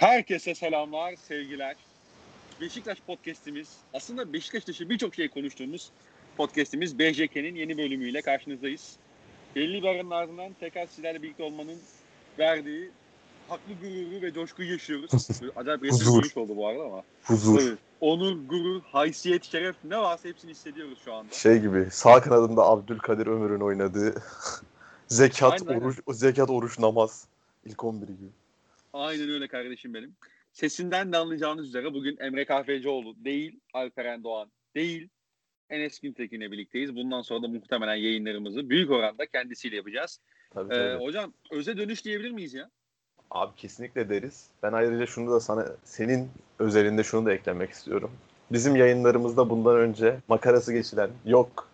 Herkese selamlar, sevgiler. Beşiktaş podcast'imiz, aslında Beşiktaş dışı birçok şey konuştuğumuz podcast'imiz BJK'nin yeni bölümüyle karşınızdayız. Belli bir aranın ardından tekrar sizlerle birlikte olmanın verdiği haklı gururu ve coşkuyu yaşıyoruz. Böyle Acayip Huzur. bir oldu bu arada ama. Huzur. Evet. Onur, gurur, haysiyet, şeref ne varsa hepsini hissediyoruz şu anda. Şey gibi sağ kanadında Abdülkadir Ömür'ün oynadığı zekat, Aynen, aynen. oruç, zekat, oruç, namaz ilk 11 gibi. Aynen öyle kardeşim benim. Sesinden de anlayacağınız üzere bugün Emre Kahvecioğlu değil, Alperen Doğan değil, Enes Güntekin'le birlikteyiz. Bundan sonra da muhtemelen yayınlarımızı büyük oranda kendisiyle yapacağız. Tabii, Ee, tabii. hocam öze dönüş diyebilir miyiz ya? Abi kesinlikle deriz. Ben ayrıca şunu da sana senin özelinde şunu da eklemek istiyorum. Bizim yayınlarımızda bundan önce makarası geçilen yok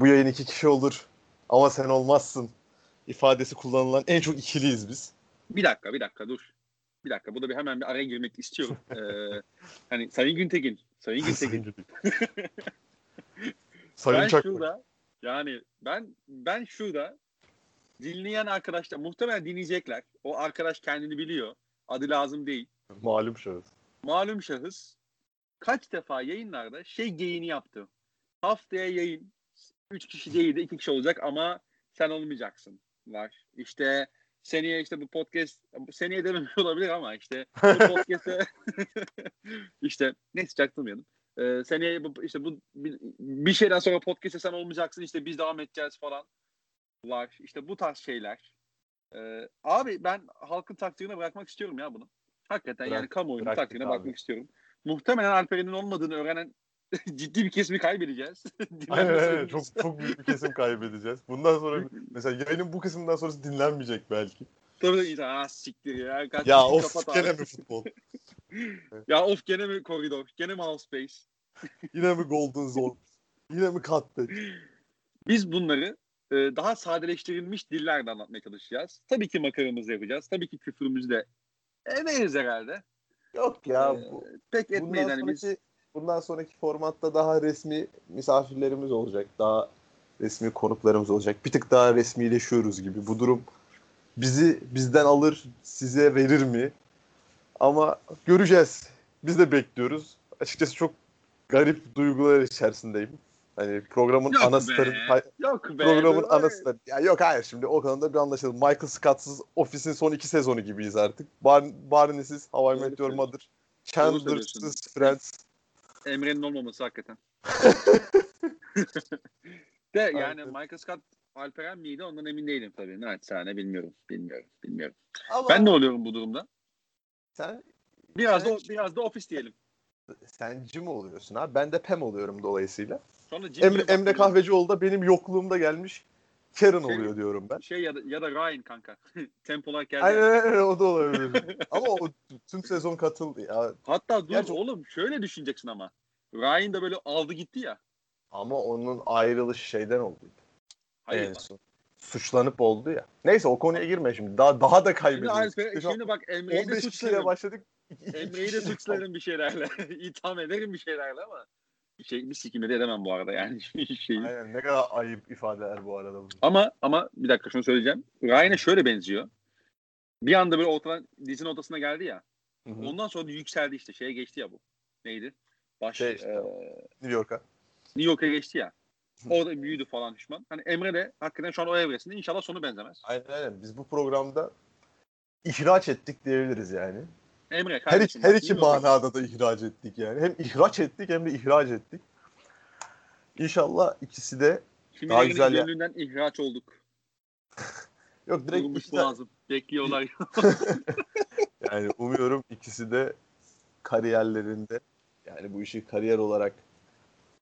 bu yayın iki kişi olur ama sen olmazsın ifadesi kullanılan en çok ikiliyiz biz. Bir dakika, bir dakika dur. Bir dakika, burada bir hemen bir araya girmek istiyorum. Ee, hani Sayın Güntekin, Sayın Güntekin. Sayın ben Çakmak. şurada, yani ben ben şurada dinleyen arkadaşlar muhtemelen dinleyecekler. O arkadaş kendini biliyor. Adı lazım değil. Malum şahıs. malum şahıs kaç defa yayınlarda şey geyini yaptı. Haftaya yayın 3 kişi değil de 2 kişi olacak ama sen olmayacaksın var. İşte seneye işte bu podcast seneye dememiş olabilir ama işte bu podcast'e işte neyse çaktırmayalım. Ee, seneye bu, işte bu bir, bir şeyden sonra podcast'e sen olmayacaksın işte biz devam edeceğiz falan var. İşte bu tarz şeyler. Ee, abi ben halkın takdirine bırakmak istiyorum ya bunu. Hakikaten Bırak- yani kamuoyunun takdirine abi. bakmak istiyorum. Muhtemelen Alperen'in olmadığını öğrenen ciddi bir kesimi kaybedeceğiz. Aynen sayımız. çok çok büyük bir kesim kaybedeceğiz. Bundan sonra mesela yayının bu kısmından sonrası dinlenmeyecek belki. Tabii de "Ah, siktir ya. Kaç Ya of gene abi." mi futbol? Ya of gene mi koridor? Gene mi house space? Yine mi Golden Zone? Yine mi Cutback? Biz bunları e, daha sadeleştirilmiş dillerle anlatmaya çalışacağız. Tabii ki makaramızı yapacağız. Tabii ki küfürümüzü de ederiz herhalde. Yok ya Ee, bu, Pek etmeyiz. bundan Hani biz sonraki bundan sonraki formatta daha resmi misafirlerimiz olacak. Daha resmi konuklarımız olacak. Bir tık daha resmileşiyoruz gibi. Bu durum bizi bizden alır, size verir mi? Ama göreceğiz. Biz de bekliyoruz. Açıkçası çok garip duygular içerisindeyim. Hani programın Yok ana starı Yok be. programın ana starı. Ya yok hayır şimdi o konuda bir anlaşalım. Michael Scott'sız Office'in son iki sezonu gibiyiz artık. Bar Barney'siz How I Doğru Met Your söylüyorsun. Mother. Chandler'sız Friends. Emre'nin olmaması hakikaten. De yani Aynen. Michael Scott Alperen miydi ondan emin değilim tabii. Naçizane bilmiyorum. Bilmiyorum. Bilmiyorum. Ama Ben ne oluyorum bu durumda? sen Biraz da Ben- biraz da ofis diyelim. sen Jim oluyorsun ha. Ben de Pam oluyorum dolayısıyla. Sonra Jim Emre, Emre. Kahvecioğlu da benim yokluğumda gelmiş. Karen Şey- oluyor diyorum ben. Şey ya da, ya da Ryan kanka. Tempolar geldi. Aynen aynen o da olabilir. Ama o tüm sezon katıldı ya. Hatta dur Gerçi- oğlum şöyle düşüneceksin ama. Ryan da böyle aldı gitti ya. Ama onun ayrılışı şeyden oldu. Hayır. En bak. son. Suçlanıp oldu ya. Neyse o konuya girme şimdi. Daha daha da Şimdi, kaybediyoruz. Alper, şimdi bak Emre'yi de 15 kişiyle suçlarım. başladık. Emre'yi de suçlarım bir şeylerle. İtham ederim bir şeylerle ama şey bir sikime de edemem bu arada yani şeyi. Aynen ne kadar ayıp ifadeler bu arada. bu. Ama ama bir dakika şunu söyleyeceğim. Ryan'a şöyle benziyor. Bir anda böyle ortadan dizinin ortasına geldi ya. Hı hı. Ondan sonra yükseldi işte. Şeye geçti ya bu. Neydi? Baş Şey işte, e, New York'a. New York'a geçti ya. Orada büyüdü falan düşman. Hani Emre de hakikaten şu an o evresinde inşallah sonu benzemez. Aynen aynen. Biz bu programda ihraç ettik diyebiliriz yani. Emre Her kardeşim. iki, her bak, iki manada da ihraç ettik yani. Hem ihraç ettik hem de ihraç ettik. İnşallah ikisi de daha Kimilerinin güzel ya- gönlünden ihraç olduk. yok direkt Durmuş ikisi de- boğazım. Bekliyorlar. yani umuyorum ikisi de kariyerlerinde yani bu işi kariyer olarak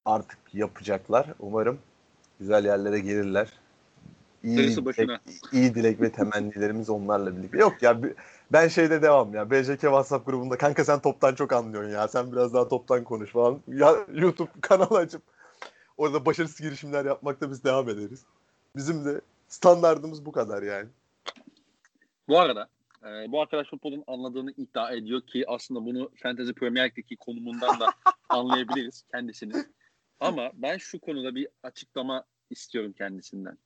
artık yapacaklar. Umarım güzel yerlere gelirler. İyi başına. dilek, iyi dilek ve temennilerimiz onlarla birlikte. Yok ya ben şeyde devam ya. BJK WhatsApp grubunda kanka sen toptan çok anlıyorsun ya. Sen biraz daha toptan konuş falan. Ya YouTube kanalı açıp orada başarısız girişimler yapmakta biz devam ederiz. Bizim de standardımız bu kadar yani. Bu arada e, bu arkadaş futbolun anladığını iddia ediyor ki aslında bunu Fantasy Premier Lig'deki konumundan da anlayabiliriz kendisini. Ama ben şu konuda bir açıklama istiyorum kendisinden.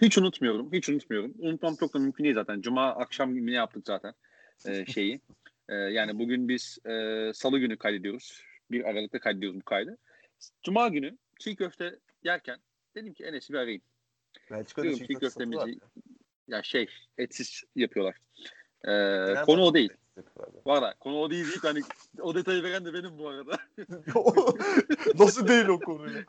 Hiç unutmuyorum, hiç unutmuyorum. Unutmam çok da mümkün değil zaten. Cuma akşam ne yaptık zaten e, şeyi. Ee, yani bugün biz e, salı günü kaydediyoruz. Bir Aralık'ta kaydediyoruz bu kaydı. Cuma günü çiğ köfte yerken dedim ki Enes'i bir arayayım. Belçika'da çiğ çiğ köftemizi ya şey etsiz yapıyorlar. Ee, konu o değil. Valla konu o değil hani o detayı veren de benim bu arada. Nasıl değil o konuyu?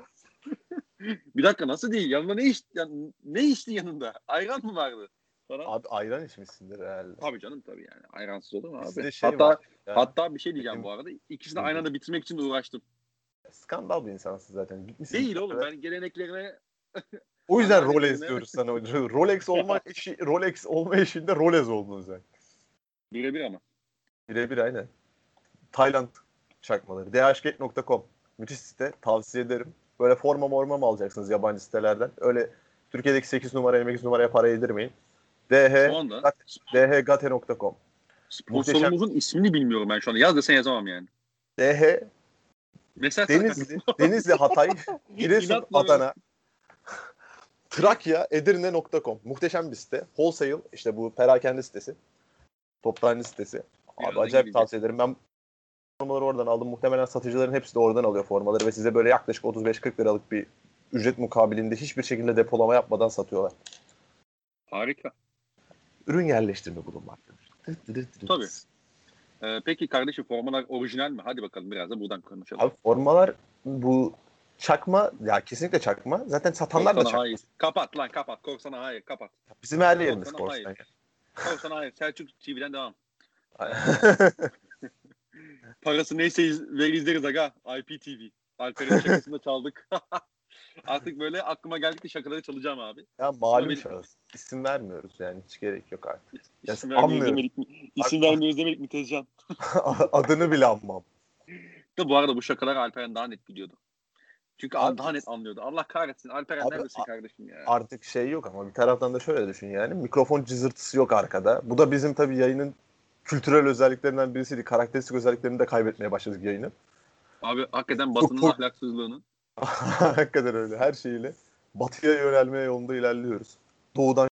Bir dakika nasıl değil? Yanında ne iç yani, ne içti yanında? Ayran mı vardı? Falan. Abi ayran içmişsindir herhalde. Tabii canım tabii yani. Ayransız olur mu abi? şey hatta hatta bir şey diyeceğim Benim- bu arada. İkisini aynı anda bitirmek için de uğraştım. Skandal bir insansın zaten. Gitmişsin. Değil oğlum ben geleneklerine O yüzden Rolex diyoruz sana. Rolex olma işi, Rolex olma işinde Rolex oldun sen. birebir ama. Birebir aynen. Tayland çakmaları. dhgate.com. Müthiş site. Tavsiye ederim. Böyle forma morma mı alacaksınız yabancı sitelerden? Öyle Türkiye'deki 8 numara 28 numaraya para yedirmeyin. dh anda dhgate.com. sponsorumuzun ismini bilmiyorum ben şu anda. Yaz desen yazamam yani. dh Mesela Denizli, Denizli Hatay, Giresun, Adana, Trakya, Edirne.com. Muhteşem bir site. Wholesale işte bu perakende sitesi. Toptancı sitesi. Abi Birazdan acayip gideceğiz. tavsiye ederim. Ben formaları oradan aldım. Muhtemelen satıcıların hepsi de oradan alıyor formaları ve size böyle yaklaşık 35-40 liralık bir ücret mukabilinde hiçbir şekilde depolama yapmadan satıyorlar. Harika. Ürün yerleştirme bulunmaktadır. Tabii. Ee, peki kardeşim formalar orijinal mi? Hadi bakalım biraz da buradan konuşalım. Abi formalar bu çakma ya kesinlikle çakma. Zaten satanlar da Korsana çakma. hayır. Kapat lan kapat. Korsana hayır kapat. Bizim her yerimiz korsan. hayır. Korsana hayır. Selçuk TV'den devam. Parası neyse iz, ver izleriz aga. IPTV. Alper'in şakasını çaldık. Artık böyle aklıma geldikçe şakaları çalacağım abi. Ya malum şahıs. İsim vermiyoruz yani hiç gerek yok artık. Ya, İsim vermiyoruz demedik mi? İsim vermiyoruz demedik mi Tezcan? Adını bile anmam. Da bu arada bu şakaları Alperen daha net biliyordu. Çünkü Abi- daha net anlıyordu. Allah kahretsin. Alperen Abi, neredesin kardeşim ya? Artık şey yok ama bir taraftan da şöyle düşün yani. Mikrofon cızırtısı yok arkada. Bu da bizim tabii yayının kültürel özelliklerinden birisiydi. Karakteristik özelliklerini de kaybetmeye başladık yayını. Abi hakikaten Batı'nın Çok- ahlaksızlığını. Hakikaten öyle. Her şeyiyle batıya yönelmeye yolunda ilerliyoruz. Doğudan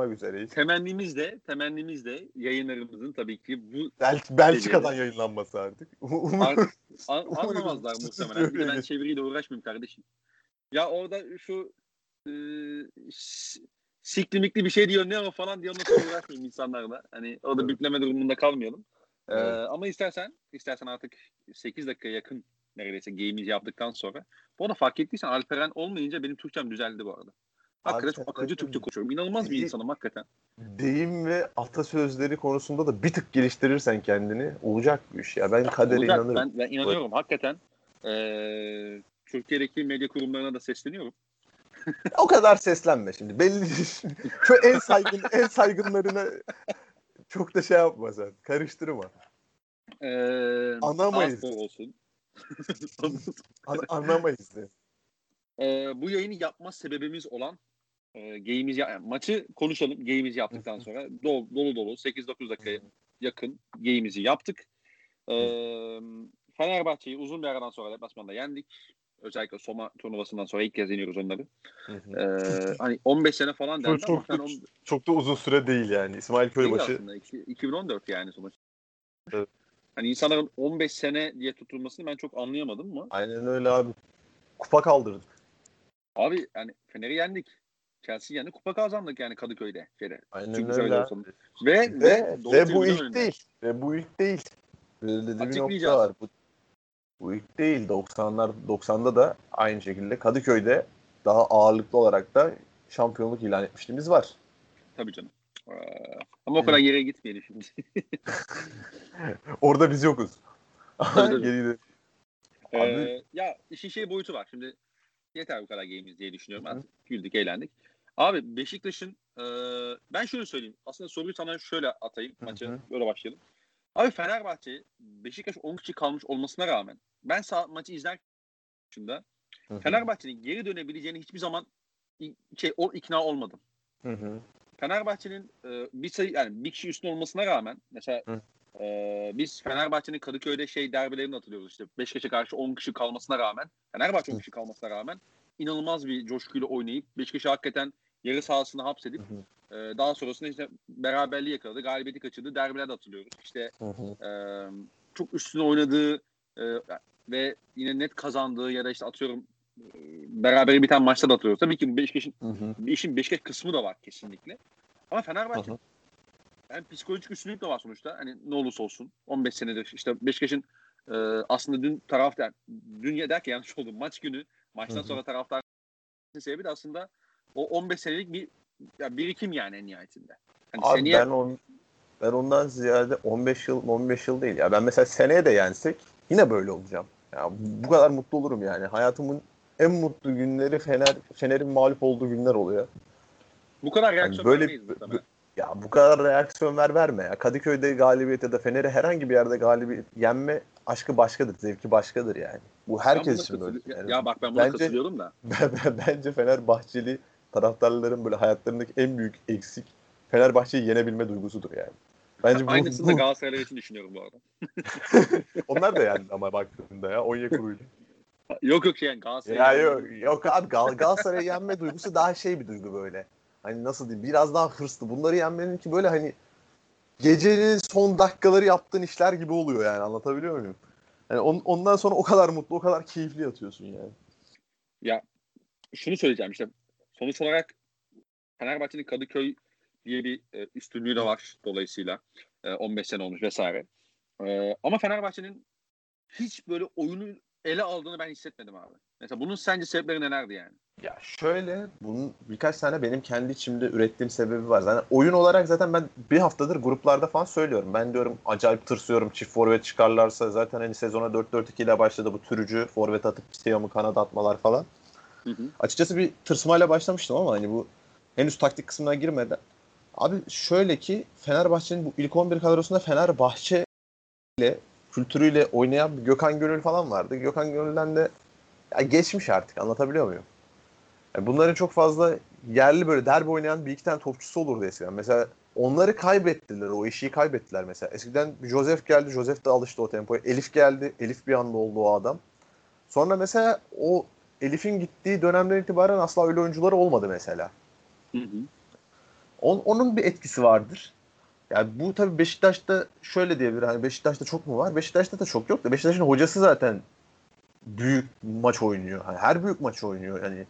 üzereyiz. Temennimiz de, temennimiz de yayınlarımızın tabii ki bu Bel Belçika'dan yayınlanması artık. Artık an- anlamazlar muhtemelen. Bir de ben çeviriyle uğraşmayayım kardeşim. Ya orada şu e, siklimikli bir şey diyor ne o falan diye onunla uğraşmayayım insanlarla. Hani orada Evet. bükleme durumunda kalmayalım. Ee, Evet. ama istersen istersen artık 8 dakikaya yakın neredeyse game'i yaptıktan sonra. Bu arada fark ettiysen Alperen olmayınca benim Türkçem düzeldi bu arada. Hakikaten çok akıcı Türkçe konuşuyorum. İnanılmaz bir insanım hakikaten. deyim ve atasözleri konusunda da bir tık geliştirirsen kendini olacak bir iş ya. Ben kadere Olacak. inanırım. Ben, ben inanıyorum hakikaten. Ee, Türkiye'deki medya kurumlarına da sesleniyorum. O kadar seslenme şimdi. Belli Şu en saygın en saygınlarına çok da şey yapma sen. Karıştırma. Ee, Anamayız. Olsun. An- anlamayız de. Ee, bu yayını yapma sebebimiz olan e, game'imizi ya- yani maçı konuşalım. Game'imizi yaptıktan sonra dolu dolu, dolu 8-9 dakikaya yakın game'imizi yaptık. Ee, Fenerbahçe'yi uzun bir aradan sonra deplasmanda yendik. Özellikle Soma turnuvasından sonra ilk kez yeniyoruz onları. Ee, hani 15 sene falan dendi Çok, ama çok, on- çok da uzun süre değil yani. İsmail değil Köybaşı aslında. İki- 2014 yani sonuç. Evet. Hani insanların 15 sene diye tutulmasını ben çok anlayamadım mı? aynen öyle abi. Kupa kaldırdık. Abi yani Fener'i yendik. Chelsea yendi. Kupa kazandık yani Kadıköy'de. Şeyde. Aynen Çünkü öyle. Ve, Ve, ve, ve bu ilk önünde. değil. Ve bu ilk değil. Böyle de bir nokta var. Bu, bu ilk değil. 90'lar 90'da da aynı şekilde Kadıköy'de daha ağırlıklı olarak da şampiyonluk ilan etmişliğimiz var. Tabii canım. Ee, ama o kadar yere gitmeyelim şimdi. Orada biz yokuz. Tabii, tabii. Geri de- Ee, Abi- ya işin şey boyutu var. Şimdi yeter bu kadar game'iz diye düşünüyorum. Artık güldük, eğlendik. Abi Beşiktaş'ın e, ben şöyle söyleyeyim. Aslında soruyu sana şöyle atayım. Hı Maçı hı. böyle başlayalım. Abi Fenerbahçe Beşiktaş 10 kişi kalmış olmasına rağmen ben sağ, maçı izlerken hı. Fenerbahçe'nin geri dönebileceğini hiçbir zaman şey o ikna olmadım. Hı hı. Fenerbahçe'nin e, bir sayı yani bir kişi üstün olmasına rağmen mesela Hı. e, biz Fenerbahçe'nin Kadıköy'de şey derbilerini hatırlıyoruz işte Beşiktaş'a karşı 10 kişi kalmasına rağmen Fenerbahçe 10 Hı. kişi kalmasına rağmen inanılmaz bir coşkuyla oynayıp Beşiktaş'ı hakikaten yarı sahasına hapsedip Hı hı. Ee, daha sonrasında işte beraberliği yakaladı. Galibiyeti kaçırdı. Derbilerde hatırlıyoruz. İşte Hı hı. e, çok üstüne oynadığı e, ve yine net kazandığı ya da işte atıyorum e, beraber biten maçta da hatırlıyoruz. Tabii ki Beşiktaş'ın işin Beşiktaş kısmı da var kesinlikle. Ama Fenerbahçe Hı hı. yani psikolojik üstünlük de var sonuçta. Hani ne olursa olsun 15 senedir işte Beşiktaş'ın e, aslında dün taraftar dün derken yanlış oldu. Maç günü maçtan Hı hı. sonra taraftar sebebi de aslında o 15 senelik bir ya birikim yani en nihayetinde. Hani Abi seneye ben on, ben ondan ziyade 15 yıl 15 yıl değil ya. Ben mesela seneye de yensek yine böyle olacağım. Ya bu kadar mutlu olurum yani. Hayatımın en mutlu günleri Fener Fener'in mağlup olduğu günler oluyor. bu kadar reaksiyon böyle- vermeyiz muhtemelen. Ya bu kadar reaksiyon ver verme ya. Kadıköy'de galibiyet ya da Fener'i herhangi bir yerde galibiyet yenme aşkı başkadır, zevki başkadır yani. Bu herkes için böyle. katılıyorum. Yani Ya bak ben buna bence- katılıyorum da. ben- ben- bence Fenerbahçeli taraftarların böyle hayatlarındaki en büyük eksik Fenerbahçe'yi yenebilme duygusudur yani. Bence bu, Aynısını bu- da Galatasaraylar için düşünüyorum bu arada. onlar da yendi ama baktığında ya Onyekuru'yla. Yok yok şey yani Galatasaray. Ya yok, yok abi Gal Galatasaray'ı yenme duygusu daha şey bir duygu böyle. Hani nasıl diyeyim biraz daha hırslı. Bunları yenmenin ki böyle hani gecenin son dakikaları yaptığın işler gibi oluyor yani anlatabiliyor muyum? Yani on- ondan sonra o kadar mutlu, o kadar keyifli yatıyorsun yani. Şunu söyleyeceğim işte sonuç olarak Fenerbahçe'nin Kadıköy diye bir e, üstünlüğü de var dolayısıyla. E, 15 sene olmuş vesaire. E, ama Fenerbahçe'nin hiç böyle oyunu ele aldığını ben hissetmedim abi. Mesela bunun sence sebepleri nelerdi yani? Ya şöyle bunun birkaç tane benim kendi içimde ürettiğim sebebi var. Zaten oyun olarak zaten ben bir haftadır gruplarda falan söylüyorum. Ben diyorum acayip tırsıyorum çift forvet çıkarlarsa zaten hani sezona 4-4-2 ile başladı bu türücü forvet atıp Siyam'ı kanat atmalar falan. Açıkçası bir tırsmayla başlamıştım ama hani bu henüz taktik kısmına girmeden. Abi şöyle ki Fenerbahçe'nin bu ilk 11 kadrosunda Fenerbahçe ile kültürüyle oynayan bir Gökhan Gönül falan vardı. Gökhan Gönül'den de ya geçmiş artık anlatabiliyor muyum? Yani bunların çok fazla yerli böyle derbi oynayan bir iki tane topçusu olurdu eskiden. Mesela onları kaybettiler. O işi kaybettiler mesela. Eskiden Joseph geldi. Joseph de alıştı o tempoya. Elif geldi. Elif bir anda oldu o adam. Sonra mesela o Elif'in gittiği dönemden itibaren asla öyle oyuncuları olmadı mesela. Hı hı. On, onun bir etkisi vardır. Yani bu tabii Beşiktaş'ta şöyle diyebilir. Hani Beşiktaş'ta çok mu var? Beşiktaş'ta da çok yok da Beşiktaş'ın hocası zaten büyük maç oynuyor. Hani her büyük maç oynuyor. Yani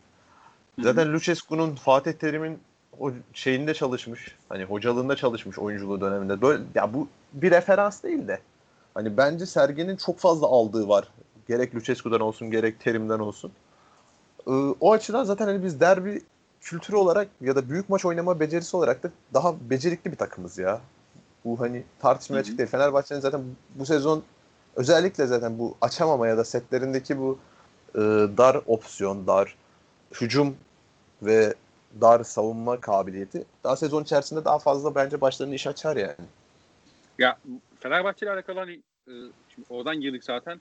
zaten Lucescu'nun Fatih Terim'in o şeyinde çalışmış. Hani hocalığında çalışmış oyunculuğu döneminde. Böyle ya bu bir referans değil de. Hani bence Sergen'in çok fazla aldığı var. Gerek Lucescu'dan olsun gerek Terim'den olsun. Ee, o açıdan zaten hani biz derbi kültürü olarak ya da büyük maç oynama becerisi olarak da daha becerikli bir takımız ya. Bu hani tartışmaya açık değil. Fenerbahçe'nin zaten bu sezon özellikle zaten bu açamama ya da setlerindeki bu e, dar opsiyon, dar hücum ve dar savunma kabiliyeti daha sezon içerisinde daha fazla bence başlarını iş açar yani. Ya Fenerbahçe ile alakalı hani e, şimdi oradan girdik zaten.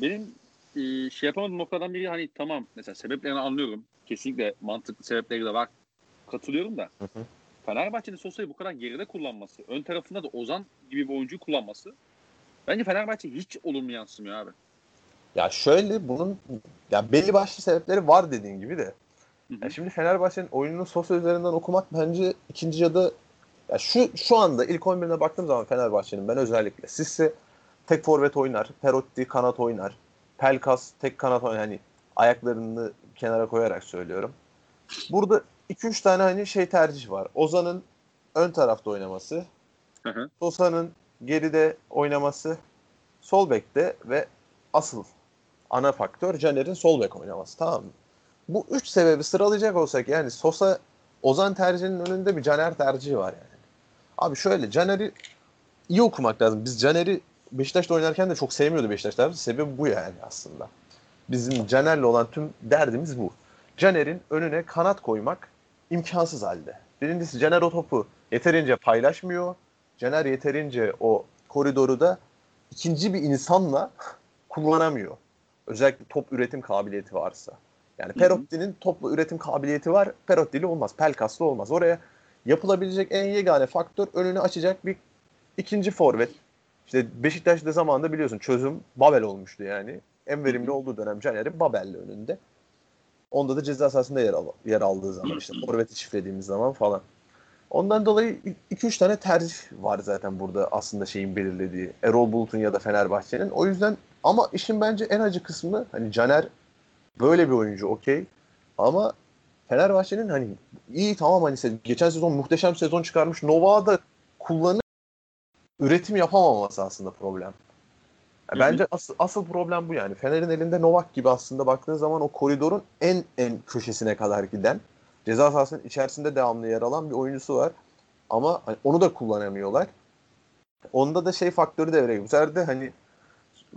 Benim e, şey yapamadığım noktadan biri hani tamam mesela sebeplerini anlıyorum. Kesinlikle mantıklı sebepleri de var. Katılıyorum da. Hı hı. Fenerbahçe'nin Sosa'yı bu kadar geride kullanması, ön tarafında da Ozan gibi bir oyuncuyu kullanması bence Fenerbahçe hiç olumlu yansımıyor abi. Ya şöyle bunun ya belli başlı sebepleri var dediğin gibi de. Hı hı. Ya şimdi Fenerbahçe'nin oyununu Sosa üzerinden okumak bence ikinci yarıda ya şu şu anda ilk 11'ine baktığım zaman Fenerbahçe'nin ben özellikle Sisse tek forvet oynar, Perotti kanat oynar, Pelkas tek kanat. Hani ayaklarını kenara koyarak söylüyorum. Burada 2-3 tane hani şey tercih var. Ozan'ın ön tarafta oynaması. Sosa'nın geride oynaması, sol bekte ve asıl ana faktör Caner'in sol bek oynaması. Tamam mı? Bu üç sebebi sıralayacak olsak yani Sosa Ozan tercihinin önünde bir Caner tercihi var yani. Abi şöyle Caner'i iyi okumak lazım. Biz Caner'i Beşiktaş'ta oynarken de çok sevmiyordu Beşiktaşlar. Sebebi bu yani aslında. Bizim Caner'le olan tüm derdimiz bu. Caner'in önüne kanat koymak imkansız halde. Birincisi Caner o topu yeterince paylaşmıyor. Caner yeterince o koridoru da ikinci bir insanla kullanamıyor. Özellikle top üretim kabiliyeti varsa. Yani. Perotti'nin toplu üretim kabiliyeti var. Perotti'li olmaz. Pelkas'lı olmaz. Oraya yapılabilecek en yegane faktör önünü açacak bir ikinci forvet. İşte Beşiktaş'ta zamanında biliyorsun çözüm Babel olmuştu yani. En verimli olduğu dönem Caner'in Babel'le önünde. Onda da ceza sahasında yer, al- yer aldığı zaman işte forveti çiftlediğimiz zaman falan. Ondan dolayı 2-3 tane tercih var zaten burada aslında şeyin belirlediği. Erol Bulut'un ya da Fenerbahçe'nin. O yüzden ama işin bence en acı kısmı hani Caner böyle bir oyuncu okey. Ama Fenerbahçe'nin hani iyi tamam hani geçen sezon muhteşem sezon çıkarmış Nova'da da kullanıp üretim yapamaması aslında problem. Yani bence asıl, asıl problem bu yani. Fener'in elinde Novak gibi aslında baktığın zaman o koridorun en en köşesine kadar giden ceza sahasının içerisinde devamlı yer alan bir oyuncusu var. Ama hani onu da kullanamıyorlar. Onda da şey faktörü devreye giriyor. Bu sefer de hani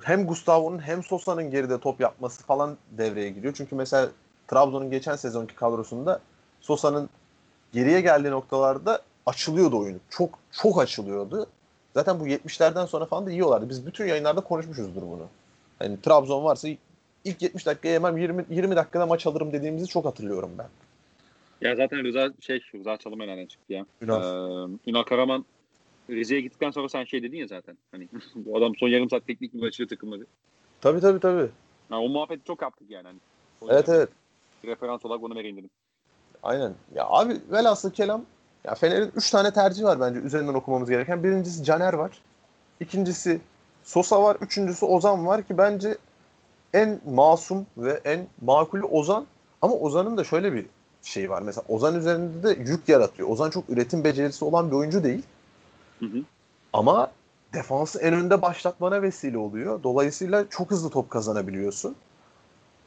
hem Gustavo'nun hem Sosa'nın geride top yapması falan devreye giriyor. Çünkü mesela Trabzon'un geçen sezonki kadrosunda Sosa'nın geriye geldiği noktalarda açılıyordu oyunu. Çok çok açılıyordu. Zaten bu 70'lerden sonra falan da yiyorlardı. Biz bütün yayınlarda konuşmuşuzdur bunu. Hani Trabzon varsa ilk 70 dakikaya yemem 20 20 dakikada maç alırım dediğimizi çok hatırlıyorum ben. Ya zaten Rıza şey Rıza Çalımay nereden çıktı ya? Ünal. Ee, Ünal Karaman Rize'ye gittikten sonra sen şey dedin ya zaten. Hani bu adam son yarım saat teknik mi açıyor takımları. Tabii tabii tabii. Yani o muhabbeti çok yaptık yani. Hani. Evet evet. Referans olarak onu vereyim dedim. Aynen. Ya abi velhasıl kelam ya Fener'in 3 tane tercih var bence üzerinden okumamız gereken. Birincisi Caner var. İkincisi Sosa var. Üçüncüsü Ozan var ki bence en masum ve en makulü Ozan. Ama Ozan'ın da şöyle bir şey var. Mesela Ozan üzerinde de yük yaratıyor. Ozan çok üretim becerisi olan bir oyuncu değil. Hı hı. Ama defansı en önde başlatmana vesile oluyor. Dolayısıyla çok hızlı top kazanabiliyorsun.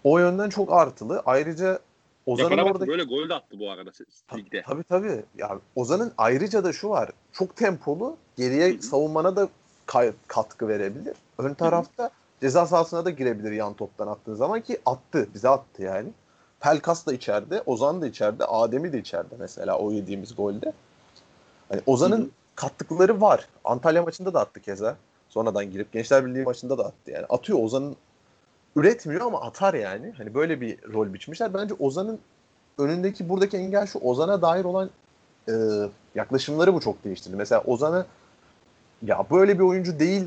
O yönden çok artılı. Ayrıca Ozan'ın orada böyle gol de attı bu arada ligde. Tabii tabii. Ya Ozan'ın ayrıca da şu var. Çok tempolu. Geriye Hı hı. savunmana da kay- katkı verebilir. Ön tarafta ceza sahasına da girebilir yan toptan attığın zaman ki attı. Bize attı yani. Pelkas da içeride, Ozan da içeride, Adem'i de içeride mesela o yediğimiz golde. Hani Ozan'ın Hı hı. kattıkları var. Antalya maçında da attı keza. Sonradan girip Gençler Birliği maçında da attı yani. Atıyor Ozan'ın üretmiyor ama atar yani. Hani böyle bir rol biçmişler. Bence Ozan'ın önündeki buradaki engel şu Ozan'a dair olan e, yaklaşımları bu çok değiştirdi. Mesela Ozan'a ya böyle bir oyuncu değil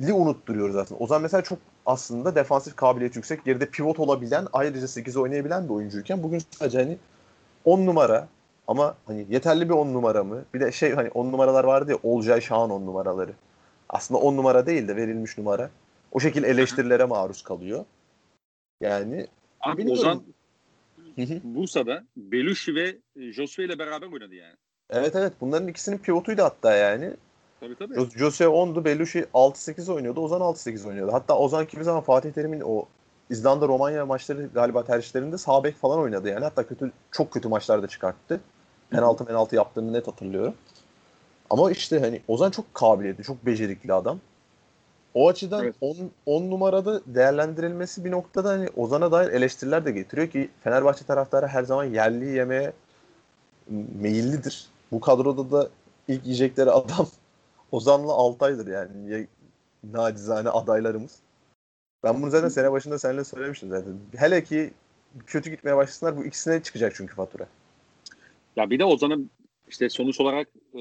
li unutturuyor zaten. Ozan mesela çok aslında defansif kabiliyet yüksek, geride pivot olabilen, ayrıca 8 oynayabilen bir oyuncuyken bugün sadece hani 10 numara ama hani yeterli bir 10 numara mı? Bir de şey hani 10 numaralar vardı ya Olcay Şahan 10 numaraları. Aslında 10 numara değil de verilmiş numara. O şekilde eleştirilere maruz kalıyor. Yani Abi Bilmiyorum. Ozan. Bursa'da Belushi ve e, Josue ile beraber oynadı yani. evet evet bunların ikisinin pivotuydu hatta yani. Tabii tabii. Jo- Jose 10'du, Belushi 6-8 oynuyordu, Ozan 6-8 oynuyordu. Hatta Ozan kimi zaman Fatih Terim'in o İzlanda Romanya maçları galiba tercihlerinde sağ bek falan oynadı yani. Hatta kötü çok kötü maçlarda çıkarttı. Penaltı penaltı yaptığını net hatırlıyorum. Ama işte hani Ozan çok kabiliyetli, çok becerikli adam. O açıdan Evet. 10 10 numarada değerlendirilmesi bir noktada hani Ozan'a dair eleştiriler de getiriyor ki Fenerbahçe taraftarı her zaman yerli yemeye meyillidir. Bu kadroda da ilk yiyecekleri adam Ozan'la Altay'dır yani. Ya- Nacizane adaylarımız. Ben bunu zaten sene başında seninle söylemiştim zaten. Hele ki kötü gitmeye başlasınlar bu ikisine çıkacak çünkü fatura. Ya bir de Ozan'ın işte sonuç olarak e,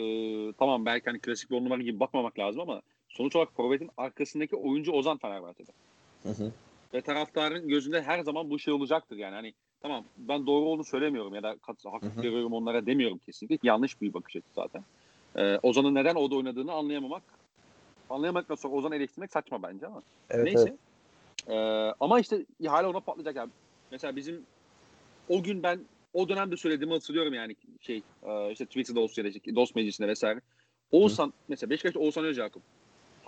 tamam belki hani klasik bir on numara gibi bakmamak lazım ama sonuç olarak forvetin arkasındaki oyuncu Ozan Fenerbahçe'de. Hı hı. Ve taraftarın gözünde her zaman bu şey olacaktır yani. Hani tamam ben doğru olduğunu söylemiyorum ya da kat, hak Hı hı. veriyorum onlara demiyorum kesinlikle. Yanlış bir bakış açısı zaten. Ee, Ozan'ın neden orada oynadığını anlayamamak anlayamadıktan sonra Ozan'ı eleştirmek saçma bence ama. Evet, Neyse. evet. Ee, ama işte hala ona patlayacak yani. Mesela bizim o gün ben o dönemde söylediğimi hatırlıyorum yani şey e, işte Twitter'da olsun ya dost meclisinde vesaire. Oğuzhan mesela Beşiktaş Oğuzhan Öcakup.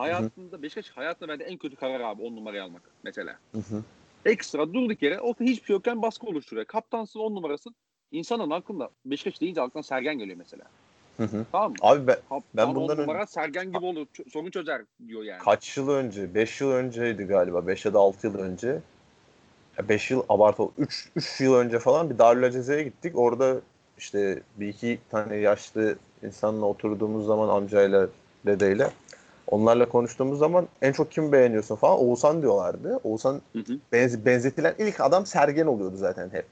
Hayatında Beşiktaş hayatında bence en kötü karar abi 10 numarayı almak mesela. Hı hı. Ekstra durduk yere ortada hiçbir şey yokken baskı oluşturuyor. Kaptansın 10 numarasın. İnsanın aklında Beşiktaş deyince aklına Sergen geliyor mesela. Hı hı. Tamam mı? Abi ben, Kaptan ben 10 bundan numara Sergen gibi olur. sorun çözer diyor yani. kaç yıl önce? 5 yıl önceydi galiba. 5 ya da 6 yıl önce. 5 yıl abartı 3 3 yıl önce falan bir Darül Aceze'ye gittik. Orada işte bir iki tane yaşlı insanla oturduğumuz zaman amcayla dedeyle onlarla konuştuğumuz zaman en çok kim beğeniyorsun falan Oğuzhan diyorlardı. Oğuzhan Hı hı. benz- benzetilen ilk adam Sergen oluyordu zaten hep.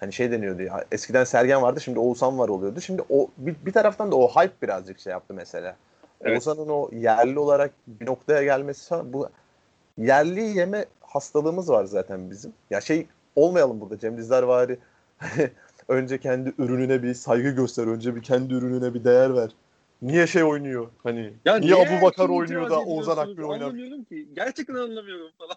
Hani şey deniyordu ya eskiden Sergen vardı şimdi Oğuzhan var oluyordu. Şimdi o bir, bir taraftan da o hype birazcık şey yaptı mesela. Evet. Oğuzhan'ın o yerli olarak bir noktaya gelmesi falan bu yerli yeme hastalığımız var zaten bizim. Ya şey olmayalım burada Cem Dizdarvari önce kendi ürününe bir saygı göster. Önce bir kendi ürününe bir değer ver. Niye şey oynuyor? Hani Ya niye Abu Bakar oynuyor da Oğuzhan? Akgün oynamıyor? Anlamıyorum ki. Gerçekten anlamıyorum falan.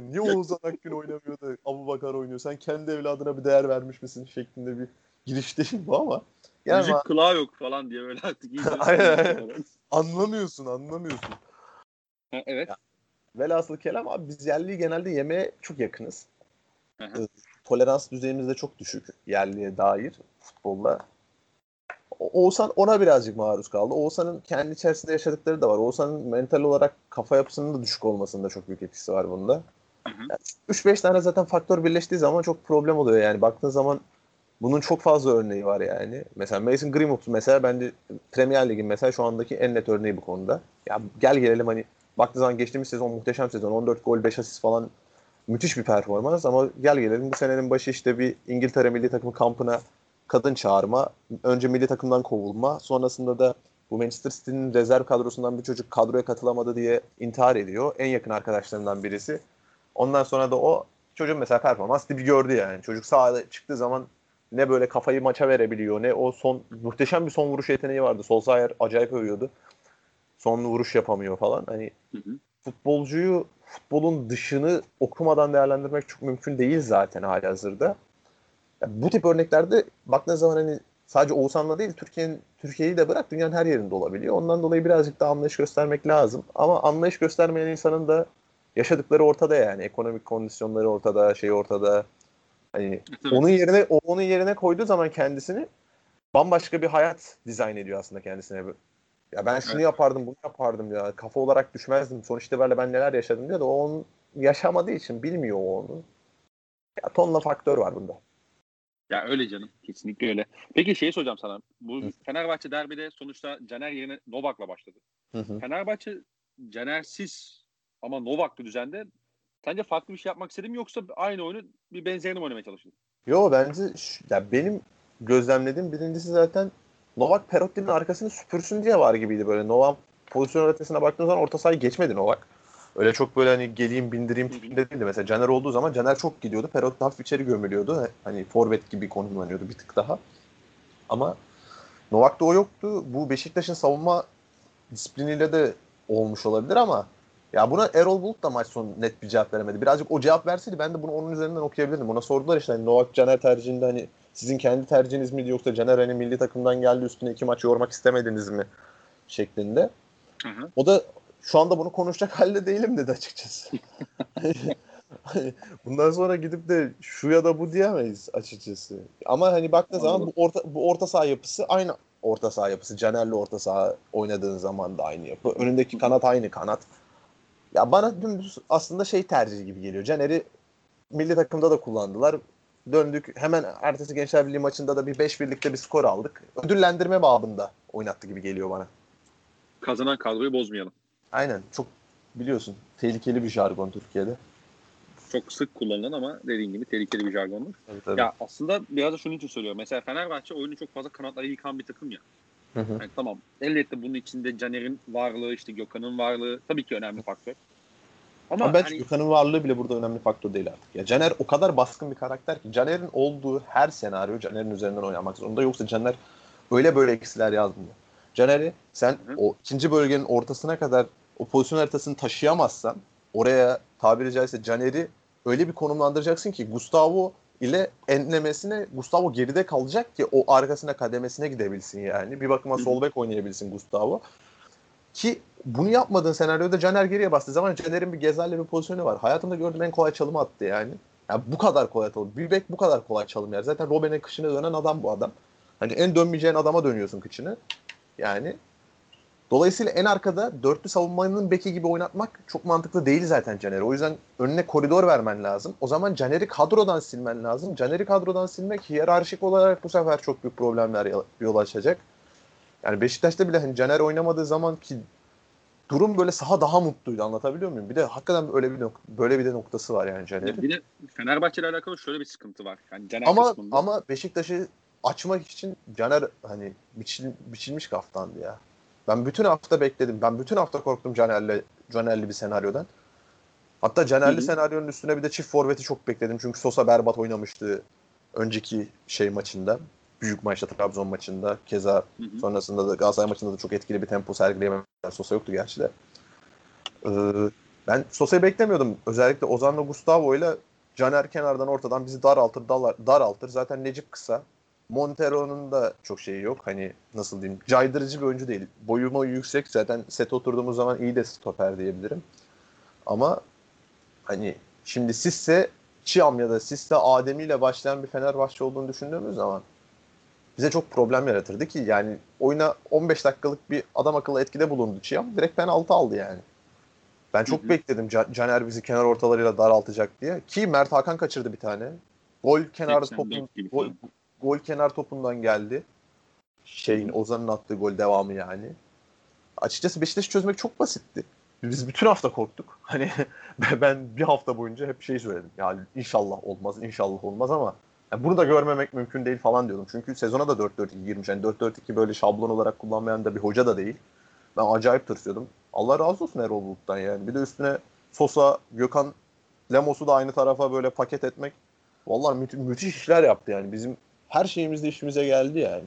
niye Oğuzhan Akgün oynamıyor da Abu Bakar oynuyor? Sen kendi evladına bir değer vermiş misin şeklinde bir giriş değil bu ama. Yani Müzik kulağı yok falan diye böyle artık iyice. Anlamıyorsun anlamıyorsun. Ha, evet. Velhasıl kelam abi biz yerliyi genelde yemeğe çok yakınız. Hı. Tolerans düzeyimiz de çok düşük yerliye dair futbolda. Oğuzhan ona birazcık maruz kaldı. Oğuzhan'ın kendi içerisinde yaşadıkları da var. Oğuzhan'ın mental olarak kafa yapısının da düşük olmasında çok büyük etkisi var bunda. Yani 3-5 tane zaten faktör birleştiği zaman çok problem oluyor yani. Baktığın zaman bunun çok fazla örneği var yani. Mesela Mason Greenwood mesela bence Premier Lig'in mesela şu andaki en net örneği bu konuda. Ya gel gelelim hani baktığın zaman geçtiğimiz sezon muhteşem sezon. 14 gol 5 asist falan müthiş bir performans ama gel gelelim bu senenin başı işte bir İngiltere milli takımı kampına kadın çağırma, önce milli takımdan kovulma, sonrasında da bu Manchester City'nin rezerv kadrosundan bir çocuk kadroya katılamadı diye intihar ediyor. En yakın arkadaşlarından birisi. Ondan sonra da o çocuğun mesela performans dibi gördü yani. Çocuk sahada çıktığı zaman ne böyle kafayı maça verebiliyor ne o son muhteşem bir son vuruş yeteneği vardı. Solskjaer acayip övüyordu. Son vuruş yapamıyor falan. Hani Hı hı. futbolcuyu futbolun dışını okumadan değerlendirmek çok mümkün değil zaten hali hazırda. bu tip örneklerde baktığın zaman hani sadece Oğuzhan'la değil Türkiye'nin Türkiye'yi de bırak dünyanın her yerinde olabiliyor. Ondan dolayı birazcık daha anlayış göstermek lazım. Ama anlayış göstermeyen insanın da yaşadıkları ortada yani. Ekonomik kondisyonları ortada, şey ortada. Hani onun yerine onun yerine koyduğu zaman kendisini bambaşka bir hayat dizayn ediyor aslında kendisine. Ya ben şunu Evet. yapardım, bunu yapardım ya. Kafa olarak düşmezdim. Sonuç itibariyle ben neler yaşadım diyor da o onun yaşamadığı için bilmiyor onu. Ya tonla faktör var bunda. Ya öyle canım. Kesinlikle öyle. Peki şeyi soracağım sana. Bu Hı. Fenerbahçe derbide sonuçta Caner yerine Novak'la başladı. Hı hı. Fenerbahçe Caner'siz ama Novak'lı düzende sence farklı bir şey yapmak istedim yoksa aynı oyunu bir benzerini mi oynamaya çalıştın? Yo bence ya benim gözlemlediğim birincisi zaten Novak Perotti'nin arkasını süpürsün diye var gibiydi böyle. Novak pozisyon ötesine baktığın zaman orta sahayı geçmedi Novak. Öyle çok böyle hani geleyim bindireyim tipinde değildi. Mesela Caner olduğu zaman Caner çok gidiyordu. Perotti hafif içeri gömülüyordu. Hani forvet gibi konumlanıyordu bir tık daha. Ama Novak'ta o yoktu. Bu Beşiktaş'ın savunma disipliniyle de olmuş olabilir ama ya buna Erol Bulut da maç sonu net bir cevap veremedi. Birazcık o cevap verseydi ben de bunu onun üzerinden okuyabilirdim. Ona sordular işte hani Novak Caner tercihinde hani sizin kendi tercihiniz miydi yoksa Caner hani milli takımdan geldi üstüne iki maç yormak istemediniz mi şeklinde. Hı hı. O da şu anda bunu konuşacak halde değilim dedi açıkçası. Bundan sonra gidip de şu ya da bu diyemeyiz açıkçası. Ama hani baktığın zaman bu Anladım. orta bu orta saha yapısı aynı orta saha yapısı. Caner'le orta saha oynadığın zaman da aynı yapı. Önündeki kanat aynı kanat. Ya bana dümdüz aslında şey tercihi gibi geliyor. Caner'i milli takımda da kullandılar. Döndük hemen ertesi Gençler Birliği maçında da bir 5 birlikte bir skor aldık. Ödüllendirme babında oynattı gibi geliyor bana. Kazanan kadroyu bozmayalım. Aynen çok biliyorsun tehlikeli bir jargon Türkiye'de. Çok sık kullanılan ama dediğin gibi tehlikeli bir jargondur. Tabii, tabii. Ya aslında biraz da şunun için söylüyorum. Mesela Fenerbahçe oyunu çok fazla kanatları yıkan bir takım ya. Hı hı. Yani tamam elbette bunun içinde Caner'in varlığı işte Gökhan'ın varlığı tabii ki önemli faktör. Ama Ama bence hani, Gökhan'ın varlığı bile burada önemli faktör değil artık. Ya Caner o kadar baskın bir karakter ki Caner'in olduğu her senaryo Caner'in üzerinden oynamak zorunda. Yoksa Caner öyle böyle eksiler yazmıyor. Caner'i sen Hı hı. o ikinci bölgenin ortasına kadar o pozisyon haritasını taşıyamazsan oraya tabiri caizse Caner'i öyle bir konumlandıracaksın ki Gustavo ile enlemesine Gustavo geride kalacak ki o arkasına kademesine gidebilsin yani. Bir bakıma sol bek oynayabilsin Gustavo. Ki bunu yapmadığın senaryoda Caner geriye bastığı zaman Caner'in bir Gezal'le bir pozisyonu var. Hayatımda gördüğüm en kolay çalımı attı yani. Ya bu kadar kolay çalım. Bir bek bu kadar kolay çalım yer. Zaten Robben'in kışına dönen adam bu adam. Hani en dönmeyeceğin adama dönüyorsun kıçını. Yani dolayısıyla en arkada dörtlü savunmanın beki gibi oynatmak çok mantıklı değil zaten Caner'i. O yüzden önüne koridor vermen lazım. O zaman Caner'i kadrodan silmen lazım. Caner'i kadrodan silmek hiyerarşik olarak bu sefer çok büyük problemler yol açacak. Yani Beşiktaş'ta bile hani Caner oynamadığı zaman ki durum böyle saha daha mutluydu anlatabiliyor muyum? Bir de hakikaten öyle bir nok- böyle bir de noktası var yani Caner'in. bir de Fenerbahçe ile alakalı şöyle bir sıkıntı var. Yani Caner Ama kısmında. ama Beşiktaş'ı açmak için Caner hani biçil, biçilmiş kaftandı ya. Ben bütün hafta bekledim. Ben bütün hafta korktum Caner'le Caner'li bir senaryodan. Hatta Caner'li senaryonun üstüne bir de çift forveti çok bekledim. Çünkü Sosa berbat oynamıştı. önceki şey maçında büyük maçta Trabzon maçında keza Hı hı. sonrasında da Galatasaray maçında da çok etkili bir tempo sergileyen Sosa yoktu gerçi de. Ee, ben Sosa'yı beklemiyordum. Özellikle Ozan'la Gustavo ile Caner kenardan ortadan bizi daraltır, dalar, daraltır. Zaten Necip kısa. Montero'nun da çok şeyi yok. Hani nasıl diyeyim caydırıcı bir oyuncu değil. Boyu boyu yüksek zaten set oturduğumuz zaman iyi de stoper diyebilirim. Ama hani şimdi Sisse Çiam ya da Sisse Ademi ile başlayan bir Fenerbahçe olduğunu düşündüğümüz zaman bize çok problem yaratırdı ki yani oyuna 15 dakikalık bir adam akıllı etkide bulundu Çiam. Direkt penaltı aldı yani. Ben çok Hı hı. bekledim Can- Caner bizi kenar ortalarıyla daraltacak diye. Ki Mert Hakan kaçırdı bir tane. Gol kenar 84 topun gol. Gol kenar topundan geldi. Şeyin Ozan'ın attığı gol devamı yani. Açıkçası Beşiktaş'ı çözmek çok basitti. Biz bütün hafta korktuk. Hani ben bir hafta boyunca hep şey söyledim. Yani inşallah olmaz, inşallah olmaz ama yani bunu da görmemek mümkün değil falan diyordum. Çünkü sezona da 4-4-2 girmiş. Yani 4-4-2 böyle şablon olarak kullanmayan da bir hoca da değil. Ben acayip tırsıyordum. Allah razı olsun Erol Bulut'tan yani. Bir de üstüne Sosa, Gökhan, Lemos'u da aynı tarafa böyle paket etmek. Vallahi müthi- müthiş işler yaptı yani. Bizim her şeyimiz de işimize geldi yani.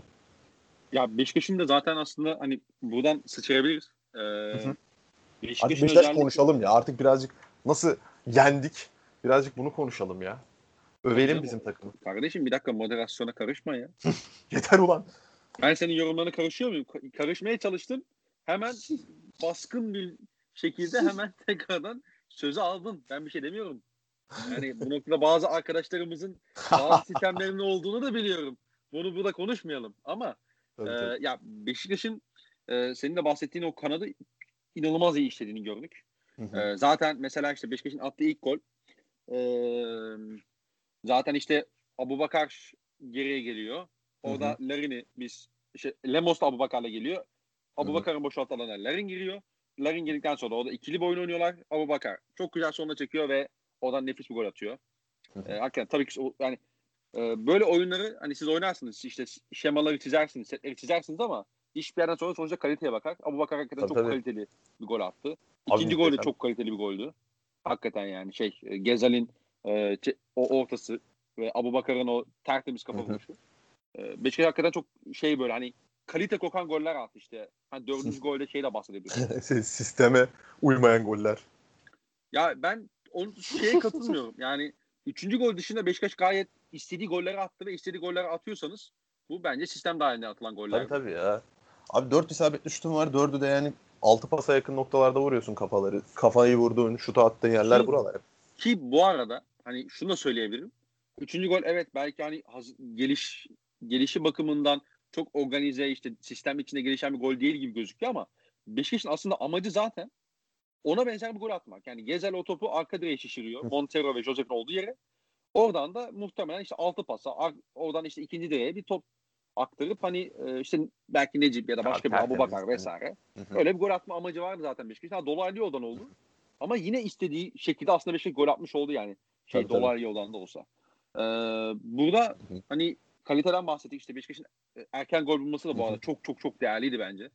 Ya Beşiktaş'ın da zaten aslında hani buradan sıçrayabiliriz. Ee, hı. Beşiktaş'ın Beşiktaş özellikle- konuşalım ya. Artık birazcık nasıl yendik? Birazcık bunu konuşalım ya. Övelim bizim takımı. Kardeşim bir dakika moderasyona karışma ya. Yeter ulan. Ben senin yorumlarına karışıyor muyum? Ka- Karışmaya çalıştım. Hemen baskın bir şekilde hemen tekrardan sözü aldın. Ben bir şey demiyorum. Yani bu noktada bazı arkadaşlarımızın bazı sistemlerinin olduğunu da biliyorum. Bunu burada konuşmayalım. Ama Tabii, e, tabii. ya Beşiktaş'ın e, senin de bahsettiğin o kanadı inanılmaz iyi işlediğini gördük. Hı hı. E, zaten mesela işte Beşiktaş'ın attığı ilk gol e, zaten işte Abubakar geriye geliyor. Orada Larin'i biz işte Lemos da Abubakar'la geliyor. Abubakar'ın boşaltı alana Larin giriyor. Larin girdikten sonra orada ikili bir oyun oynuyorlar. Abubakar çok güzel sonuna çekiyor ve oradan nefis bir gol atıyor. E, hakikaten tabii ki yani e, böyle oyunları hani siz oynarsınız işte şemaları çizersiniz, setleri çizersiniz ama hiçbir yerden sonra sonuçta kaliteye bakar. Abubakar hakikaten Tabii, çok tabii. kaliteli bir gol attı. İkinci gol de çok kaliteli bir goldü. Hakikaten yani şey e, Gezal'in e, o ortası ve Abubakar'ın o tertemiz kafa vuruşu. E, Beşiktaş hakikaten çok şey böyle hani kalite kokan goller attı işte. Hani dördüncü golde şeyle bahsedebiliyoruz. Sisteme uymayan goller. ya ben onun şeye katılmıyorum. Yani üçüncü gol dışında Beşiktaş gayet istediği golleri attı ve istediği golleri atıyorsanız bu bence sistem dahilinde atılan goller. Tabii tabii ya. Abi 4 isabetli şutun var. 4'ü de yani 6 pasa yakın noktalarda vuruyorsun kafaları. Kafayı vurduğun, şutu attığın yerler Ki- buralar. Ki bu arada hani şunu da söyleyebilirim. Üçüncü gol evet belki hani haz- geliş gelişi bakımından çok organize işte sistem içinde gelişen bir gol değil gibi gözüküyor ama Beşiktaş'ın aslında amacı zaten ona benzer bir gol atmak. Yani Gezel o topu arka direğe şişiriyor. Montero ve Josef'in olduğu yere. Oradan da muhtemelen işte altı pasa oradan işte ikinci direğe bir top aktarıp hani e, işte belki Necip ya da Ya, başka bir tertemiz, Abubakar hani. vesaire. Öyle bir gol atma amacı vardı zaten Beşiktaş'ın. Ha, dolaylı yoldan oldu. Ama yine istediği şekilde aslında Beşiktaş gol atmış oldu yani. Şey Tabii, tabii. dolaylı yoldan da olsa. Ee, burada hani kaliteden bahsettik. İşte Beşiktaş'ın e, erken gol bulması da bu arada çok çok çok değerliydi bence.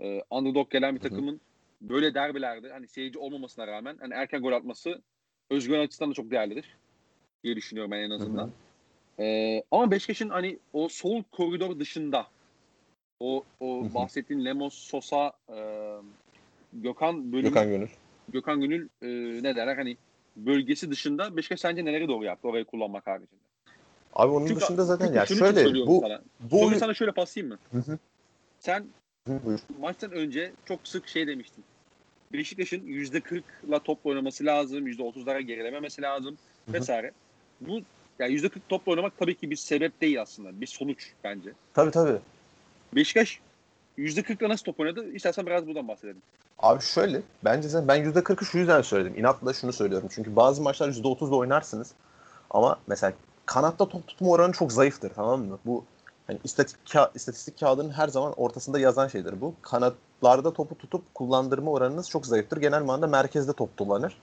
Ee, underdog gelen bir hı. Böyle derbilerde hani seyirci olmamasına rağmen hani erken gol atması özgüven açısından da çok değerlidir diye düşünüyorum ben en azından. Ee, ama Beşiktaş'ın hani o sol koridor dışında o o Hı hı. bahsettiğin Lemos, Sosa, e, Gökhan bölümü Gökhan Gönül. Gökhan Gönül e, ne derler hani bölgesi dışında Beşiktaş sence neleri doğru yaptı orayı kullanmak haricinde? Abi onun Çünkü- dışında zaten ya şöyle bu sana. bu oyun- sana şöyle pasayım mı? Hı hı. Sen buyur. maçtan önce çok sık şey demiştin. Beşiktaş'ın %40'la top oynaması lazım, %30'lara gerilememesi lazım Hı hı. vesaire. Bu yani %40 topla oynamak tabii ki bir sebep değil aslında. Bir sonuç bence. Tabii tabii. Beşiktaş %40'la nasıl top oynadı? İstersen biraz buradan bahsedelim. Abi şöyle bence sen ben %40'ı şu yüzden söyledim. İnatla şunu söylüyorum. Çünkü bazı maçlar %30'da oynarsınız. Ama mesela kanatta top tutma oranı çok zayıftır tamam mı? Bu hani istatistik, ka- istatistik kağıdının her zaman ortasında yazan şeydir bu. Kanatlarda topu tutup kullandırma oranınız çok zayıftır. Genel manada merkezde top dolanır.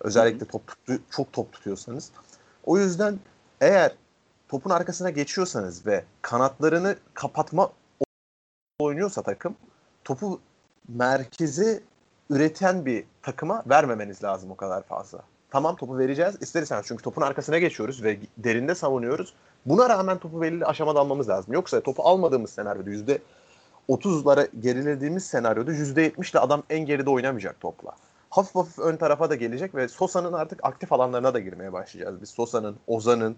Özellikle top tuttu, çok top tutuyorsanız. O yüzden eğer topun arkasına geçiyorsanız ve kanatlarını kapatma oynuyorsa takım topu merkezi üreten bir takıma vermemeniz lazım o kadar fazla. Tamam topu vereceğiz. İster çünkü topun arkasına geçiyoruz ve derinde savunuyoruz. Buna rağmen topu belli aşamada almamız lazım. Yoksa topu almadığımız senaryoda yüzde 30'lara gerilediğimiz senaryoda yüzde 70 ile adam en geride oynamayacak topla. Hafif hafif ön tarafa da gelecek ve Sosa'nın artık aktif alanlarına da girmeye başlayacağız. Biz Sosa'nın, Ozan'ın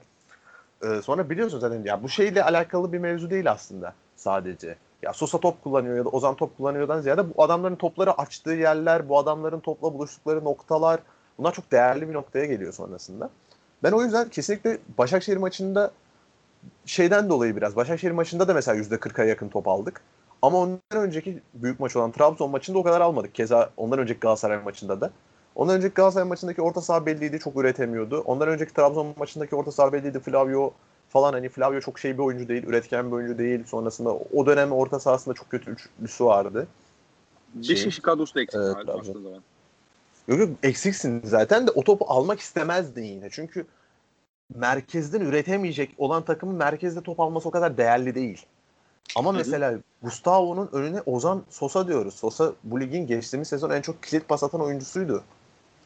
e, sonra biliyorsunuz zaten ya bu şeyle alakalı bir mevzu değil aslında sadece. Ya Sosa top kullanıyor ya da Ozan top kullanıyordan ziyade bu adamların topları açtığı yerler, bu adamların topla buluştukları noktalar bunlar çok değerli bir noktaya geliyor sonrasında. Ben o yüzden kesinlikle Başakşehir maçında şeyden dolayı biraz Başakşehir maçında da mesela %40'a yakın top aldık. Ama ondan önceki büyük maç olan Trabzon maçında o kadar almadık. Keza ondan önceki Galatasaray maçında da. Ondan önceki Galatasaray maçındaki orta saha belliydi. Çok üretemiyordu. Ondan önceki Trabzon maçındaki orta saha belliydi. Flavio falan hani Flavio çok şey bir oyuncu değil. Üretken bir oyuncu değil. Sonrasında o dönem orta sahasında çok kötü üçlüsü vardı. Beş kişi kadrosu da eksik zaman. Yok yok eksiksin zaten de o topu almak istemezdin yine. Çünkü merkezden üretemeyecek olan takımın merkezde top alması o kadar değerli değil. Ama Hı-hı. mesela Gustavo'nun önüne Ozan Sosa diyoruz. Sosa bu ligin geçtiğimiz sezon en çok kilit pas atan oyuncusuydu.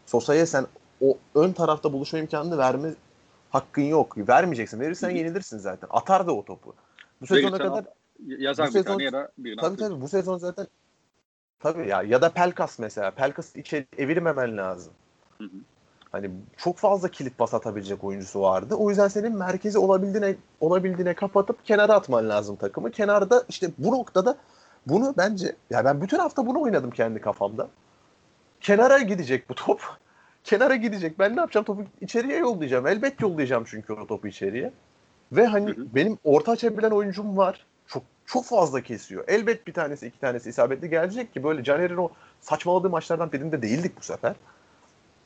Sosa'ya sen o ön tarafta buluşma imkanını verme hakkın yok. Vermeyeceksin. Verirsen Hı-hı. yenilirsin zaten. Atar da o topu. Bu sezona kadar yazar bu sezon, bir tane ya Tabii tabii bu sezon zaten tabii ya ya da Pelkas mesela. Pelkas içeri evirmemen lazım. Hı hı. Hani çok fazla kilit pas atabilecek oyuncusu vardı. O yüzden senin merkezi olabildiğine olabildiğine kapatıp kenara atman lazım takımı. Kenarda işte bu noktada bunu bence ya ben bütün hafta bunu oynadım kendi kafamda. Kenara gidecek bu top. Kenara gidecek. Ben ne yapacağım? Topu içeriye yollayacağım. Elbet yollayacağım çünkü o topu içeriye. Ve hani hı hı. benim orta açabilen oyuncum var. Çok çok fazla kesiyor. Elbet bir tanesi iki tanesi isabetli gelecek ki böyle Caner'in o saçmaladığı maçlardan birinde değildik bu sefer.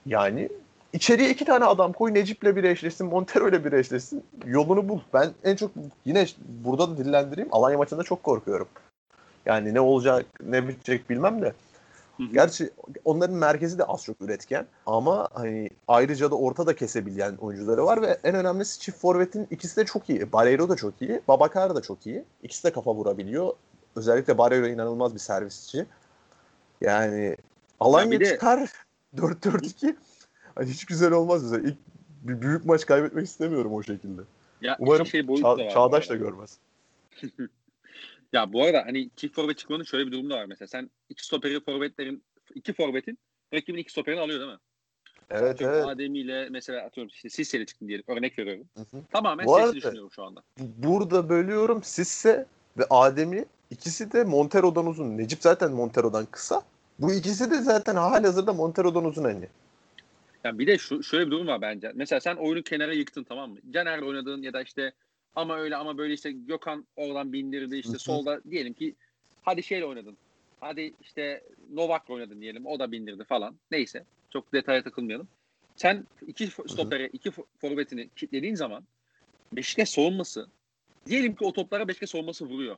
Yani İçeriye iki tane adam koy Necip'le bir eşleşsin, Montero'yla bir eşleşsin. Yolunu bul. Ben en çok yine burada da dillendireyim. Alanya maçında çok korkuyorum. Yani ne olacak, ne bitecek bilmem de. Gerçi onların merkezi de az çok üretken ama hani ayrıca da ortada kesebilen oyuncuları var ve en önemlisi çift forvetin ikisi de çok iyi. Barreiro da çok iyi, Babakar da çok iyi. İkisi de kafa vurabiliyor. Özellikle Barreiro inanılmaz bir servisçi. Yani Alanya ya de... çıkar 4-4-2 Hani hiç güzel olmaz mesela. İlk bir büyük maç kaybetmek istemiyorum o şekilde. Ya Umarım şey Ça- da Çağdaş da görmez. ya bu arada hani çift forvet çıkmanın şöyle bir durumu da var mesela. Sen iki stoperi forvetlerin iki forvetin rakibin iki stoperini alıyor değil mi? Evet Çünkü evet. Ademi ile mesela atıyorum işte Sisse'yle çıktın diyelim. Örnek veriyorum. Hı hı. Tamamen bu arada, düşünüyorum şu anda. Burada bölüyorum. Sisse ve Ademi ikisi de Montero'dan uzun. Necip zaten Montero'dan kısa. Bu ikisi de zaten hazırda Montero'dan uzun hani. Yani bir de şu, şöyle bir durum var bence. Mesela sen oyunu kenara yıktın tamam mı? Caner'le oynadığın ya da işte ama öyle ama böyle işte Gökhan oradan bindirdi işte solda diyelim ki hadi şeyle oynadın. Hadi işte Novak'la oynadın diyelim. O da bindirdi falan. Neyse. Çok detaya takılmayalım. Sen iki stopere, iki forvetini kilitlediğin zaman Beşiktaş savunması diyelim ki o toplara Beşiktaş savunması vuruyor.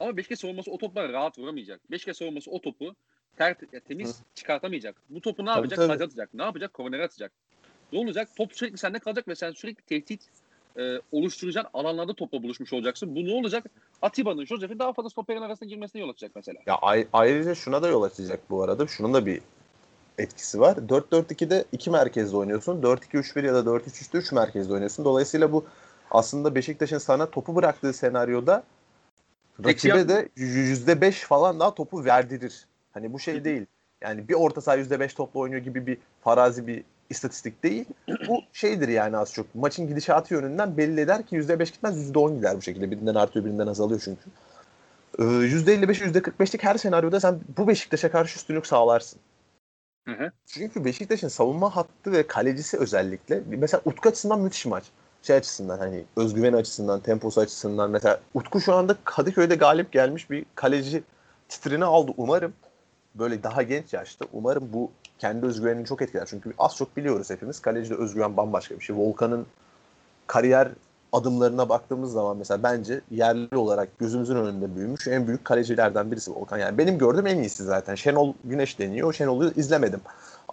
Ama Beşiktaş savunması o toplara rahat vuramayacak. Beşiktaş savunması o topu ter, temiz Hı. çıkartamayacak. Bu topu ne tabii, yapacak? Tabii. Taca atacak. Ne yapacak? Kornere atacak. Ne olacak? Top sürekli sende kalacak ve sen sürekli tehdit e, oluşturacağın alanlarda topla buluşmuş olacaksın. Bu ne olacak? Atiba'nın, Josef'in daha fazla stoperin arasına girmesine yol açacak mesela. Ya ayrıca şuna da yol açacak bu arada. Şunun da bir etkisi var. 4-4-2'de iki merkezde oynuyorsun. 4-2-3-1 ya da 4-3-3'te 3 merkezde oynuyorsun. Dolayısıyla bu aslında Beşiktaş'ın sana topu bıraktığı senaryoda rakibe de %5 falan daha topu verdirir. Hani bu şey değil. Yani bir orta saha %5 topla oynuyor gibi bir farazi bir istatistik değil. Bu şeydir yani az çok. Maçın gidişatı yönünden belli eder ki %5 gitmez %10 gider bu şekilde. Birinden artıyor birinden azalıyor çünkü. Ee, %55 %45'lik her senaryoda sen bu Beşiktaş'a karşı üstünlük sağlarsın. Hı hı. Çünkü Beşiktaş'ın savunma hattı ve kalecisi özellikle mesela Utku açısından müthiş maç. Şey açısından hani özgüveni açısından, temposu açısından mesela Utku şu anda Kadıköy'de galip gelmiş bir kaleci titrini aldı umarım böyle daha genç yaşta umarım bu kendi özgüvenini çok etkiler. Çünkü az çok biliyoruz hepimiz. Kalecide özgüven bambaşka bir şey. Volkan'ın kariyer adımlarına baktığımız zaman mesela bence yerli olarak gözümüzün önünde büyümüş en büyük kalecilerden birisi Volkan. Yani benim gördüğüm en iyisi zaten. Şenol Güneş deniyor. Şenol'u izlemedim.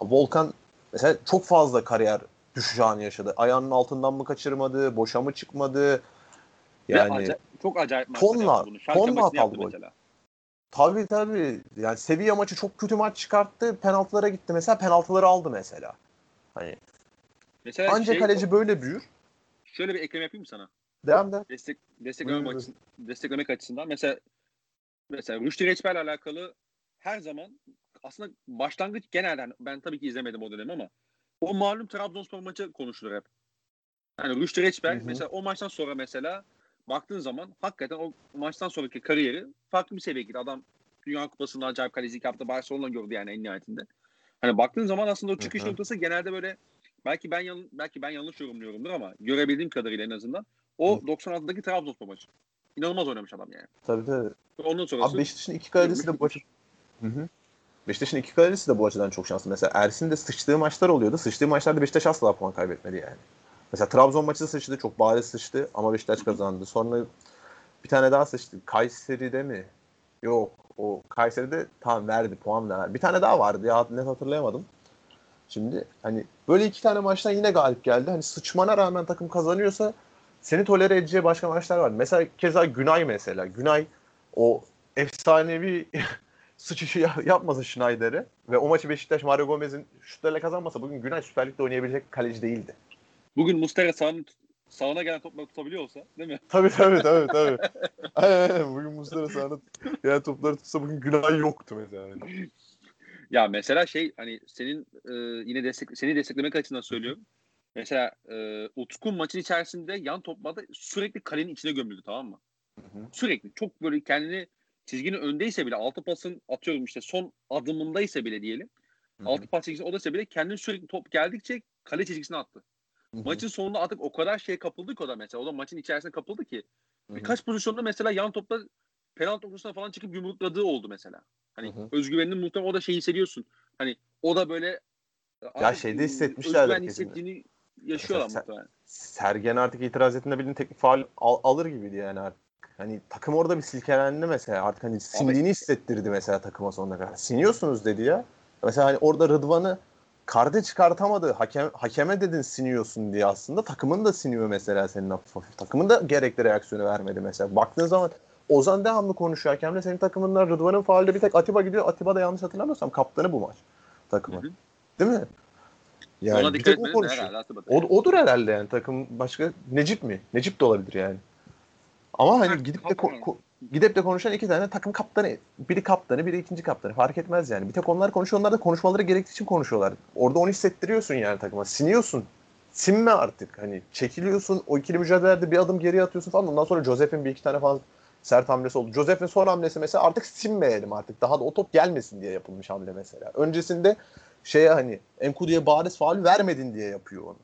Volkan mesela çok fazla kariyer düşüş anı yaşadı. Ayağının altından mı kaçırmadı, boşa mı çıkmadı? Yani acayip, çok acayip tonla, tonla hatalı gol. Mesela. Tabii tabii. Yani seviye maçı çok kötü maç çıkarttı. Penaltılara gitti mesela. Penaltıları aldı mesela. Hani Mesela Anca şey, kaleci böyle büyür. şöyle bir ekleme yapayım mı sana? Devam da. Destek desteklemek, Buyurun. açısından, desteklemek açısından mesela mesela Rüştü Reçber'le alakalı her zaman aslında başlangıç genelde hani ben tabii ki izlemedim o dönemi ama o malum Trabzonspor maçı konuşulur hep. Yani Rüştü Reçber mesela o maçtan sonra mesela baktığın zaman hakikaten o maçtan sonraki kariyeri farklı bir seviyeye gitti. Adam Dünya Kupası'nda acayip kalecilik yaptı. Barcelona gördü yani en nihayetinde. Hani baktığın zaman aslında o çıkış noktası genelde böyle belki ben yan, belki ben yanlış yorumluyorumdur ama görebildiğim kadarıyla en azından o 96'daki Trabzonspor maçı. İnanılmaz oynamış adam yani. Tabii tabii. Ondan sonrası Abi Beşiktaş'ın iki kalecisi de bu açı... Hı hı. Beşiktaş'ın iki kalecisi de bu açıdan çok şanslı. Mesela Ersin de sıçtığı maçlar oluyordu. Sıçtığı maçlarda Beşiktaş asla puan kaybetmedi yani. Mesela Trabzon maçı sıçtı. Çok bariz sıçtı ama Beşiktaş kazandı. Sonra bir tane daha sıçtı. Kayseri'de mi? Yok. O Kayseri'de tam verdi. Puan verdi. Bir tane daha vardı ya net hatırlayamadım. Şimdi hani böyle iki tane maçtan yine galip geldi. Hani sıçmana rağmen takım kazanıyorsa seni tolere edeceği başka maçlar var. Mesela keza Günay mesela. Günay o efsanevi sıçışı ya- yapmasa Schneider'e ve o maçı Beşiktaş Mario Gomez'in şutlarıyla kazanmasa bugün Günay Süper Lig'de oynayabilecek kaleci değildi. Bugün Mustera sağına, sağına gelen topları tutabiliyor olsa değil mi? Tabii tabii tabii tabii. aynen, aynen. Bugün Muslera sahada yani topları tutsa bugün Günay yoktu mesela. Yani. Ya mesela şey hani senin e, yine destek seni desteklemek açısından söylüyorum. Mesela e, Utku maçın içerisinde yan toplarda sürekli kalenin içine gömüldü tamam mı? Hı hı. Sürekli çok böyle kendini çizginin öndeyse bile altı pasın atıyorum işte son adımındaysa bile diyelim. Hı hı. Altı pas çizgisinde odaysa bile kendini sürekli top geldikçe kale çizgisine attı. Maçın sonunda artık o kadar şey kapıldı ki o da mesela. O da maçın içerisinde kapıldı ki. Birkaç pozisyonda mesela yan topta penaltı noktasına falan çıkıp yumrukladığı oldu mesela. Hani Hı hı. özgüveninin muhtemelen o da şey hissediyorsun. Hani o da böyle artık, şeyde ıı, hissetmişlerdir Özgüven hissettiğini yaşıyorlar Mesela muhtemelen. Sergen artık itiraz ettiğinde bildiğin teknik faal al- alır gibiydi yani artık. Hani takım orada bir silkelendi mesela. Artık hani sindiğini hissettirdi mesela takıma sonuna kadar. Siniyorsunuz dedi ya. Mesela hani orada Rıdvan'ı karda çıkartamadı. Hakem, hakeme dedin siniyorsun diye aslında. Takımın da siniyor mesela senin hafif. Takımın da gerekli reaksiyonu vermedi mesela. Baktığın zaman Ozan devamlı konuşuyor hakemle. Senin takımından Rıdvan'ın faalde bir tek Atiba gidiyor. Atiba da yanlış hatırlamıyorsam kaptanı bu maç takımın. Hı hı. Değil mi? Yani Ona bir tek o konuşuyor. herhalde. O, odur herhalde yani takım başka Necip mi? Necip de olabilir yani. Ama hani Ha, gidip de ko- kaptan. ko- gidip de konuşan iki tane takım kaptanı. Biri kaptanı, biri ikinci kaptanı. Fark etmez yani. Bir tek onlar konuşuyor. Onlar da konuşmaları gerektiği için konuşuyorlar. Orada onu hissettiriyorsun yani takıma. Siniyorsun. Sinme artık. Hani çekiliyorsun. O ikili mücadelede bir adım geriye atıyorsun falan. Ondan sonra Josef'in bir iki tane falan sert hamlesi oldu. Josef'in son hamlesi mesela artık sinmeyelim artık. Daha da o top gelmesin diye yapılmış hamle mesela. Öncesinde şeye hani Enkudu'ya bariz faul vermedin diye yapıyor onu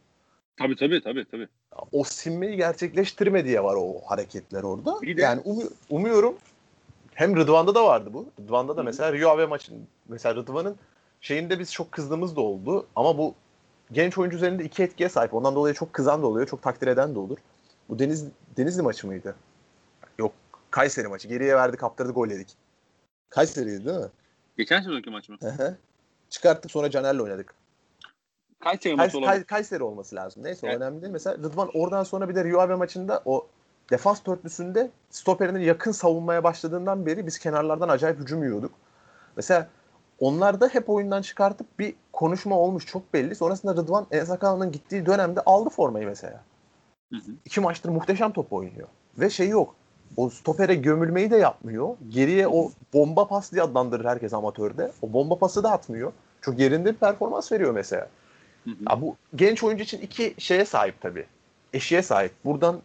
Tabii tabii tabii tabii. O sinmeyi gerçekleştirme diye var o hareketler orada. Bir de- yani umu- umuyorum hem Rıdvan'da da vardı bu. Rıdvan'da da mesela Rio Ave maçın mesela Rıdvan'ın şeyinde biz çok kızdığımız da oldu ama bu genç oyuncu üzerinde iki etkiye sahip. Ondan dolayı çok kızan da oluyor, çok takdir eden de olur. Bu Deniz Denizli maçı mıydı? Yok, Kayseri maçı. Geriye verdi, kaptırdı, gol yedik. Kayseri'ydi değil mi? Geçen sezonki maç mı? Hı hı. Çıkarttık sonra Caner'le oynadık. Kayseri Kays- maçı olabilir. Kay- Kayseri olması lazım. Neyse o Evet. önemli değil. Mesela Rıdvan oradan sonra bir de Rio Ave maçında o defans dörtlüsünde stoperinin yakın savunmaya başladığından beri biz kenarlardan acayip hücum yiyorduk. Mesela onlar da hep oyundan çıkartıp bir konuşma olmuş çok belli. Sonrasında Rıdvan Ensakala'nın gittiği dönemde aldı formayı mesela. Hı hı. İki maçtır muhteşem top oynuyor. Ve şey yok. O stopere gömülmeyi de yapmıyor. Geriye o bomba pas diye adlandırır herkes amatörde. O bomba pası da atmıyor. Çok yerinde bir performans veriyor mesela. Hı hı. Ya bu genç oyuncu için iki şeye sahip tabii. Eşiğe sahip. Buradan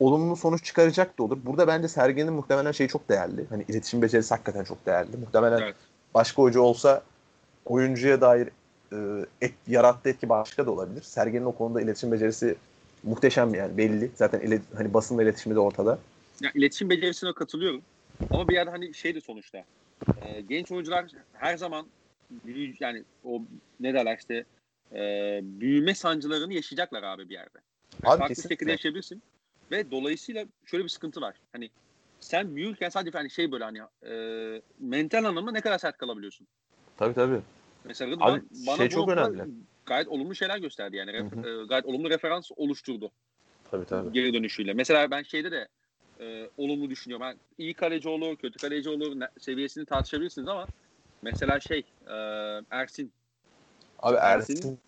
olumlu sonuç çıkaracak da olur. Burada bence Sergen'in muhtemelen şeyi çok değerli. Hani iletişim becerisi hakikaten çok değerli. Muhtemelen Evet. başka hoca olsa oyuncuya dair e, et, yarattığı etki başka da olabilir. Sergen'in o konuda iletişim becerisi muhteşem yani belli. Zaten ile, hani basınla iletişimi de ortada. Ya, iletişim becerisine katılıyorum. Ama bir yerde hani şeydi sonuçta. e, genç oyuncular her zaman yani o ne derler işte e, büyüme sancılarını yaşayacaklar abi bir yerde. Yani Abi farklı kesinlikle. şekilde yaşayabilirsin. Ve dolayısıyla şöyle bir sıkıntı var. Hani sen büyürken sadece hani şey böyle hani e, mental anlamda ne kadar sert kalabiliyorsun. Tabii tabii. Mesela Abi, bana şey bu çok önemli. gayet olumlu şeyler gösterdi yani. Ref- Hı e, gayet olumlu referans oluşturdu Tabii tabii. geri dönüşüyle. Mesela ben şeyde de e, olumlu düşünüyorum. Ben iyi kaleci olur, kötü kaleci olur seviyesini tartışabilirsiniz ama mesela şey e, Ersin Abi Ersin- Ersin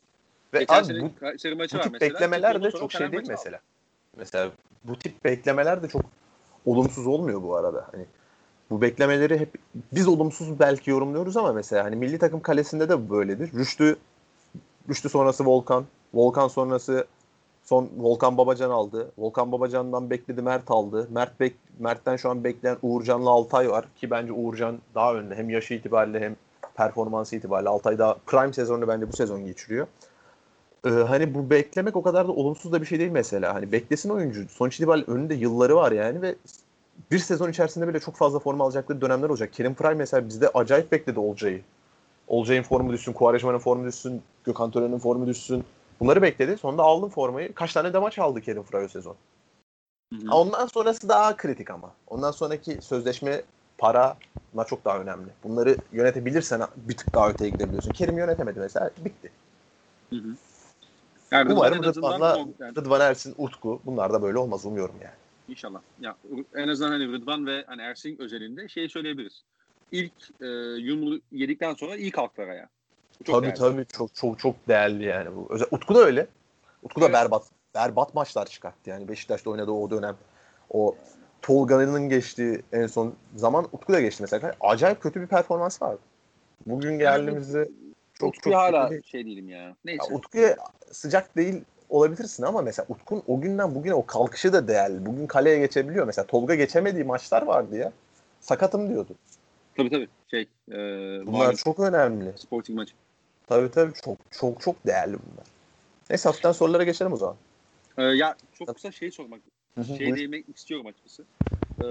Ve Geçen abi bu, Kayseri maçı bu var tip mesela. beklemeler de çok şey değil maçı aldı. mesela. Mesela bu tip beklemeler de çok olumsuz olmuyor bu arada. Hani bu beklemeleri hep biz olumsuz belki yorumluyoruz ama mesela hani milli takım kalesinde de böyledir. Rüştü Rüştü sonrası Volkan, Volkan sonrası son Volkan Babacan aldı. Volkan Babacan'dan bekledi Mert aldı. Mert bek, Mert'ten şu an bekleyen Uğurcan'la Altay var ki bence Uğurcan daha önde hem yaşı itibariyle hem performansı itibariyle Altay daha prime sezonu bence bu sezon geçiriyor. Ee, hani bu beklemek o kadar da olumsuz da bir şey değil mesela. Hani beklesin oyuncu. Sonuç itibariyle önünde yılları var yani ve bir sezon içerisinde bile çok fazla forma alacakları dönemler olacak. Kerim Prime mesela bizde acayip bekledi Olcay'ı. Olcay'ın formu düşsün, Kuvareşman'ın formu düşsün, Gökhan Tören'in formu düşsün. Bunları bekledi. Sonunda aldım formayı. Kaç tane de maç aldı Kerim o sezon. Hı hı. Ondan sonrası daha kritik ama. Ondan sonraki sözleşme para bunlar çok daha önemli. Bunları yönetebilirsen bir tık daha öteye gidebiliyorsun. Kerim yönetemedi mesela. Bitti. Hı hı. Yani Umarım Rıdvan'la yani Rıdvan Ersin, Utku bunlar da böyle olmaz umuyorum yani. inşallah. Ya en azından hani Rıdvan ve hani Ersin özelinde şey söyleyebiliriz. İlk e, yumruğu yedikten sonra iyi kalktılar ya. Bu çok tabii değerli. tabii çok çok çok değerli yani bu. Özel, Utku da öyle. Utku da Evet. berbat. Berbat maçlar çıkarttı yani Beşiktaş'ta oynadığı o dönem. O Tolga'nın geçtiği en son zaman Utku da geçti mesela. Acayip kötü bir performans vardı. Bugün geldiğimizde çok Utku'ya çok hala kötü şey değilim ya. Ya Neyse. Utku'ya sıcak değil olabilirsin ama mesela Utku'nun o günden bugüne o kalkışı da değerli. Bugün kaleye geçebiliyor. Mesela Tolga geçemediği maçlar vardı ya. Sakatım diyordu. Tabii tabii. Şey, e, Bunlar malum çok önemli. Sporting maçı. Tabii tabii çok çok çok değerli bunlar. Neyse hafiften sorulara geçelim o zaman. E, ya çok kısa şey sormak, şey değinmek istiyorum açıkçası. E,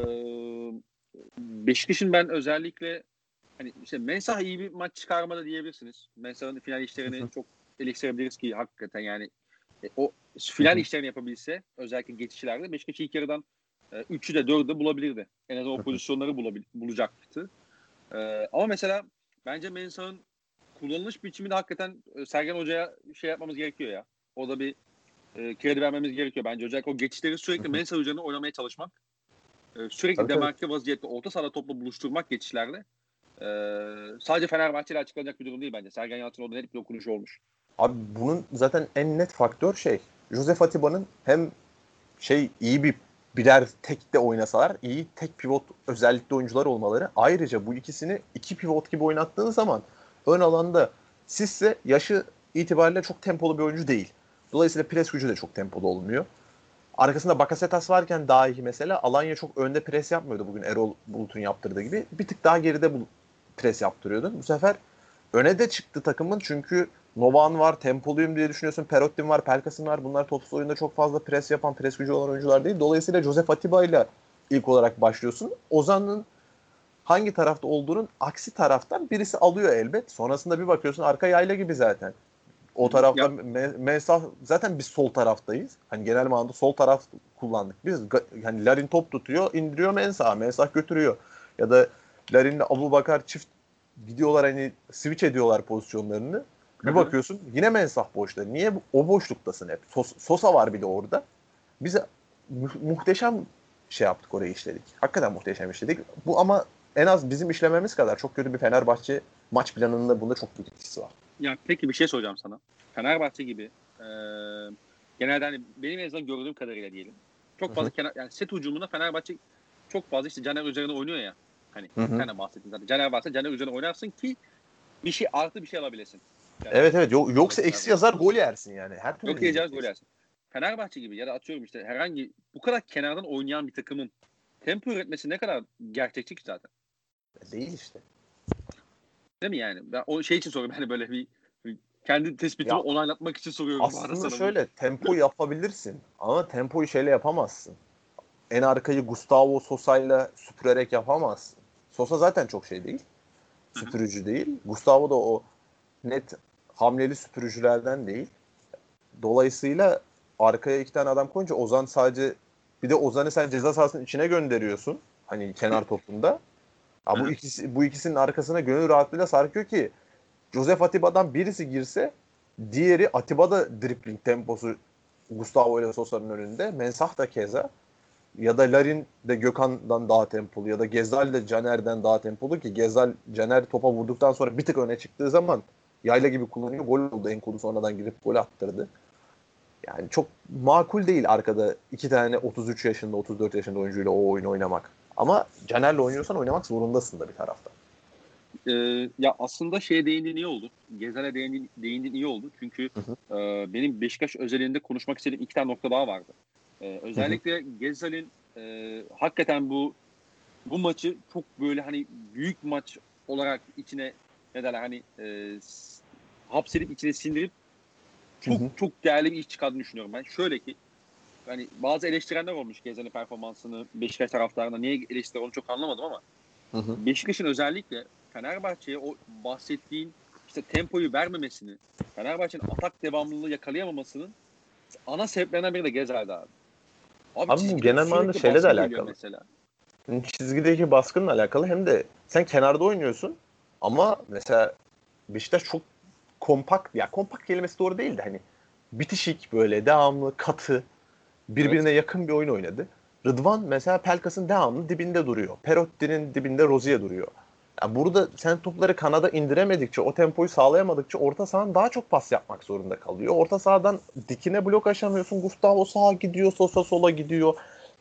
Beşiktaş'ın ben özellikle hani işte Mensah iyi bir maç çıkarmadı diyebilirsiniz. Mensah'ın final işlerini çok eleştirebiliriz ki hakikaten yani e, o final işlerini yapabilse özellikle geçişlerde Beşiktaş ilk yarıdan 3'ü de 4'ü de bulabilirdi. En azından o pozisyonları bulabil- bulacaktı. E, ama mesela bence Mensah'ın kullanılış biçimi de hakikaten e, Sergen Hoca'ya şey yapmamız gerekiyor ya. O da bir e, kredi vermemiz gerekiyor bence. Özellikle o geçişleri sürekli. Mensah üzerine oynamaya çalışmak. E, sürekli tabii. demarke vaziyette orta sahada topla buluşturmak geçişlerde. E, sadece Fenerbahçe ile açıklanacak bir durum değil bence. Sergen Yalçın orada net bir dokunuşu olmuş. Abi bunun zaten en net faktör şey. Josef Atiba'nın hem şey iyi bir birer tek de oynasalar iyi tek pivot özellikle oyuncular olmaları. Ayrıca bu ikisini iki pivot gibi oynattığın zaman ön alanda Sisse yaşı itibariyle çok tempolu bir oyuncu değil. Dolayısıyla pres gücü de çok tempolu olmuyor. Arkasında Bakasetas varken daha iyi mesela Alanya çok önde pres yapmıyordu bugün Erol Bulut'un yaptırdığı gibi. Bir tık daha geride bu pres yaptırıyordu. Bu sefer öne de çıktı takımın çünkü Novan var, tempoluyum diye düşünüyorsun. Perottin var, Pelkas'ın var. Bunlar topsuz oyunda çok fazla pres yapan, pres gücü olan oyuncular değil. Dolayısıyla Josef Atiba ile ilk olarak başlıyorsun. Ozan'ın hangi tarafta olduğunun aksi taraftan birisi alıyor elbet. Sonrasında bir bakıyorsun arka yayla gibi zaten. O tarafta Ya- Me- Mensah zaten biz sol taraftayız. Hani genel manada sol taraf kullandık. Biz hani Larin top tutuyor, indiriyor Mensah. Mensah götürüyor. Ya da Larin'le Abu Bakar çift gidiyorlar hani switch ediyorlar pozisyonlarını. Bir bakıyorsun yine Mensah boşta. Niye o boşluktasın hep? Sos- Sosa var bir de orada. Biz mu- muhteşem şey yaptık orayı işledik. Hakikaten muhteşem işledik. Bu ama en az bizim işlememiz kadar çok kötü bir Fenerbahçe maç planında bunda çok büyük etkisi var. Ya peki bir şey soracağım sana. Fenerbahçe gibi e, genelde hani benim en azından gördüğüm kadarıyla diyelim. Çok fazla kenar, yani set hücumunda Fenerbahçe çok fazla işte Caner üzerine oynuyor ya. Hani Hı hı. sen de bahsettin zaten. Caner varsa Caner üzerine oynarsın ki bir şey artı bir şey alabilesin. Yani Evet evet Yo- yoksa eksi yazar gol yersin yani. Her türlü Yok yiyeceksin. gol yersin. Fenerbahçe gibi ya da atıyorum işte herhangi bu kadar kenardan oynayan bir takımın tempo üretmesi ne kadar gerçekçi ki zaten. Değil işte. Değil mi yani? Ben o şey için soruyorum hani böyle bir, bir kendi tespitimi Ya, onaylatmak için soruyorum. Aslında şöyle tempo yapabilirsin ama tempoyu şeyle yapamazsın. En arkayı Gustavo Sosa'yla süpürerek yapamazsın. Sosa zaten çok şey değil. Süpürücü değil. Gustavo da o net hamleli süpürücülerden değil. Dolayısıyla arkaya iki tane adam koyunca Ozan sadece bir de Ozan'ı sen ceza sahasının içine gönderiyorsun. Hani kenar topunda. Ha, bu ikisi bu ikisinin arkasına gönül rahatlığıyla sarkıyor ki Josef Atiba'dan birisi girse diğeri Atiba'da dribling temposu Gustavo ile Sosa'nın önünde. Mensah da keza. Ya da Larin de Gökhan'dan daha tempolu ya da Gezal de Caner'den daha tempolu ki Gezal Caner topa vurduktan sonra bir tık öne çıktığı zaman yayla gibi kullanıyor. Gol oldu Enkodu sonradan girip gol attırdı. Yani çok makul değil arkada iki tane 33 yaşında 34 yaşında oyuncuyla o oyunu oynamak. Ama Caner'le oynuyorsan oynamak zorundasın da bir taraftan. Ee, ya aslında şeye değindiğin iyi oldu. Gezer'e değindiğin, değindiğin iyi oldu. Çünkü Hı hı. e, benim Beşiktaş özelinde konuşmak istediğim iki tane nokta daha vardı. E, özellikle Gezal'in e, hakikaten bu bu maçı çok böyle hani büyük maç olarak içine ne derler hani e, hapsedip içine sindirip çok Hı hı. çok değerli bir iş çıkardığını düşünüyorum ben. Şöyle ki hani bazı eleştirenler olmuş Gezal'in performansını Beşiktaş taraftarına. Niye eleştiriyor onu çok anlamadım ama Hı hı. Beşiktaş'ın özellikle Fenerbahçe'ye o bahsettiğin işte tempoyu vermemesini, Fenerbahçe'nin atak devamlılığı yakalayamamasının ana sebeplerinden biri de Gezer'di abi. Abi bu çizgide genel manada şeyle de alakalı. Mesela. Çizgideki baskınla alakalı hem de sen kenarda oynuyorsun ama mesela Beşiktaş çok kompakt ya kompakt kelimesi doğru değil de hani bitişik böyle devamlı katı birbirine yakın bir oyun oynadı. Rıdvan mesela Pelkas'ın devamlı dibinde duruyor. Perotti'nin dibinde Rozier duruyor. Ya burada sen topları kanada indiremedikçe, o tempoyu sağlayamadıkça orta sahan daha çok pas yapmak zorunda kalıyor. Orta sahadan dikine blok aşamıyorsun. Gustavo sağa gidiyor, Sosa sola gidiyor.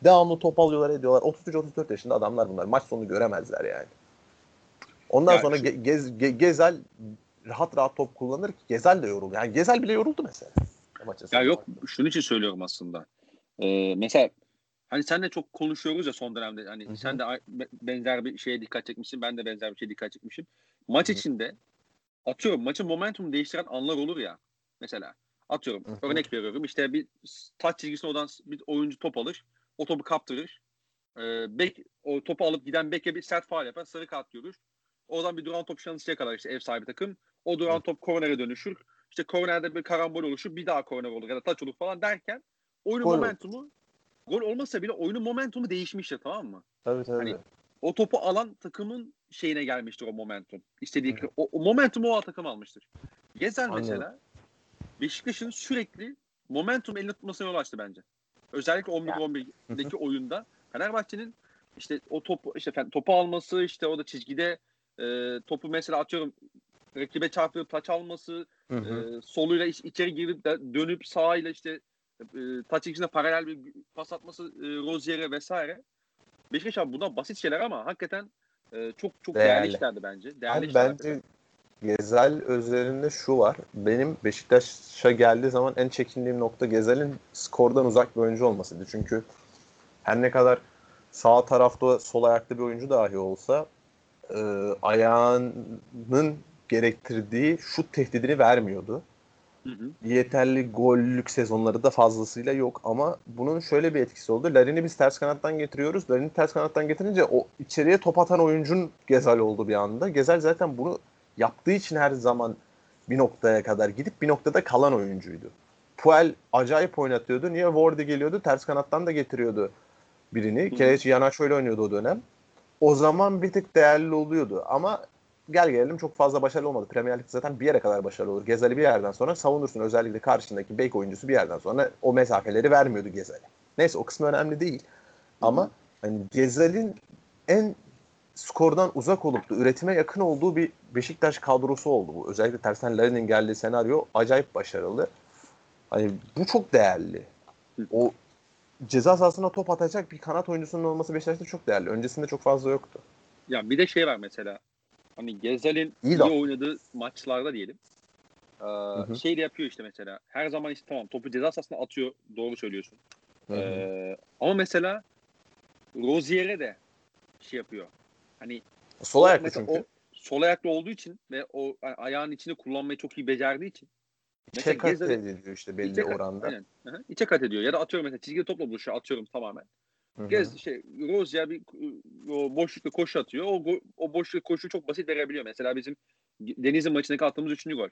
Devamlı top alıyorlar ediyorlar. 33-34 yaşında adamlar bunlar. Maç sonu göremezler yani. Ondan Ya sonra şu- Ge- Gez, Ge- Gezel rahat rahat top kullanır ki Gezel de yoruldu. Yani Gezel bile yoruldu mesela. Ya yok şunun için söylüyorum aslında. Ee, mesela hani sen de çok konuşuyoruz ya son dönemde. Hani Hı hı. sen de benzer bir şeye dikkat çekmişsin. Ben de benzer bir şeye dikkat çekmişim. Maç Hı hı. içinde atıyorum maçın momentumu değiştiren anlar olur ya. Mesela atıyorum Hı hı. örnek veriyorum işte bir taç çizgisine odan bir oyuncu top alır. O topu kaptırır. Ee, bek, o topu alıp giden beke bir sert faal yapar. Sarı kart görür. O zaman bir duran top şansı yakalar işte ev sahibi takım. O duran top kornere dönüşür. İşte kornerde bir karambol oluşur. Bir daha korner olur ya da taç olur falan derken oyunun Gol momentumu gol olmasa bile oyunun momentumu değişmiştir tamam mı? Tabii tabii. Hani o topu alan takımın şeyine gelmiştir o momentum. İstediği Hı. o, o momentumu o takım almıştır. Gezer Anladım. mesela Beşiktaş'ın sürekli momentum elinde tutmasına yol açtı bence. Özellikle 11-11'deki oyunda Fenerbahçe'nin işte o topu işte topu alması işte o da çizgide e, topu mesela atıyorum rakibe çarpıp taç alması Hı hı. e, soluyla iç- içeri girip de dönüp sağıyla işte e, taç içine paralel bir pas atması e, Rozier'e vesaire. Beşiktaş abi bunlar basit şeyler ama hakikaten e, çok çok değerli, Değerli. işlerdi bence. Değerli Abi bence Gezel özelinde şu var. Benim Beşiktaş'a geldiği zaman en çekindiğim nokta Gezel'in skordan uzak bir oyuncu olmasıydı. Çünkü her ne kadar sağ tarafta sol ayaklı bir oyuncu dahi olsa e, ayağının gerektirdiği şut tehdidini vermiyordu. Hı hı. yeterli gollük sezonları da fazlasıyla yok ama bunun şöyle bir etkisi oldu. Larin'i biz ters kanattan getiriyoruz. Larin'i ters kanattan getirince o içeriye top atan oyuncun Gezel oldu bir anda. Gezel zaten bunu yaptığı için her zaman bir noktaya kadar gidip bir noktada kalan oyuncuydu. Puel acayip oynatıyordu. Niye Wardy geliyordu? Ters kanattan da getiriyordu birini. Kelechi Iheanacho ile oynuyordu o dönem. O zaman bir tık değerli oluyordu ama gel gelelim çok fazla başarılı olmadı. Premier Lig'de zaten bir yere kadar başarılı olur. Gezel'i bir yerden sonra savunursun. Özellikle karşındaki bek oyuncusu bir yerden sonra o mesafeleri vermiyordu Gezel'e. Neyse o kısmı önemli değil. Ama hani Gezel'in en skordan uzak olup da üretime yakın olduğu bir Beşiktaş kadrosu oldu bu. Özellikle tersten Larin'in geldiği senaryo acayip başarılı. Hani bu çok değerli. O ceza sahasına top atacak bir kanat oyuncusunun olması Beşiktaş'ta çok değerli. Öncesinde çok fazla yoktu. Ya bir de şey var mesela. Hani Gezel'in İyi iyi, oynadığı maçlarda diyelim. Ee, hı. şey de yapıyor işte mesela. Her zaman işte tamam topu ceza sahasına atıyor. Doğru söylüyorsun. Hı hı. Ee, ama mesela Rozier'e de şey yapıyor. Hani Sol ayaklı çünkü. O sol ayaklı olduğu için ve o a- ayağın içini kullanmayı çok iyi becerdiği için. İçe mesela kat ediliyor işte belli İçe kat- oranda. Aynen. Hı hı. İçe kat ediyor. Ya da atıyorum mesela çizgide topla buluşuyor. Atıyorum tamamen. Gez şey Rozier bir o boşlukta koşu atıyor. O o boşlukta koşu çok basit verebiliyor. Mesela bizim Deniz'in maçındaki attığımız üçüncü gol.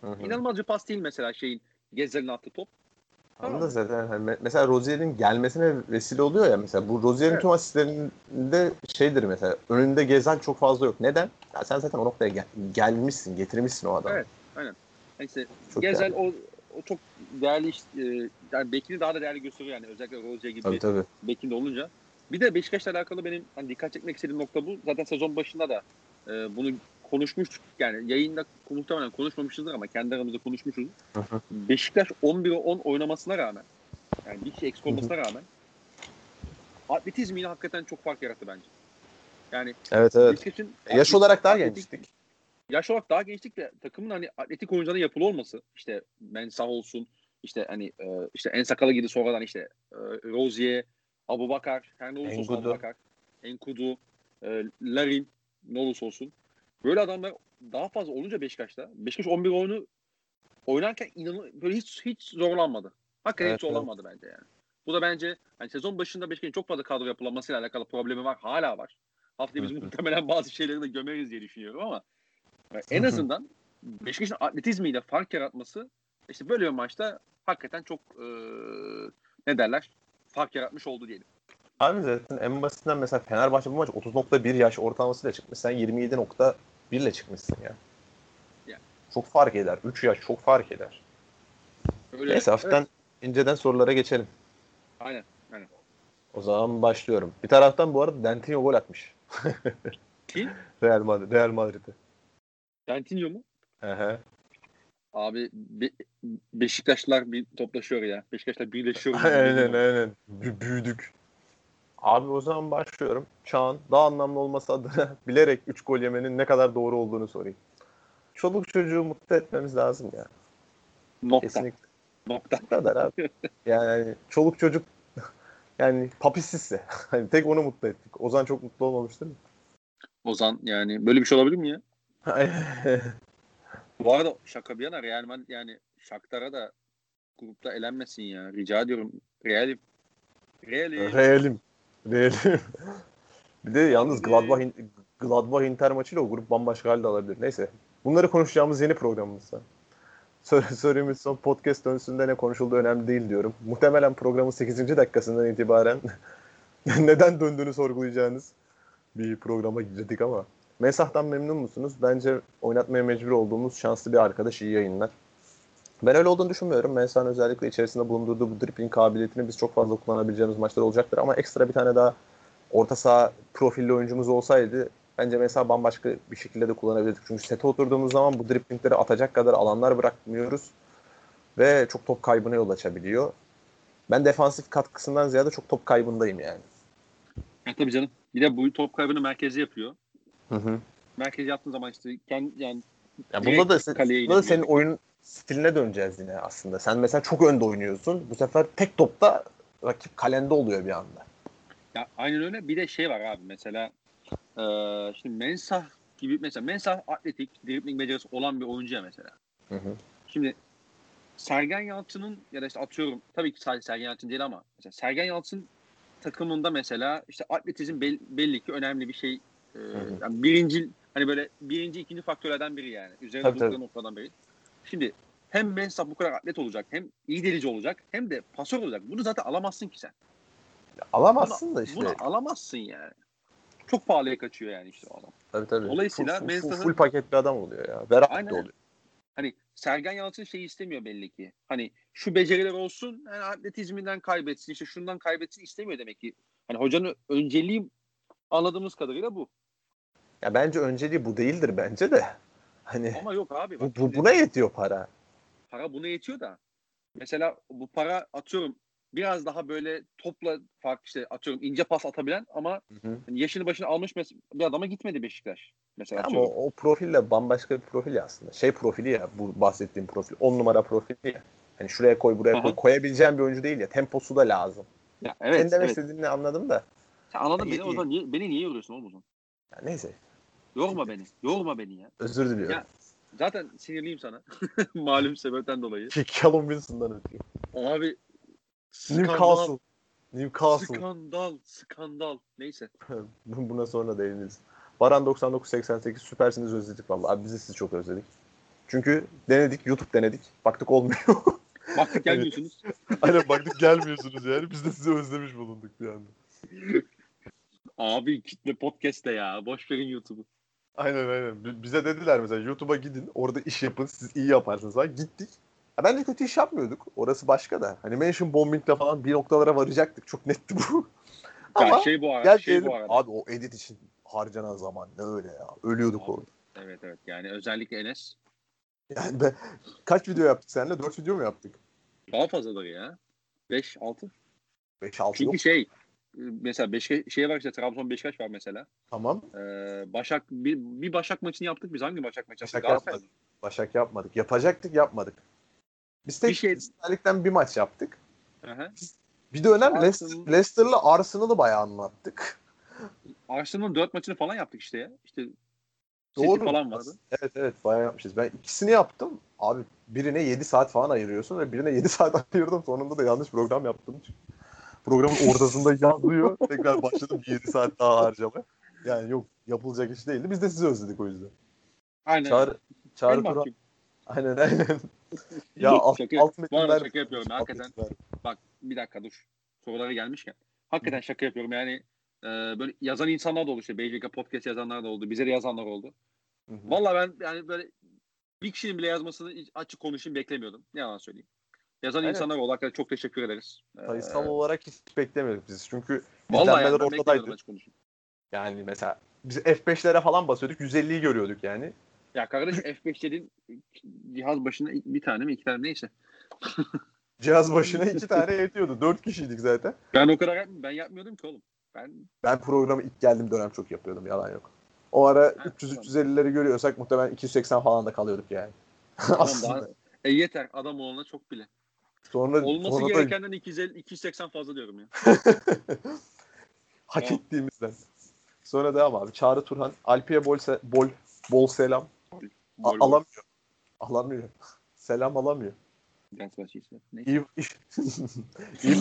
Hı hı. İnanılmaz bir pas değil mesela şeyin Gezel'in attığı top. Ama Tamam da zaten hani me- mesela Rozier'in gelmesine vesile oluyor ya mesela bu Rozier'in Evet. tüm asistlerinde şeydir mesela önünde gezen çok fazla yok. Neden? Ya sen zaten o noktaya gel- gelmişsin, getirmişsin o adamı. Evet. Neyse Çok Gezel değerli. o o çok değerli iş, e, yani bekini daha da değerli gösteriyor yani özellikle Rozier gibi Tabii tabii. bekinde olunca. Bir de Beşiktaş'la alakalı benim hani dikkat çekmek istediğim nokta bu. Zaten sezon başında da e, bunu konuşmuştuk. Yani yayında muhtemelen konuşmamışızdır ama kendi aramızda konuşmuşuz. Beşiktaş 11'e 10 oynamasına rağmen yani bir kişi eksik olmasına rağmen atletizmiyle hakikaten çok fark yarattı bence. Yani Evet evet. Yaş olarak daha gençtik. Yaş olarak daha gençlik ve takımın hani atletik oyuncuların yapılı olması işte Mensah olsun işte hani e, işte en sakalı gibi sonradan işte e, Rozier, Abubakar, her ne olursa olsun Enkudu. Abubakar, Enkudu, e, Larin ne olursa olsun. Böyle adamlar daha fazla olunca Beşiktaş'ta Beşiktaş 11 oyunu oynarken inanın böyle hiç hiç zorlanmadı. Hakikaten Evet, hiç zorlanmadı bence yani. Bu da bence hani sezon başında Beşiktaş'ın çok fazla kadro yapılanmasıyla alakalı problemi var. Hala var. Haftaya biz muhtemelen bazı şeyleri de gömeriz diye düşünüyorum ama yani en azından Beşiktaş'ın atletizmiyle fark yaratması işte böyle bir maçta hakikaten çok e, ne derler fark yaratmış oldu diyelim. Abi zaten en basitinden mesela Fenerbahçe bu maç 30.1 yaş ortalamasıyla çıkmış. Sen 27.1 ile çıkmışsın ya. Ya. Çok fark eder. 3 yaş çok fark eder. Öyle, Neyse hafiften evet, inceden sorulara geçelim. aynen. O zaman başlıyorum. Bir taraftan bu arada Dentinho gol atmış. Kim? Real Madrid, Real Madrid'e. Dentinho mu? Hı hı. Abi Be- Beşiktaşlar bir toplaşıyor ya. Beşiktaşlar birleşiyor. aynen aynen. Bü- büyüdük. Abi o zaman başlıyorum. Çağan daha anlamlı olması adına bilerek 3 gol yemenin ne kadar doğru olduğunu sorayım. Çoluk çocuğu mutlu etmemiz lazım ya. Nokta. Kesinlikle. Nokta. Bu kadar abi. Yani çoluk çocuk yani papisizse. Hani tek onu mutlu ettik. Ozan çok mutlu olmamış değil mi? Ozan yani böyle bir şey olabilir mi ya? Bu arada şaka bir yana Real Madrid yani Shakhtar'a da grupta elenmesin ya. Rica ediyorum. Real'im. Real'im. Realim. Realim. bir de yalnız. Gladbach, Gladbach Inter maçıyla o grup bambaşka halde alabilir. Neyse. Bunları konuşacağımız yeni programımızda. Sorumuz son podcast dönsünde ne konuşulduğu önemli değil diyorum. Muhtemelen programın 8. dakikasından itibaren neden döndüğünü sorgulayacağınız bir programa girdik ama. Mesah'tan memnun musunuz? Bence oynatmaya mecbur olduğumuz şanslı bir arkadaş iyi yayınlar. Ben öyle olduğunu düşünmüyorum. Mensah'ın özellikle içerisinde bulundurduğu bu dribbling kabiliyetini biz çok fazla kullanabileceğimiz maçlar olacaktır. Ama ekstra bir tane daha orta saha profilli oyuncumuz olsaydı bence mesela bambaşka bir şekilde de kullanabilirdik. Çünkü sete oturduğumuz zaman bu driblingleri atacak kadar alanlar bırakmıyoruz. Ve çok top kaybına yol açabiliyor. Ben defansif katkısından ziyade çok top kaybındayım yani. Ya tabii canım. Bir de bu top kaybını merkeze yapıyor. Hı hı. Merkeze yaptığın zaman işte kendi yani Ya bunda da, se- kaleye bunda da senin oyun stiline döneceğiz yine aslında. Sen mesela çok önde oynuyorsun. Bu sefer tek topta rakip kalende oluyor bir anda. Ya aynen öyle. Bir de şey var abi mesela eee şimdi Mensah gibi mesela Mensah atletik, dribbling becerisi olan bir oyuncu ya mesela. Hı hı. Şimdi Sergen Yalçın'ın ya da işte atıyorum tabii ki sadece Sergen Yalçın değil ama mesela Sergen Yalçın takımında mesela işte atletizm bel- belli ki önemli bir şey. Hı. yani birinci hani böyle birinci ikinci faktörlerden biri yani. Üzerinde Tabii, tabii. noktadan biri. Şimdi hem Mensah bu kadar atlet olacak hem iyi delici olacak hem de pasör olacak. Bunu zaten alamazsın ki sen. Alamazsın da işte. Bunu alamazsın yani. Çok pahalıya kaçıyor yani işte o adam. Tabii tabii. Dolayısıyla full, full, full, Mensah'ın- full paket bir adam oluyor ya. Berat Aynen. da oluyor. Hani Sergen Yalçın şeyi istemiyor belli ki. Hani şu beceriler olsun, yani atletizminden kaybetsin, işte şundan kaybetsin istemiyor demek ki. Hani hocanın önceliği anladığımız kadarıyla bu. Ya bence önceliği bu değildir bence de. Hani Ama yok abi. bu, Bak, bu, şimdi buna yetiyor para. para buna yetiyor da. Mesela bu para atıyorum biraz daha böyle topla fark işte atıyorum ince pas atabilen ama Hı hı. hani yaşını başını almış bir adama gitmedi Beşiktaş. Mesela Ama atıyorum. o, o profille bambaşka bir profil ya aslında. Şey profili ya bu bahsettiğim profil. 10 numara profili ya. Hani şuraya koy buraya koy. Aha. Koyabileceğim bir oyuncu değil ya. Temposu da lazım. Ya, evet, Senin demek evet. istediğini anladım da. Sen anladın İyi, beni. O zaman niye, beni niye yoruyorsun oğlum o zaman? Ya neyse. Yorma beni. Yorma beni ya. Özür diliyorum. Ya, Zaten sinirliyim sana. Malum sebepten dolayı. Callum Wilson'dan ötürü. Abi skandal, Newcastle. Newcastle. skandal, skandal. Neyse. Buna sonra değiniriz. Baran 9988 süpersiniz özledik vallahi. Abi biz de sizi çok özledik. Çünkü denedik, YouTube denedik. Baktık olmuyor. Baktık gelmiyorsunuz. Aynen baktık gelmiyorsunuz yani. Biz de sizi özlemiş bulunduk bir anda. Abi kitle podcast'te ya. Boş verin YouTube'u. Aynen aynen. B- Bize dediler mesela YouTube'a gidin orada iş yapın siz iyi yaparsınız falan. Gittik. Ya bence kötü iş yapmıyorduk. Orası başka da. Hani mention bombing'le falan bir noktalara varacaktık. Çok netti bu. Ya Ama şey bu arada. gel şey gelelim. bu arada. Abi o edit için harcanan zaman ne öyle ya. Ölüyorduk Abi. orada. Evet evet. Yani özellikle Enes Yani ben, kaç video yaptık seninle? 4 video mu yaptık? daha fazladır ya. 5 6. 5 6 Çünkü yok. şey mesela Beşiktaş şey var işte Trabzon Beşiktaş var mesela. Tamam. Ee, Başak bir, bir Başak maçını yaptık. Biz hangi Başak maçı? Başak Galatasaray yapmadık. Başak yapmadık. Yapacaktık yapmadık. Biz tek Bir şey- bir maç yaptık. mı? Hı hı. Bir dönem Arsenal- Leicester, Leicester'la Arsenal'ı bayağı anlattık. Arsenal'ın 4 maçını falan yaptık işte ya. İşte Doğru. City falan vardı. Evet evet bayağı yapmışız. Ben ikisini yaptım. Abi birine 7 saat falan ayırıyorsun ve birine 7 saat ayırdım. Sonunda da yanlış program yaptım. Programın ortasında yazıyor. Tekrar başladım 7 saat daha harcama. Yani yok yapılacak iş değildi. Biz de sizi özledik o yüzden. Aynen. Çağrı, Çağrı Turan. Aynen aynen. ya Yok, alt, şaka- alt Bu metinler. arada şaka yapıyorum. alt Hakikaten metinler. bak bir dakika dur. Sorulara gelmişken. Hakikaten şaka yapıyorum. Yani e, böyle yazan insanlar da oldu işte. BJK podcast yazanlar da oldu. Bize de yazanlar oldu. Vallahi ben yani böyle bir kişinin bile yazmasını açık konuşayım beklemiyordum. Ne yalan söyleyeyim. Yazan Aynen. insanlar oldu. Hakikaten çok teşekkür ederiz. Ee, Sayısal olarak hiç beklemiyorduk biz. Çünkü yani izlenmeler beklemiyordum ortadaydı. Yani mesela biz F5'lere falan basıyorduk. 150'yi görüyorduk yani. Ya kardeşim F5 dediğin cihaz başına bir tane mi iki tane mi neyse. Cihaz başına iki tane yetiyordu. Dört kişiydik zaten. Ben o kadar yapmıyorum. Ben yapmıyordum ki oğlum. Ben Ben programı ilk geldiğim dönem çok yapıyordum. Yalan yok. O ara Ha, 300-350'leri görüyorsak muhtemelen 280 falan da kalıyorduk yani. Aslında. daha e yeter adam olana çok bile. Sonra, Olması sonra da gerekenden 250 280 fazla diyorum ya. hak Tamam. ettiğimizden. Sonra devam abi. Çağrı Turhan. Alpi'ye bol, se- bol, bol selam. A- alamıyor. Alamıyor. Selam alamıyor. İyi, iyi,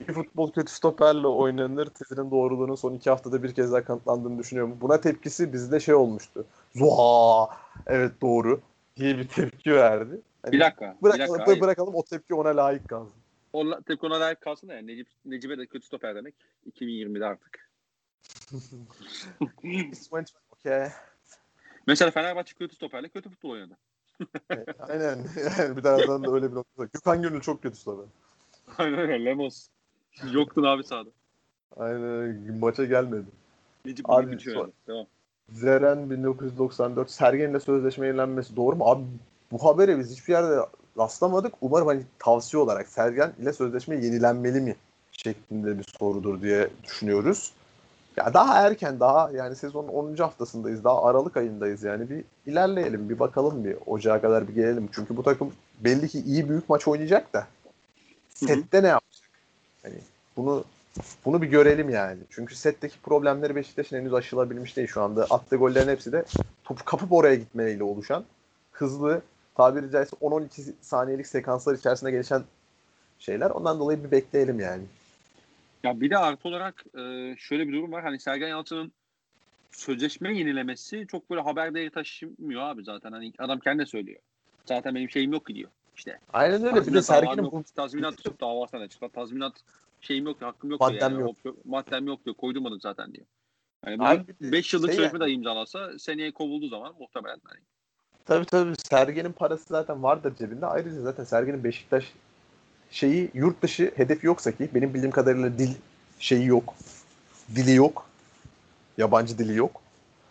iyi futbol kötü stoperle oynanır. Tezinin doğruluğunun son iki haftada bir kez daha kanıtlandığını düşünüyorum. Buna tepkisi bizde şey olmuştu. Zuha! Evet doğru. diye bir tepki verdi. Hani Bir dakika. Bir Bırakalım, dakika. hayır. bırakalım o tepki ona layık kalsın. Onunla, tek ona layık kalsın da yani Necip, Necip'e de kötü stoper demek. 2020'de artık. Okay. Mesela Fenerbahçe kötü stoperle kötü futbol oynadı. Evet, Aynen. Yani bir taraftan da öyle bir nokta. Gökhan Gönül çok kötü tabii. Aynen öyle. Lemos. Yoktun abi sahada. Aynen maça gelmedi. Necip Abi, abi, bir so- oynadı. Devam. Zeren 1994 Sergen'le sözleşme yenilenmesi doğru mu? Abi bu habere biz hiçbir yerde rastlamadık. Umarım hani tavsiye olarak Sergen ile sözleşme yenilenmeli mi şeklinde bir sorudur diye düşünüyoruz. Ya daha erken daha yani sezonun 10. haftasındayız. Daha Aralık ayındayız yani. Bir ilerleyelim, bir bakalım bir Ocağa kadar bir gelelim. Çünkü bu takım belli ki iyi büyük maç oynayacak da sette ne yapacak? Hani bunu bunu bir görelim yani. Çünkü setteki problemleri Beşiktaş'ın henüz aşılabilmiş değil şu anda. Attığı gollerin hepsi de topu kapıp oraya gitmeyle oluşan hızlı tabiri caizse 10-12 saniyelik sekanslar içerisinde gelişen şeyler. Ondan dolayı bir bekleyelim yani. Ya bir de artı olarak e, şöyle bir durum var. Hani Sergen Yalçın'ın sözleşme yenilemesi çok böyle haber değeri taşımıyor abi zaten. Hani adam kendi söylüyor. Zaten benim şeyim yok diyor. İşte Aynen öyle. Bir de Sergen'in bu Tazminat yok davasına da çıkar. Tazminat şeyim yok, hakkım yok Maddem diyor. Yani. yok. Maddem yok diyor. Koydurmadık zaten diyor. Yani Abi bu bir de 5 yıllık şey sözleşme yani. de imzalasa seneye kovulduğu zaman muhtemelen hani Tabii tabii Sergen'in parası zaten vardır cebinde. Ayrıca zaten Sergen'in Beşiktaş şeyi yurt dışı hedefi yoksa ki benim bildiğim kadarıyla dil şeyi yok. Dili yok. Yabancı dili yok.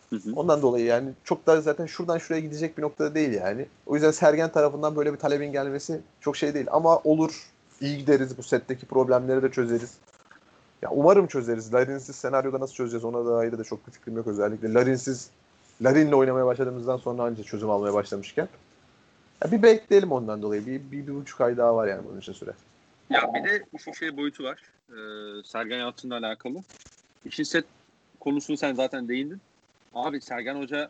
Hı hı. Ondan dolayı yani çok da zaten şuradan şuraya gidecek bir noktada değil yani. O yüzden Sergen tarafından böyle bir talebin gelmesi çok şey değil. Ama olur iyi gideriz bu setteki problemleri de çözeriz. Ya umarım çözeriz. Larinsiz senaryoda nasıl çözeceğiz ona da ayrı da çok bir fikrim yok özellikle. Larinsiz Larin'le oynamaya başladığımızdan sonra anca çözüm almaya başlamışken. Ya bir bekleyelim ondan dolayı. Bir, bir, bir buçuk ay daha var yani bunun için süre. Ya bir de şu şey boyutu var. Ee, Sergen Yalçın'la alakalı. İşin set konusunu sen zaten değindin. Abi Sergen Hoca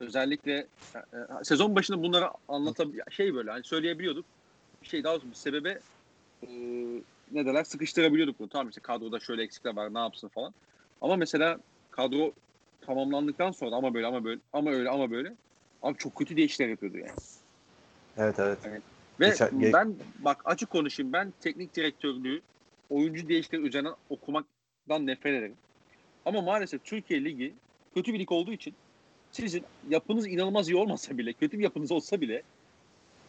özellikle e, e, sezon başında bunları anlatabiliyor. Şey böyle hani söyleyebiliyorduk. Bir şey daha olsun bir sebebe e, ne derler sıkıştırabiliyorduk bunu. Tamam işte kadroda şöyle eksikler var ne yapsın falan. Ama mesela kadro tamamlandıktan sonra ama böyle ama böyle ama öyle ama böyle abi çok kötü değişiklikler yapıyordu yani. Evet evet. Ve Geçen- ge- ben bak açık konuşayım ben teknik direktörlüğü oyuncu değişiklikleri üzerine okumaktan nefret ederim. Ama maalesef Türkiye Ligi kötü bir lig olduğu için sizin yapınız inanılmaz iyi olmasa bile, kötü bir yapınız olsa bile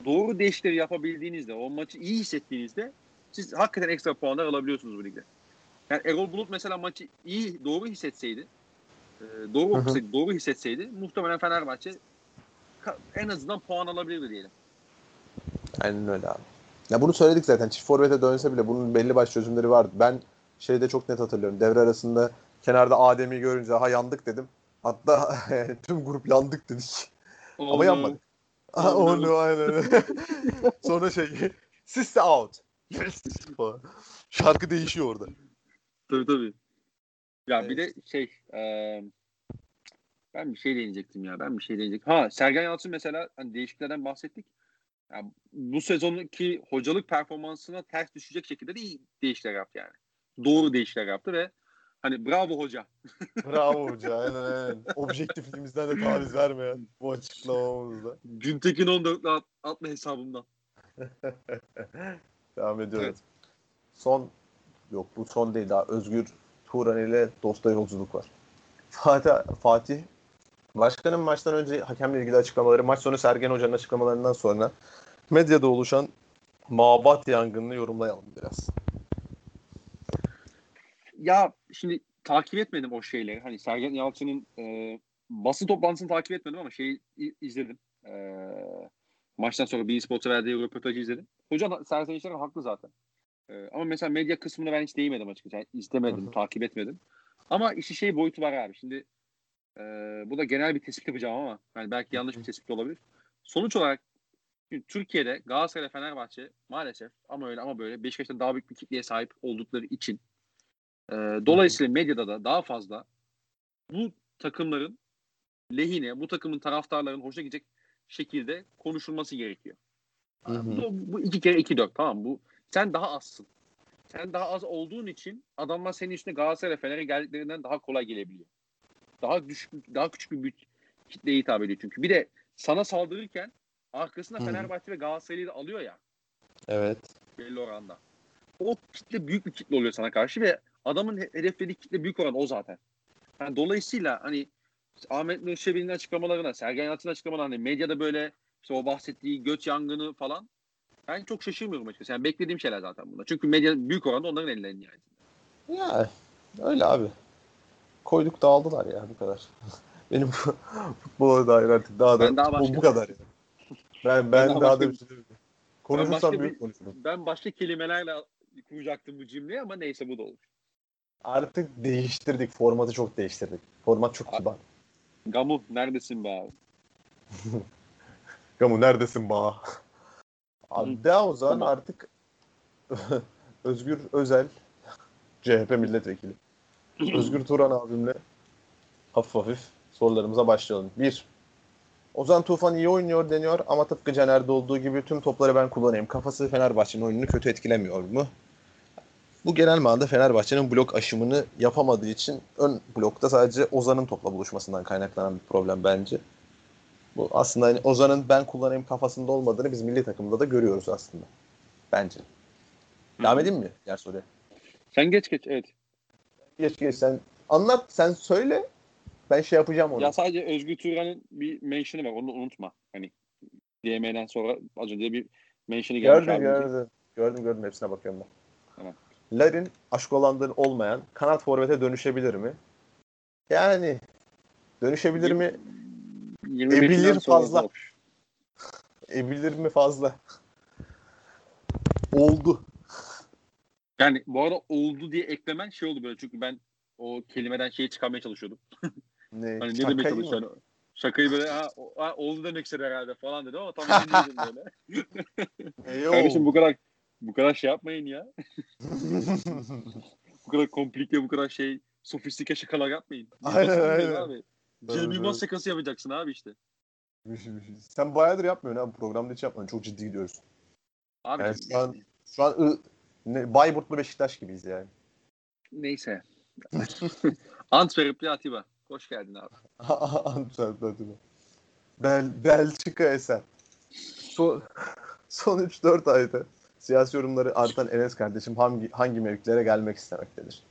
doğru değişiklikleri yapabildiğinizde, o maçı iyi hissettiğinizde siz hakikaten ekstra puanlar alabiliyorsunuz bu ligde. Yani Erol Bulut mesela maçı iyi, doğru hissetseydi e, doğru okusaydı, doğru hissetseydi muhtemelen Fenerbahçe en azından puan alabilirdi diyelim. Aynen öyle abi. Ya bunu söyledik zaten. Çift forvete dönse bile bunun belli başlı çözümleri vardı. Ben şeyde çok net hatırlıyorum. Devre arasında kenarda Adem'i görünce ha yandık dedim. Hatta tüm grup yandık dedik. Oh Ama yanmadık. Oh, oh no, aynen. Sonra şey sister out. Yes. Şarkı değişiyor orada. Tabii tabii. Ya evet. bir de şey e, ben bir şey değinecektim ya. Ben bir şey değinecektim. Ha Sergen Yalçın mesela hani değişikliklerden bahsettik. Yani bu sezonki hocalık performansına ters düşecek şekilde de iyi değişiklikler yaptı yani. Doğru değişiklikler yaptı ve hani bravo hoca. bravo hoca aynen aynen. Objektifliğimizden de taviz vermeyen bu açıklamamızda. Güntekin 14'le at, atma hesabımdan. Devam ediyoruz. Evet. Son yok bu son değil daha Özgür Turan ile dosta yolculuk var. Fatih, Fatih Başkanın maçtan önce hakemle ilgili açıklamaları, maç sonu Sergen Hoca'nın açıklamalarından sonra medyada oluşan mabat yangınını yorumlayalım biraz. Ya şimdi takip etmedim o şeyleri. Hani Sergen Yalçın'ın e, basın toplantısını takip etmedim ama şeyi izledim. E, maçtan sonra bir Sports'a verdiği röportajı izledim. Hoca Sergen Yalçın haklı zaten. E, ama mesela medya kısmına ben hiç değmedim açıkçası. Yani izlemedim, Hı-hı. takip etmedim. Ama işi şey boyutu var abi. Şimdi e, bu da genel bir tespit yapacağım ama yani belki yanlış bir tespit olabilir. Sonuç olarak Türkiye'de Galatasaray Fenerbahçe maalesef ama öyle ama böyle Beşiktaş'tan daha büyük bir kitleye sahip oldukları için e, dolayısıyla medyada da daha fazla bu takımların lehine, bu takımın taraftarların hoşuna gidecek şekilde konuşulması gerekiyor. Hı hı. Bu, bu iki kere iki dört tamam bu sen daha azsın. Sen daha az olduğun için adamlar senin üstüne Galatasaray Fener'e geldiklerinden daha kolay gelebiliyor. Daha düşük, daha küçük bir kitleye hitap ediyor çünkü. Bir de sana saldırırken arkasında Hı. Fenerbahçe ve Galatasaray'ı da alıyor ya. Evet. Belli oranda. O kitle büyük bir kitle oluyor sana karşı ve adamın hedeflediği kitle büyük oran o zaten. Yani dolayısıyla hani Ahmet Nur Şebi'nin açıklamalarına, Sergen Yalçın'ın açıklamalarına, hani medyada böyle işte o bahsettiği göç yangını falan ben çok şaşırmıyorum açıkçası. Yani beklediğim şeyler zaten bunlar. Çünkü medya büyük oranda onların ellerinde yani. Ya öyle abi. Koyduk dağıldılar ya bu kadar. Benim futbola dair artık daha da daha başka, bu kadar. Yani. Ben ben, ben daha, daha da bir şey Konuşursam büyük konuşurum. Ben başka kelimelerle kuracaktım bu cümleyi ama neyse bu da olur. Artık değiştirdik. Formatı çok değiştirdik. Format çok kibar. Gamu neredesin be abi? Gamu neredesin be? Abi de o zaman tamam. artık Özgür Özel CHP milletvekili. Özgür Turan abimle hafif hafif sorularımıza başlayalım. Bir, Ozan Tufan iyi oynuyor deniyor ama tıpkı Caner'de olduğu gibi tüm topları ben kullanayım. Kafası Fenerbahçe'nin oyununu kötü etkilemiyor mu? Bu genel manada Fenerbahçe'nin blok aşımını yapamadığı için ön blokta sadece Ozan'ın topla buluşmasından kaynaklanan bir problem bence. Bu aslında hani Ozan'ın ben kullanayım kafasında olmadığını biz milli takımda da görüyoruz aslında. Bence. Devam edeyim mi diğer soruya? Sen geç geç evet. Geç geç sen anlat sen söyle ben şey yapacağım onu. Ya sadece Özgür Turan'ın bir mention'ı var onu unutma. Hani DM'den sonra az önce bir mention'ı gelmiş. Gördüm gördüm. Gördüm gördüm hepsine bakıyorum ben. Tamam. Larin aşk olanların olmayan kanat forvete dönüşebilir mi? Yani dönüşebilir mi? Ebilir fazla. Ebilir mi fazla? Oldu. Yani bu arada oldu diye eklemen şey oldu böyle çünkü ben o kelimeden şeyi çıkarmaya çalışıyordum. Ne? hani ne demeye çalışıyorsun? Şakayı böyle ha, ha, oldu demek istedi herhalde falan dedi ama tam emin böyle. Kardeşim bu kadar bu kadar şey yapmayın ya. bu kadar komplike bu kadar şey sofistike şakalar yapmayın. Aynen aynen. Abi. Cem Yılmaz şakası yapacaksın abi işte. Sen bayağıdır yapmıyorsun abi. Programda hiç yapmıyorsun. Çok ciddi gidiyoruz. Abi yani şu an, şu an ne, Bayburtlu Beşiktaş gibiyiz yani. Neyse. Antwerpli Atiba. Hoş geldin abi. Antwerpli Atiba. Bel, Belçika Esen. Son, son 3-4 ayda siyasi yorumları artan Enes kardeşim hangi, hangi mevkilere gelmek istemektedir?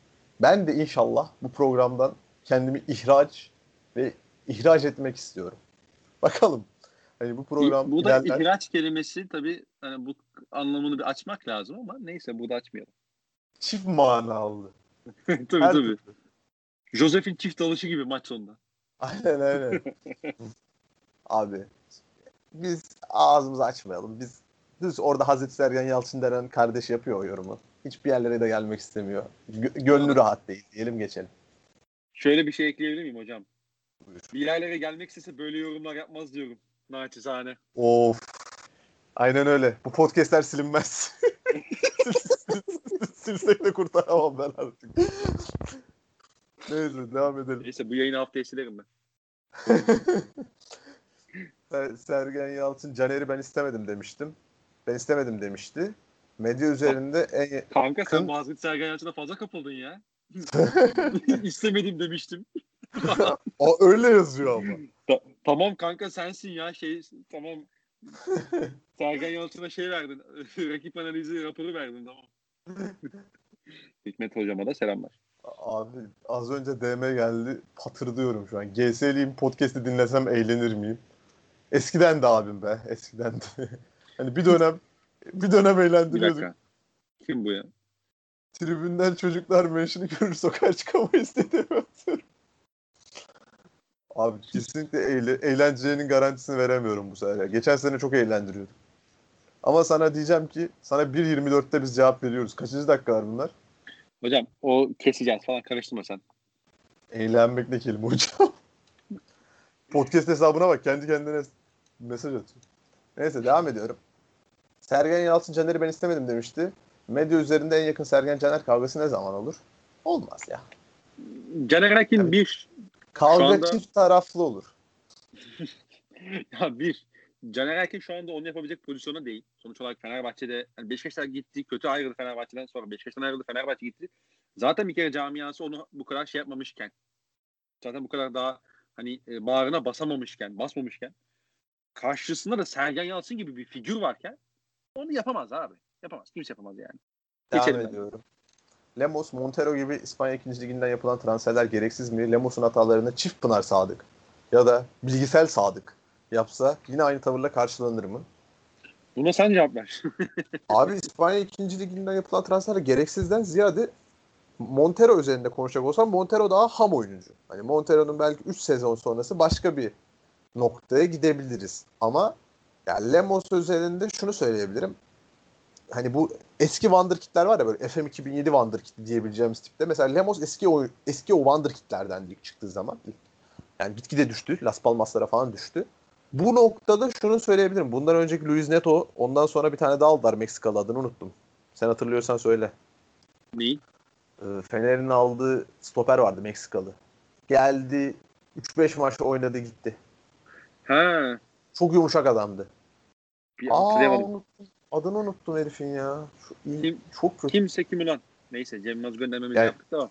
Ben de inşallah bu programdan kendimi ihraç ve ihraç etmek istiyorum. Bakalım. Hani bu program bu da ilerler... ihraç kelimesi tabii hani bu anlamını bir açmak lazım ama neyse burada açmayalım. Çift manalı. tabii Her tabii. Türlü. Josef'in çift dalışı gibi maç sonunda. Aynen aynen. Abi biz ağzımızı açmayalım. Biz düz orada Hazreti Sergen Yalçın denen kardeş yapıyor o yorumu. Hiçbir yerlere de gelmek istemiyor. Gö- gönlü rahat değil diyelim geçelim. Şöyle bir şey ekleyebilir miyim hocam? Buyur. Bir yerlere gelmek istese böyle yorumlar yapmaz diyorum. Naçizane. Of. Aynen öyle. Bu podcastler silinmez. Silsek de kurtaramam ben artık. Neyse devam edelim. Neyse bu yayını haftaya silerim ben. Ser- Sergen Yalçın Caner'i ben istemedim demiştim. Ben istemedim demişti. Medya üzerinde en Kanka sen Kın- Mazgıt Sergen Yalçın'a fazla kapıldın ya. İstemedim demiştim. o öyle yazıyor ama. Ta- tamam kanka sensin ya şey tamam. Sergen Yalçın'a şey verdin. rakip analizi raporu verdin tamam. Hikmet hocama da selamlar. Abi az önce DM geldi. Patırdıyorum şu an. GS'liyim podcast'i dinlesem eğlenir miyim? Eskiden de abim be. Eskiden de. hani bir dönem bir dönem Bir eğlendiriyorduk. dakika. Kim bu ya? Tribünden çocuklar menşini görür sokağa çıkamayız dedi. Abi kesinlikle eğle, eğlencenin garantisini veremiyorum bu sefer. Geçen sene çok eğlendiriyorduk. Ama sana diyeceğim ki sana 1.24'te biz cevap veriyoruz. Kaçıncı dakikalar bunlar? Hocam o keseceğiz falan karıştırma sen. Eğlenmek ne kelime hocam? Podcast hesabına bak. Kendi kendine mesaj atıyor. Neyse devam ediyorum. Sergen Yalçın Caner'i ben istemedim demişti. Medya üzerinde en yakın Sergen Caner kavgası ne zaman olur? Olmaz ya. Caner Erkin Evet. bir. Kavga anda- çift taraflı olur. Ya bir. Caner Erkin şu anda onu yapabilecek pozisyona değil. Sonuç olarak Fenerbahçe'de yani Beşiktaş'tan gitti. Kötü ayrıldı Fenerbahçe'den sonra. Beşiktaş'tan ayrıldı. Fenerbahçe gitti. Zaten bir kere camiası onu bu kadar şey yapmamışken zaten bu kadar daha hani e, bağrına basamamışken, basmamışken karşısında da Sergen Yalçın gibi bir figür varken onu yapamaz abi. Yapamaz. Kimse yapamaz yani. Devam Geçelim ben. Lemos, Montero gibi İspanya 2. liginden yapılan transferler gereksiz mi? Lemos'un hatalarını çift Pınar Sadık ya da bilgisel Sadık yapsa yine aynı tavırla karşılanır mı? Buna sen cevap ver. Abi İspanya 2. liginden yapılan transferler gereksizden ziyade Montero üzerinde konuşacak olsam Montero daha ham oyuncu. Hani Montero'nun belki 3 sezon sonrası başka bir noktaya gidebiliriz. Ama yani Lemos üzerinde şunu söyleyebilirim. Hani bu eski Wonderkid'ler var ya böyle FM 2007 Wonderkid diyebileceğimiz tipte. Mesela Lemos eski o eski o Wonderkid'lerden ilk çıktığı zaman. Yani gitgide düştü. Las Palmas'lara falan düştü. Bu noktada şunu söyleyebilirim. Bundan önceki Luis Neto, ondan sonra bir tane daha aldılar Meksikalı adını unuttum. Sen hatırlıyorsan söyle. Neyi? Ee, Fener'in aldığı stoper vardı Meksikalı. Geldi 3-5 maç oynadı gitti. Ha. Çok yumuşak adamdı. Bir Aa unuttum. Adını unuttum herifin ya. Şu Kim- çok kötü. Kimse kim ulan? Neyse Cem Yılmaz göndermemizi Yani- yaptık da.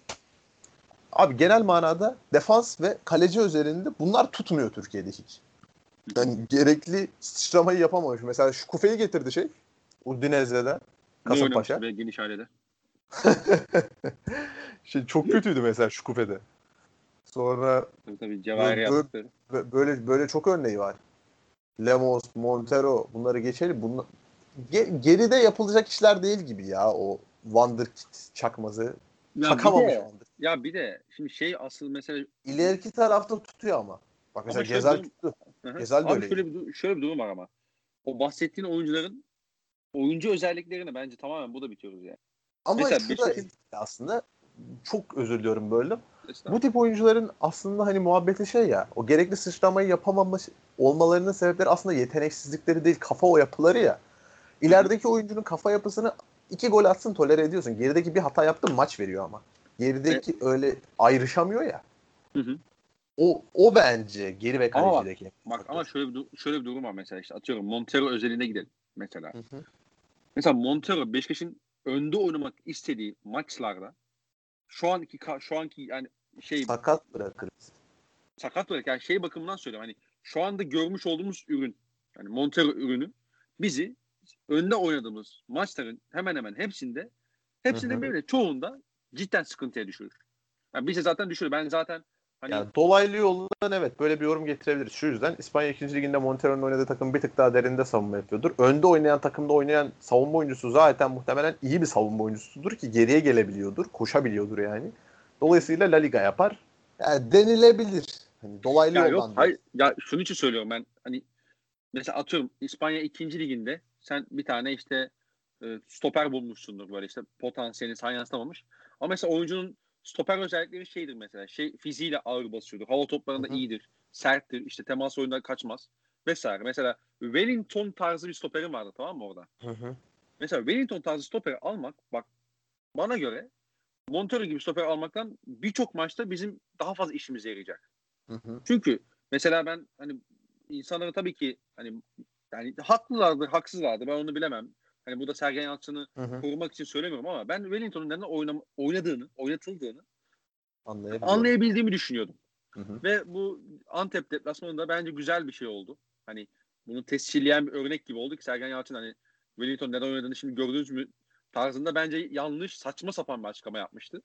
Abi genel manada defans ve kaleci üzerinde bunlar tutmuyor Türkiye'de hiç. Yani gerekli sıçramayı yapamamış. Mesela şu Kufe'yi getirdi şey. Udinese'den. Ne Kasımpaşa. be geniş ailede? Şey, çok kötüydü mesela şu Kufe'de. Sonra Tabii tabii Cevahir Bö- bö- yaptıkları. Bö- böyle böyle çok örneği var. Lemos, Montero bunları geçelim. Bunlar ge- geride yapılacak işler değil gibi ya o Wonderkid çakmazı. Ya bir, Çakamamış de, Wonderkid. ya bir de şimdi şey asıl mesela İleriki tarafta tutuyor ama. Bak mesela Ama bir durum- tuttu. Hı hı. Gezal de Abi şöyle bir, şöyle bir durum var ama. O bahsettiğin oyuncuların oyuncu özelliklerini bence tamamen bu da bitiyoruz yani. Ama Mesela şu da Beşiktaş'ın- aslında çok özür diliyorum. İşte Bu tip oyuncuların aslında hani muhabbeti şey ya o gerekli sıçramayı yapamamış olmalarının sebepleri aslında yeteneksizlikleri değil kafa o yapıları ya. İlerideki oyuncunun kafa yapısını iki gol atsın tolere ediyorsun. Gerideki bir hata yaptın maç veriyor ama. Gerideki öyle ayrışamıyor ya. Hı hı. O o bence geri ve Ama bak, kalecideki. Bak ama şöyle bir, şöyle bir durum var mesela işte atıyorum Montero özeline gidelim mesela. Hı hı. Mesela Montero Beşiktaş'ın önde oynamak istediği maçlarda şu anki şu anki yani şey sakat bırakırız. sakat bırak yani şey bakımından söylüyorum hani şu anda görmüş olduğumuz ürün yani Montero ürünü bizi önde oynadığımız maçların hemen hemen hepsinde hepsinde böyle çoğunda cidden sıkıntıya düşürür. Yani bize zaten düşürür. Ben zaten hani Yani dolaylı yoldan evet böyle bir yorum getirebiliriz. Şu yüzden İspanya 2. liginde Montero'nun oynadığı takım bir tık daha derinde savunma yapıyordur. Önde oynayan takımda oynayan savunma oyuncusu zaten muhtemelen iyi bir savunma oyuncusudur ki geriye gelebiliyordur. Koşabiliyordur yani. Dolayısıyla La Liga yapar. Yani denilebilir. Hani dolaylı Ya yoldan. yok hayır ya şunun için söylüyorum ben hani mesela atıyorum İspanya 2. liginde sen bir tane işte e, stoper bulmuşsundur böyle işte potansiyelini sana yansıtamamış. Ama mesela oyuncunun stoper özellikleri şeydir mesela şey fiziğiyle ağır basıyordur. Hava toplarında Hı hı. iyidir. Serttir. işte temas oyundan kaçmaz. Vesaire. Mesela Wellington tarzı bir stoperin vardı tamam mı orada? Hı hı. Mesela Wellington tarzı stoperi almak bak bana göre Montero gibi stoper almaktan birçok maçta bizim daha fazla işimize yarayacak. Hı hı. Çünkü mesela ben hani insanların tabii ki hani yani haklılardır, haksızlardır ben onu bilemem. Hani burada Sergen Yalçın'ı korumak için söylemiyorum ama ben Wellington'un neden oynam oynadığını, oynatıldığını anlayabildiğimi düşünüyordum. Hı hı. Ve bu Antep deplasmanında bence güzel bir şey oldu. Hani bunu tescilleyen bir örnek gibi oldu ki Sergen Yalçın hani Wellington neden oynadığını şimdi gördünüz mü tarzında bence yanlış, saçma sapan bir açıklama yapmıştı.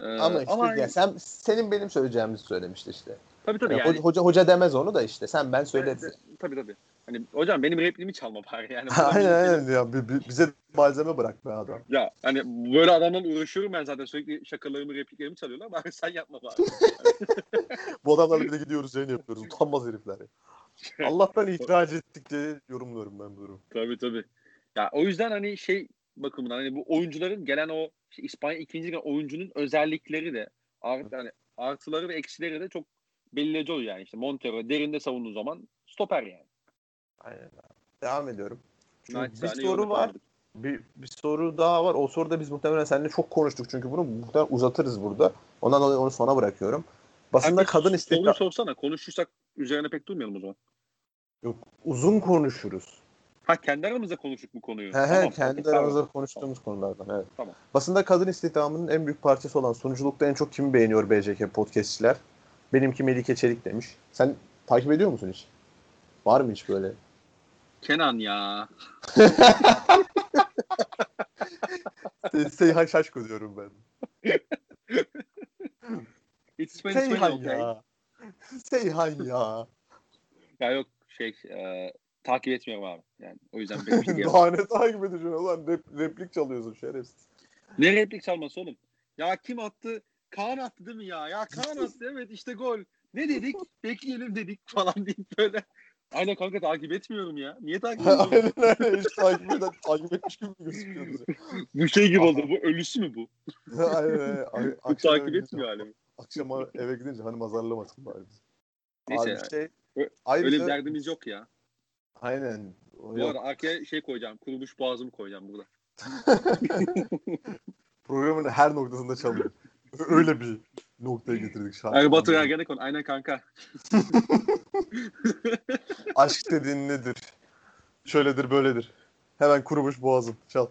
Ee, Ama işte ama ya sen senin benim söyleyeceğimizi söylemişti işte. tabii tabii Yani yani. hoca, hoca demez onu da işte. Sen ben söyleriz. evet, tabii tabii. Hani hocam benim repliğimi çalma bari yani. aynen aynen ya bi- bi- bize malzeme bırak be adam. Ya hani böyle adamdan uğraşıyorum ben zaten sürekli şakalarımı, repliklerimi çalıyorlar. Bari sen yapma bari. Bu adamlarla bir de gidiyoruz yayın yapıyoruz. Utanmaz herifler. ya. Allah'tan ihraç ettik diye yorumluyorum ben bu durumu. tabii tabii. Ya o yüzden hani şey bakımından hani bu oyuncuların gelen o işte İspanya ikinci lige oyuncunun özellikleri de art, hani artıları ve eksileri de çok belirleyici oluyor yani. işte Montero derinde savunduğu zaman stoper yani. Aynen abi. Devam ediyorum. Şimdi bir soru var. Bir, bir soru daha var. O soruda biz muhtemelen seninle çok konuştuk. Çünkü bunu muhtemelen uzatırız burada. Ondan dolayı onu sona bırakıyorum. Basında Herkes kadın Soruyu istihdam... sorsana. Konuşursak üzerine pek durmayalım o zaman. Yok, uzun konuşuruz. Ha kendi aramızda konuştuk bu konuyu. He Tamam, he kendi tamam. aramızda konuştuğumuz konulardan evet. Tamam. Basında kadın istihdamının en büyük parçası olan sunuculukta en çok kimi beğeniyor BCK podcastçiler? Benimki Melike Çelik demiş. Sen takip ediyor musun hiç? Var mı hiç böyle? Kenan ya. Seyhan Şaşko diyorum ben. It's 2020 Seyhan okay. ya. Seyhan ya. Ya yok şey e, takip etmiyorum abi. Yani o yüzden pek bir şey. Daha ne takip edeceksin ulan? Rep- replik çalıyorsun şerefsiz. Ne replik çalması oğlum? Ya kim attı? Kaan attı değil mi ya? Ya Kaan attı evet işte gol. Ne dedik? Bekleyelim dedik falan deyip böyle. Aynen kanka takip etmiyorum ya. Niye takip ediyorum? Aynen öyle. Hiç takip, eden, takip etmiş gibi gözüküyoruz. bu şey gibi oldu. Bu ölüsü mü bu? Aynen öyle. Eve takip etmiyor galiba. Akşam eve gidince hanım azarlamasın bari. Neyse Abi ya. şey, Ö- ayrıca, Öyle bir derdimiz yok ya. Aynen. O Bu yok. arada arkaya şey koyacağım. Kurumuş boğazımı koyacağım burada. Programın her noktasında çalıyor. Öyle bir noktaya getirdik şarkı. Ay Batu Ergenekon. Aynen kanka. Aşk dediğin nedir? Şöyledir böyledir. Hemen kurumuş boğazım. Çal.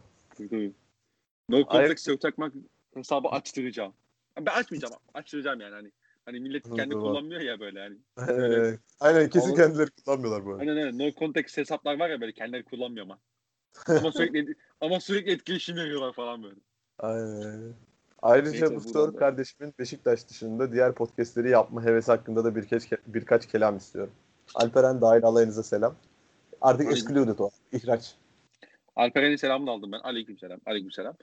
no complex yok çakmak hesabı açtıracağım. Ben açmayacağım. Açtıracağım yani hani. Hani millet kendi kullanmıyor ya böyle hani. Ee, aynen kesin Ama- kendileri kullanmıyorlar böyle. Aynen öyle. No context hesaplar var ya böyle kendileri kullanmıyor ama. Ama sürekli ama sürekli etkileşim veriyorlar falan böyle. Aynen. Ayrıca Neyse, bu soru kardeşimin Beşiktaş dışında diğer podcastleri yapma hevesi hakkında da birkaç birkaç kelam istiyorum. Alperen dahil alayınıza selam. Artık excluded o. İhraç. Alperen'in selamını aldım ben. Aleyküm selam. Aleyküm selam.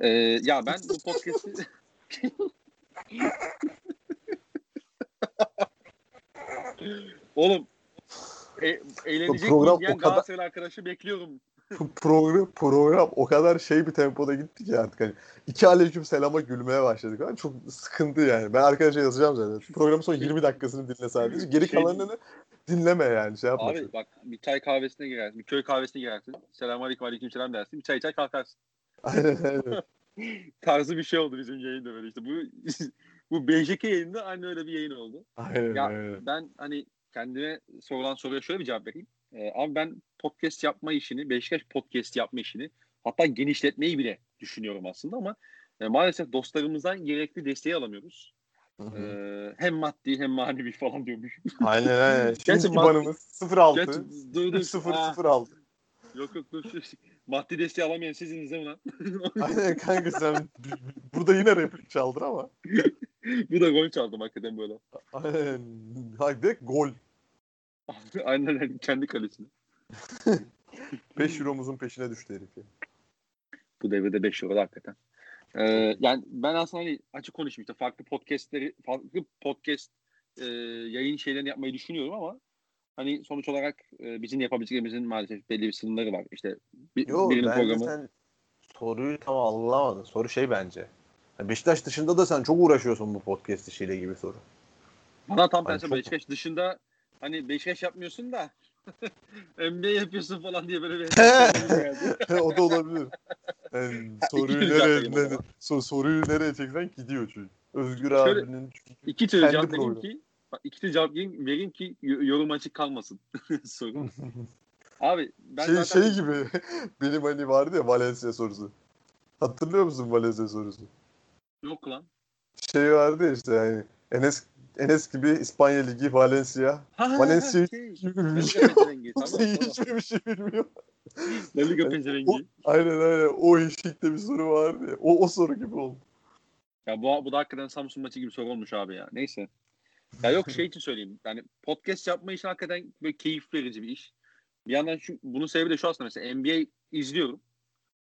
Ee, ya ben bu podcast'i Oğlum e, eğlenecek program diyen o kadar- arkadaşı bekliyorum. Program, program o kadar şey bir tempoda gitti ki artık hani iki aleyküm selama gülmeye başladık. Yani çok sıkıntı yani. Ben arkadaşa yazacağım zaten. Programın son 20 dakikasını dinle sadece. Geri Şey- kalanını dinleme yani şey yapma. Abi bak bir çay kahvesine girersin, bir köy kahvesine girersin. Selamünaleyküm aleyküm selam dersin. Bir çay çay kalkarsın. Aynen aynen. Tarzı bir şey oldu bizim yayında böyle işte. Bu bu BJK yayında aynı öyle bir yayın oldu. Aynen, Ya aynen. ben hani kendime sorulan soruya şöyle bir cevap vereyim. Ee, abi ben podcast yapma işini, Beşiktaş podcast yapma işini hatta genişletmeyi bile düşünüyorum aslında ama e, maalesef dostlarımızdan gerekli desteği alamıyoruz. Ee, hem maddi hem manevi falan diyormuş. Aynen aynen. Gerçi Şimdiki maddi- banımız 06 Gerçi dur dur. 0 Aa, 06. Yok yok dur. maddi desteği alamayan siziniz değil mi lan? Aynen kanka sen burada yine replik çaldın ama. Bu da gol çaldım hakikaten böyle. Aynen. Haydi gol. Aynen öyle, kendi kalesine. 5 euromuzun peşine düştü herif ya. Bu devirde 5 euro da hakikaten. Ee, yani ben aslında hani açık konuşayım işte farklı podcastleri, farklı podcast e, yayın şeylerini yapmayı düşünüyorum ama hani sonuç olarak e, bizim yapabileceklerimizin maalesef belli bir sınırları var. İşte bir, Yo birinin programı. sen soruyu tam anlamadın. Soru şey bence. Yani Beşiktaş dışında da sen çok uğraşıyorsun bu podcast işiyle gibi soru. Bana tam Hani tersi çok- Beşiktaş dışında hani Beşiktaş yapmıyorsun da NBA yapıyorsun falan diye böyle bir o da olabilir. Yani soruyu nereye, cevap ne, vereyim so- soruyu nereye çeksen gidiyor çünkü. Özgür Şöyle- abinin İki türlü cevap vereyim ki bak iki türlü cevap vereyim, vereyim ki yorum açık kalmasın soru. Abi ben şey, zaten şey gibi benim hani vardı ya Valencia sorusu. Hatırlıyor musun Valencia sorusu? yok lan. Şey vardı ya işte yani Enes Enes gibi İspanya Ligi Valencia. Ha, Valencia hiç şey, şey. Tamam, Kimse tamam. hiçbir şey bilmiyor. La Liga Yani pezevengi. Aynen aynen. O eşikte bir soru vardı ya. O, o soru gibi oldu. Ya bu, bu da hakikaten Samsun maçı gibi soru olmuş abi ya. Neyse. Ya yok şey için söyleyeyim. Yani podcast yapma işi hakikaten böyle keyif verici bir iş. Bir yandan şu, bunun sebebi de şu aslında mesela NBA izliyorum.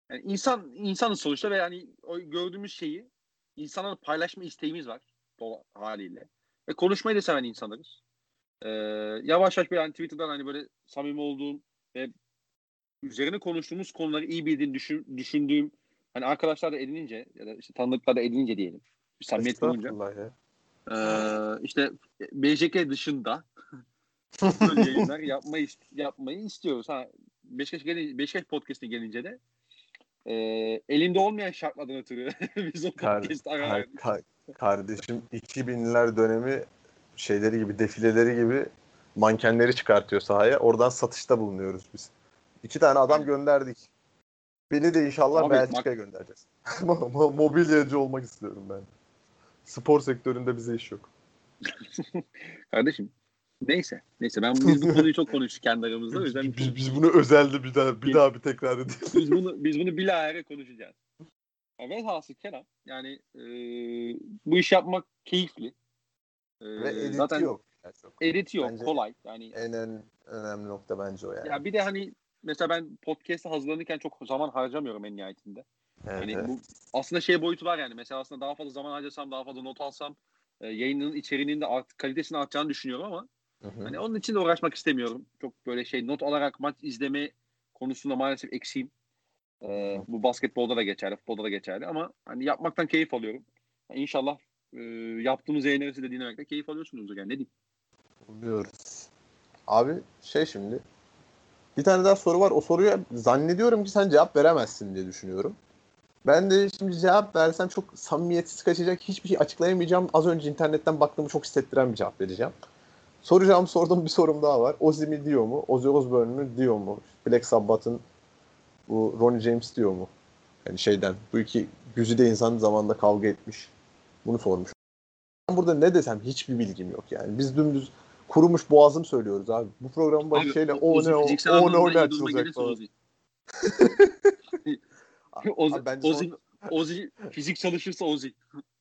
Yani insan insanın sonuçta ve yani o gördüğümüz şeyi insanlarla paylaşma isteğimiz var haliyle. Ve konuşmayı da seven insanlarız. Ee, yavaş yavaş böyle hani Twitter'dan hani böyle samimi olduğum ve üzerine konuştuğumuz konuları iyi bildiğini düşün, düşündüğüm hani arkadaşlar da edinince ya da işte tanıdıklar da edinince diyelim. Bir samimiyet bulunca. Estağfurullah ya. Ee, işte BJK dışında yayınlar yapmayı yapmayı istiyoruz. Ha Beşiktaş gelince, Beşiktaş podcast'ine gelince de e, elinde olmayan şartlardan ötürü biz o Kar- podcast'ı Kar- verdik. kar- kardeşim 2000'ler dönemi şeyleri gibi defileleri gibi mankenleri çıkartıyor sahaya. Oradan satışta bulunuyoruz biz. İki tane adam gönderdik. Beni de inşallah Belçika'ya göndereceğiz. Mo- mo- Mobilyacı olmak istiyorum ben. Spor sektöründe bize iş yok. Kardeşim neyse. Neyse ben biz bu konuyu çok konuştuk kendi aramızda. O yüzden Biz, biz bunu özelde bir daha bir daha bir tekrar edelim. biz bunu biz bunu bilahare konuşacağız. Ya velhasıl kelam yani e, bu iş yapmak keyifli. E, Ve editi zaten yok. Yani çok. edit yok Bence- kolay. Yani En, en önemli nokta bence o yani. ya bir de hani mesela ben podcast'e hazırlanırken çok zaman harcamıyorum en nihayetinde. Evet, Yani evet. bu aslında şey boyutu var yani. Mesela aslında daha fazla zaman harcasam, daha fazla not alsam e, yayının içeriğinin de art, kalitesini artacağını düşünüyorum ama Hı hı. hani onun için de uğraşmak istemiyorum. Çok böyle şey not alarak maç izleme konusunda maalesef eksiğim. E, bu basketbolda da geçerli, futbolda da geçerli ama hani yapmaktan keyif alıyorum. Yani inşallah e, yaptığımız yayınları de dinlemekte keyif alıyorsunuzdur yani ne diyeyim. Umuyoruz. Abi şey şimdi bir tane daha soru var. O soruya zannediyorum ki sen cevap veremezsin diye düşünüyorum. Ben de şimdi cevap versem çok samimiyetsiz kaçacak. Hiçbir şey açıklayamayacağım. Az önce internetten baktığımı çok hissettiren bir cevap vereceğim. Soracağım sorduğum bir sorum daha var. Ozzy mi diyor mu? Ozzy Osbourne mu diyor mu? Black Sabbath'ın bu Ronnie James diyor mu? Yani şeyden bu iki güzide insan zamanında kavga etmiş. Bunu sormuş. Ben burada ne desem hiçbir bilgim yok yani. Biz dümdüz kurumuş boğazım söylüyoruz abi. Bu programın başı Abi, şeyle o- ne o, fiziksel o ne o ne açılacak falan. Ozi. Ozi, Ozi fizik çalışırsa Ozi.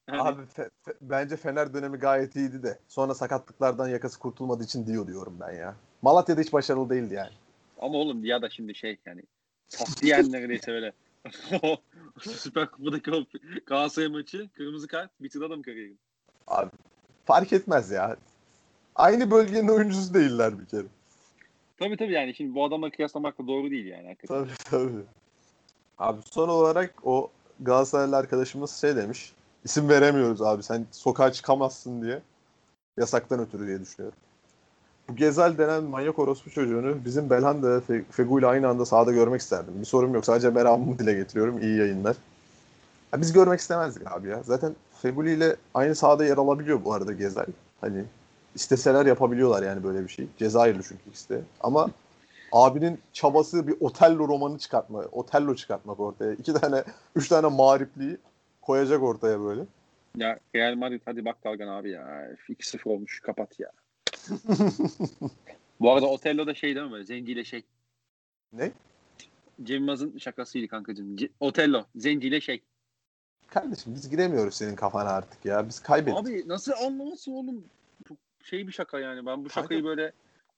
Yani, Abi fe- fe- bence Fener dönemi gayet iyiydi de sonra sakatlıklardan yakası kurtulmadığı için diyor diyorum ben ya. Malatya'da hiç başarılı değildi yani. Ama oğlum ya da şimdi şey yani tatlı yen neredeyse öyle. Süper Kupa'daki Galatasaray maçı kırmızı kart bitirdi adam kariyerini. Abi fark etmez ya. Aynı bölgenin oyuncusu değiller bir kere. Tabii tabii yani şimdi bu adamla kıyaslamak da doğru değil yani. Hakikaten. Tabii tabii. Abi son olarak o Galatasaraylı arkadaşımız şey demiş. İsim veremiyoruz abi sen sokağa çıkamazsın diye. Yasaktan ötürü diye düşünüyorum. Bu Gezal denen manyak orospu çocuğunu bizim Belhanda ve Fe- Fegu ile aynı anda sahada görmek isterdim. Bir sorum yok. Sadece meramımı dile getiriyorum. İyi yayınlar. Ya biz görmek istemezdik abi ya. Zaten Feguli ile aynı sahada yer alabiliyor bu arada Gezal. Hani isteseler yapabiliyorlar yani böyle bir şey. Cezayirli çünkü de. Ama abinin çabası bir Otello romanı çıkartma, Otello çıkartmak ortaya. İki tane, üç tane mağripliği koyacak ortaya böyle. Ya Real Madrid hadi bak Dalgan abi ya. 2-0 olmuş kapat ya. bu arada Otello da şey değil mi zenciyle şey. Ne? Cem Yılmaz'ın şakasıydı kankacığım. Ce- Otello zenciyle şey. Kardeşim biz giremiyoruz senin kafana artık ya. Biz kaybettik. Abi nasıl anlaması oğlum? Çok şey bir şaka yani. Ben bu Kanka, şakayı böyle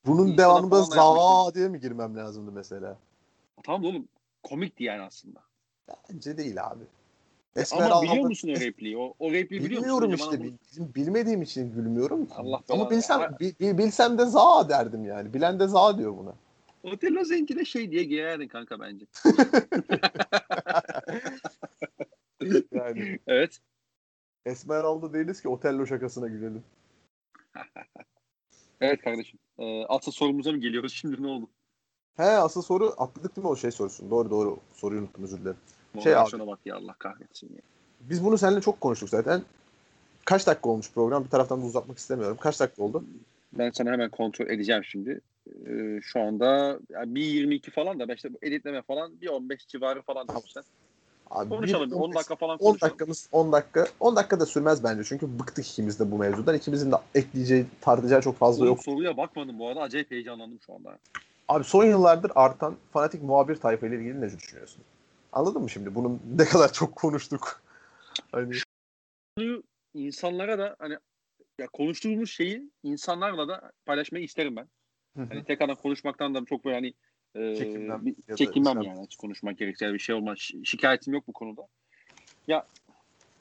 Bunun devamında falan da yapmak za diye mi girmem lazımdı mesela? tamam da oğlum komikti yani aslında. Bence değil abi. Esmer Ama biliyor musun o repliği? O, o repliği biliyor musun? Bilmiyorum bana işte. bil- Bizim bilmediğim için gülmüyorum. Allah Ama bilsem bi- bilsem de za derdim yani. Bilen de za diyor buna. Otello Zengi'de şey diye girerdin kanka bence. Yani Evet. Esmeralda değiliz ki Otello şakasına gülelim. Evet kardeşim. Ee, asıl sorumuza mı geliyoruz şimdi ne oldu? He asıl soru atladık değil mi o şey sorusunu? Doğru doğru soruyu unuttum özür dilerim. Şey abi. Şuna bak ya Allah kahretsin ya. Biz bunu seninle çok konuştuk zaten. Kaç dakika olmuş program? Bir taraftan da uzatmak istemiyorum. Kaç dakika oldu? Ben sana hemen kontrol edeceğim şimdi. Ee, şu anda yani bir 22 falan da ben işte editleme falan bir 15 civarı falan Tamam. sen. Abi Konuşalım. bir 10 dakika falan 10 konuşalım. dakikamız 10 dakika. 10 dakika da sürmez bence. Çünkü bıktık ikimiz de bu mevzudan. İkimizin de ekleyeceği, tartacağı çok fazla Oğlum, yok. soruya bakmadım bu arada. Acayip heyecanlandım şu anda. Abi son yıllardır artan fanatik muhabir tayfa ile ilgili ne düşünüyorsun? Anladın mı şimdi? Bunun ne kadar çok konuştuk. Hani insanlara da hani ya konuştuğumuz şeyi insanlarla da paylaşmayı isterim ben. Hani tek adam konuşmaktan da çok böyle hani e, Çekinmem bir- çekinmem yani açık konuşmak gerekse bir şey olmaz. Şi- Şikayetim yok bu konuda. Ya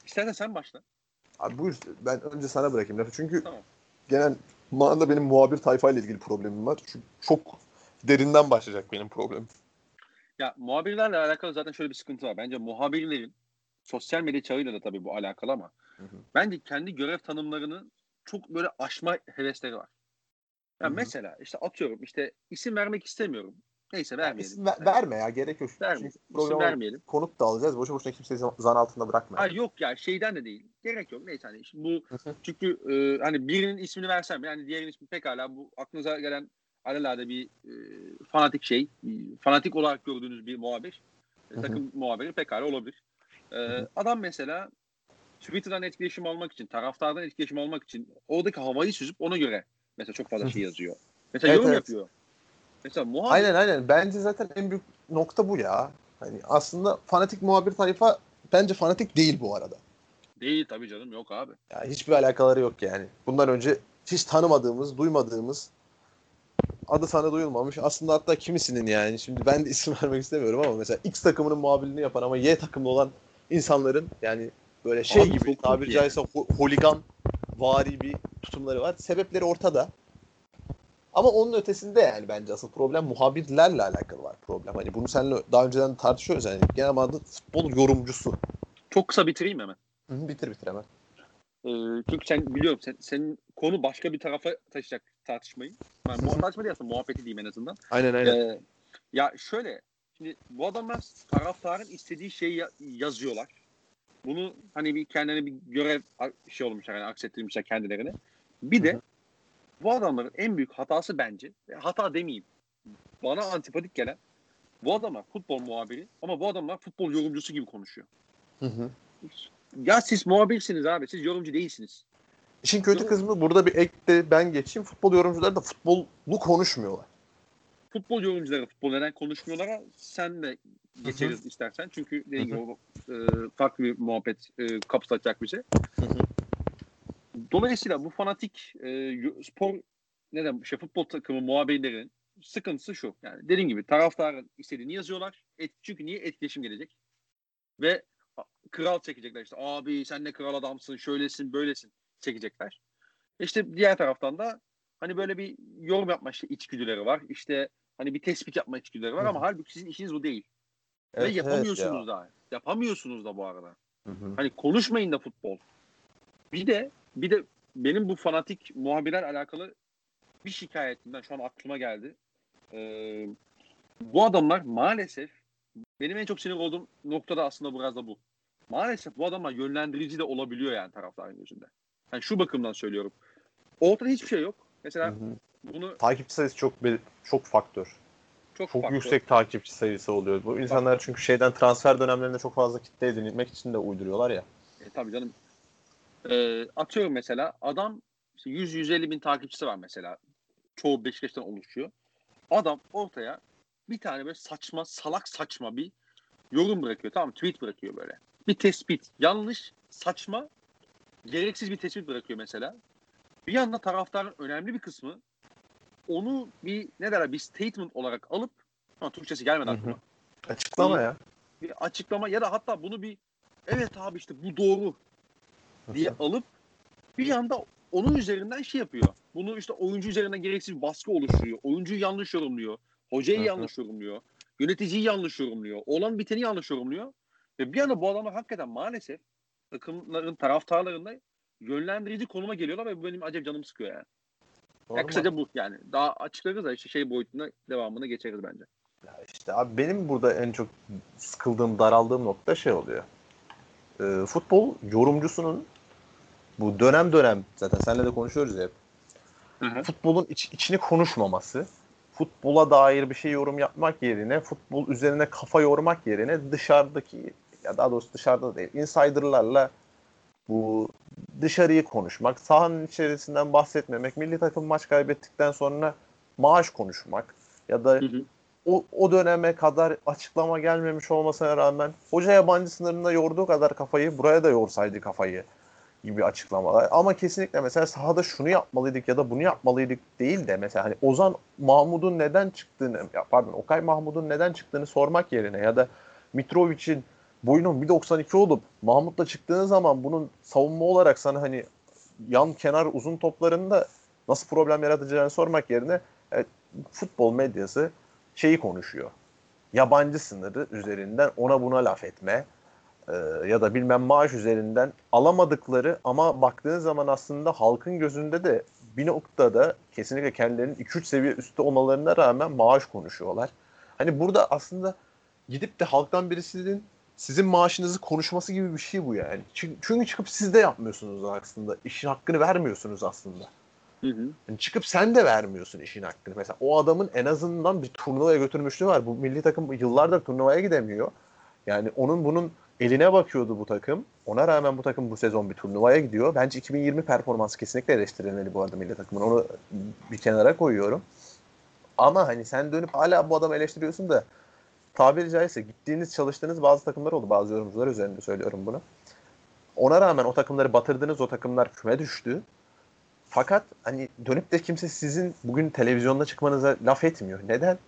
istersen sen başla. Abi buyur ben önce sana bırakayım lafı. Çünkü Tamam. genel manada benim muhabir tayfa ile ilgili problemim var. Çünkü çok derinden başlayacak benim problemim. Ya muhabirlerle alakalı zaten şöyle bir sıkıntı var. Bence muhabirlerin sosyal medya çağıyla da tabii bu alakalı ama Hı hı. bence kendi görev tanımlarını çok böyle aşma hevesleri var. Ya hı. mesela işte atıyorum işte isim vermek istemiyorum. Neyse vermeyelim. İsim ver- verme ya gerek yok. Vermeyelim. Çünkü İsim vermeyelim. konuk da alacağız. Boşu boşuna kimseyi zan altında bırakma. Ay yok ya şeyden de değil. Gerek yok. Neyse hani bu çünkü e, hani birinin ismini versem yani diğerinin ismi pekala bu aklınıza gelen alelade bir e, fanatik şey. fanatik olarak gördüğünüz bir muhabir. e, takım muhabiri pekala olabilir. E, adam mesela Twitter'dan etkileşim almak için, taraftardan etkileşim almak için oradaki havayı süzüp ona göre mesela çok fazla şey yazıyor. Mesela Evet, yorum evet. yapıyor. Mesela muhabir Aynen aynen. Bence zaten en büyük nokta bu ya. Hani aslında fanatik muhabir tayfa bence fanatik değil bu arada. değil tabii canım yok abi. Yani hiçbir alakaları yok yani. Bundan önce hiç tanımadığımız, duymadığımız adı sana duyulmamış. Aslında hatta kimisinin yani şimdi ben de isim vermek istemiyorum ama mesela X takımının muhabirliğini yapan ama Y takımlı olan insanların yani böyle şey Abi gibi tabiri kötü caizse ho- holigan vari bir tutumları var. Sebepleri ortada. Ama onun ötesinde yani bence asıl problem muhabirlerle alakalı var problem. Hani bunu seninle daha önceden tartışıyoruz yani. Genel manada futbol yorumcusu. Çok kısa bitireyim hemen. Hı, bitir bitir hemen. Ee, çünkü sen biliyorum sen, senin konu başka bir tarafa taşıyacak tartışmayı. Yani tartışma değil aslında muhabbeti diyeyim en azından. Aynen Ee, ya şöyle şimdi bu adamlar taraftarın istediği şeyi ya- yazıyorlar. Bunu hani bir kendine bir görev şey olmuşlar yani aksettirmişler kendilerine. Bir de Hı hı. bu adamların en büyük hatası bence ve hata demeyeyim. Bana antipatik gelen bu adamlar futbol muhabiri ama bu adamlar futbol yorumcusu gibi konuşuyor. Hı hı. Ya siz muhabirsiniz abi. Siz yorumcu değilsiniz. İşin kötü kısmı burada bir ek de ben geçeyim. Futbol yorumcuları da futbolu konuşmuyorlar. futbol yorumcuları futbol neden konuşmuyorlar sen de geçeriz istersen. Çünkü dediğim gibi o e, farklı bir muhabbet e, kapısı açacak bir şey. Dolayısıyla bu fanatik e, spor neden şey futbol takımı muhabirlerinin sıkıntısı şu. Yani dediğim gibi taraftarın istediğini yazıyorlar. Et, çünkü niye etkileşim gelecek? Ve kral çekecekler işte. Abi sen ne kral adamsın, şöylesin, böylesin çekecekler. İşte diğer taraftan da hani böyle bir yorum yapma işte içgüdüleri var. İşte hani bir tespit yapma içgüdüleri var ama halbuki sizin işiniz bu değil. Ve Evet, yapamıyorsunuz evet da. Yapamıyorsunuz da bu arada. ya. Hı hı. Hani konuşmayın da futbol. Bir de bir de benim bu fanatik muhabirler alakalı bir şikayetimden şu an aklıma geldi. Ee, bu adamlar maalesef benim en çok sinir olduğum noktada aslında biraz da bu. Maalesef bu adamlar yönlendirici de olabiliyor yani taraftarın gözünde. Yani şu bakımdan söylüyorum. Ortada hiçbir şey yok. Hı Mesela hı. bunu Takipçi sayısı çok çok faktör. çok, Çok yüksek takipçi sayısı oluyor. Bu insanlar çünkü şeyden transfer dönemlerinde çok fazla kitle edinmek için de uyduruyorlar ya. E, tabii canım. E, atıyorum mesela adam işte 100-150 bin takipçisi var mesela. Çoğu Beşiktaş'tan oluşuyor. Adam ortaya bir tane böyle saçma, salak saçma bir yorum bırakıyor. Tamam? Tweet bırakıyor böyle. Bir tespit. Yanlış, saçma, gereksiz bir tespit bırakıyor mesela. Bir yanda taraftarın önemli bir kısmı onu bir ne derler bir statement olarak alıp ha, Türkçesi gelmedi Hı hı. aklıma Açıklama ya. bir açıklama ya da hatta bunu bir evet abi işte bu doğru diye alıp bir anda onun üzerinden şey yapıyor. Bunu işte oyuncu üzerinden gereksiz baskı oluşturuyor. Oyuncuyu yanlış yorumluyor. Hocayı yanlış yorumluyor. Yöneticiyi yanlış yorumluyor. Olan biteni yanlış yorumluyor. Ve bir anda bu adamlar hakikaten maalesef takımların taraftarlarında yönlendirici konuma geliyorlar ve bu benim acayip canımı sıkıyor yani. Doğru ya kısaca bu yani. Daha açıklarız da işte şey boyutuna devamını geçeriz bence. Ya işte abi benim burada en çok sıkıldığım, daraldığım nokta şey oluyor. E, futbol yorumcusunun bu dönem dönem zaten seninle de konuşuyoruz hep. Hı hı. Futbolun iç, içini konuşmaması, futbola dair bir şey yorum yapmak yerine, futbol üzerine kafa yormak yerine dışarıdaki ya daha doğrusu dışarıda değil, insiderlarla bu dışarıyı konuşmak, sahanın içerisinden bahsetmemek, milli takım maç kaybettikten sonra maaş konuşmak ya da hı hı. o, o döneme kadar açıklama gelmemiş olmasına rağmen hoca yabancı sınırında yorduğu kadar kafayı buraya da yorsaydı kafayı gibi açıklamalar. Ama kesinlikle mesela sahada şunu yapmalıydık ya da bunu yapmalıydık değil de mesela hani Ozan Mahmud'un neden çıktığını ya pardon Okay Mahmud'un neden çıktığını sormak yerine ya da Mitrovic'in boyunun 1.92 olup Mahmut'la çıktığın zaman bunun savunma olarak sana hani yan kenar uzun toplarında nasıl problem yaratacağını sormak yerine evet, futbol medyası şeyi konuşuyor. Yabancı sınırı üzerinden ona buna laf etme e, ya da bilmem maaş üzerinden alamadıkları ama baktığın zaman aslında halkın gözünde de bir noktada kesinlikle kendilerinin 2-3 seviye üstte olmalarına rağmen maaş konuşuyorlar. Hani burada aslında gidip de halktan birisinin sizin maaşınızı konuşması gibi bir şey bu yani. Çünkü çıkıp siz de yapmıyorsunuz aslında. İşin hakkını vermiyorsunuz aslında. Hı hı. Yani çıkıp sen de vermiyorsun işin hakkını. Mesela o adamın en azından bir turnuvaya götürmüşlüğü var. Bu milli takım yıllardır turnuvaya gidemiyor. Yani onun bunun eline bakıyordu bu takım. Ona rağmen bu takım bu sezon bir turnuvaya gidiyor. Bence 2020 performansı kesinlikle eleştirilmeli bu arada milli takımın. Onu bir kenara koyuyorum. Ama hani sen dönüp hala bu adamı eleştiriyorsun da tabiri caizse gittiğiniz çalıştığınız bazı takımlar oldu. Bazı yorumcular üzerinde söylüyorum bunu. Ona rağmen o takımları batırdınız. O takımlar küme düştü. Fakat hani dönüp de kimse sizin bugün televizyonda çıkmanıza laf etmiyor. Neden?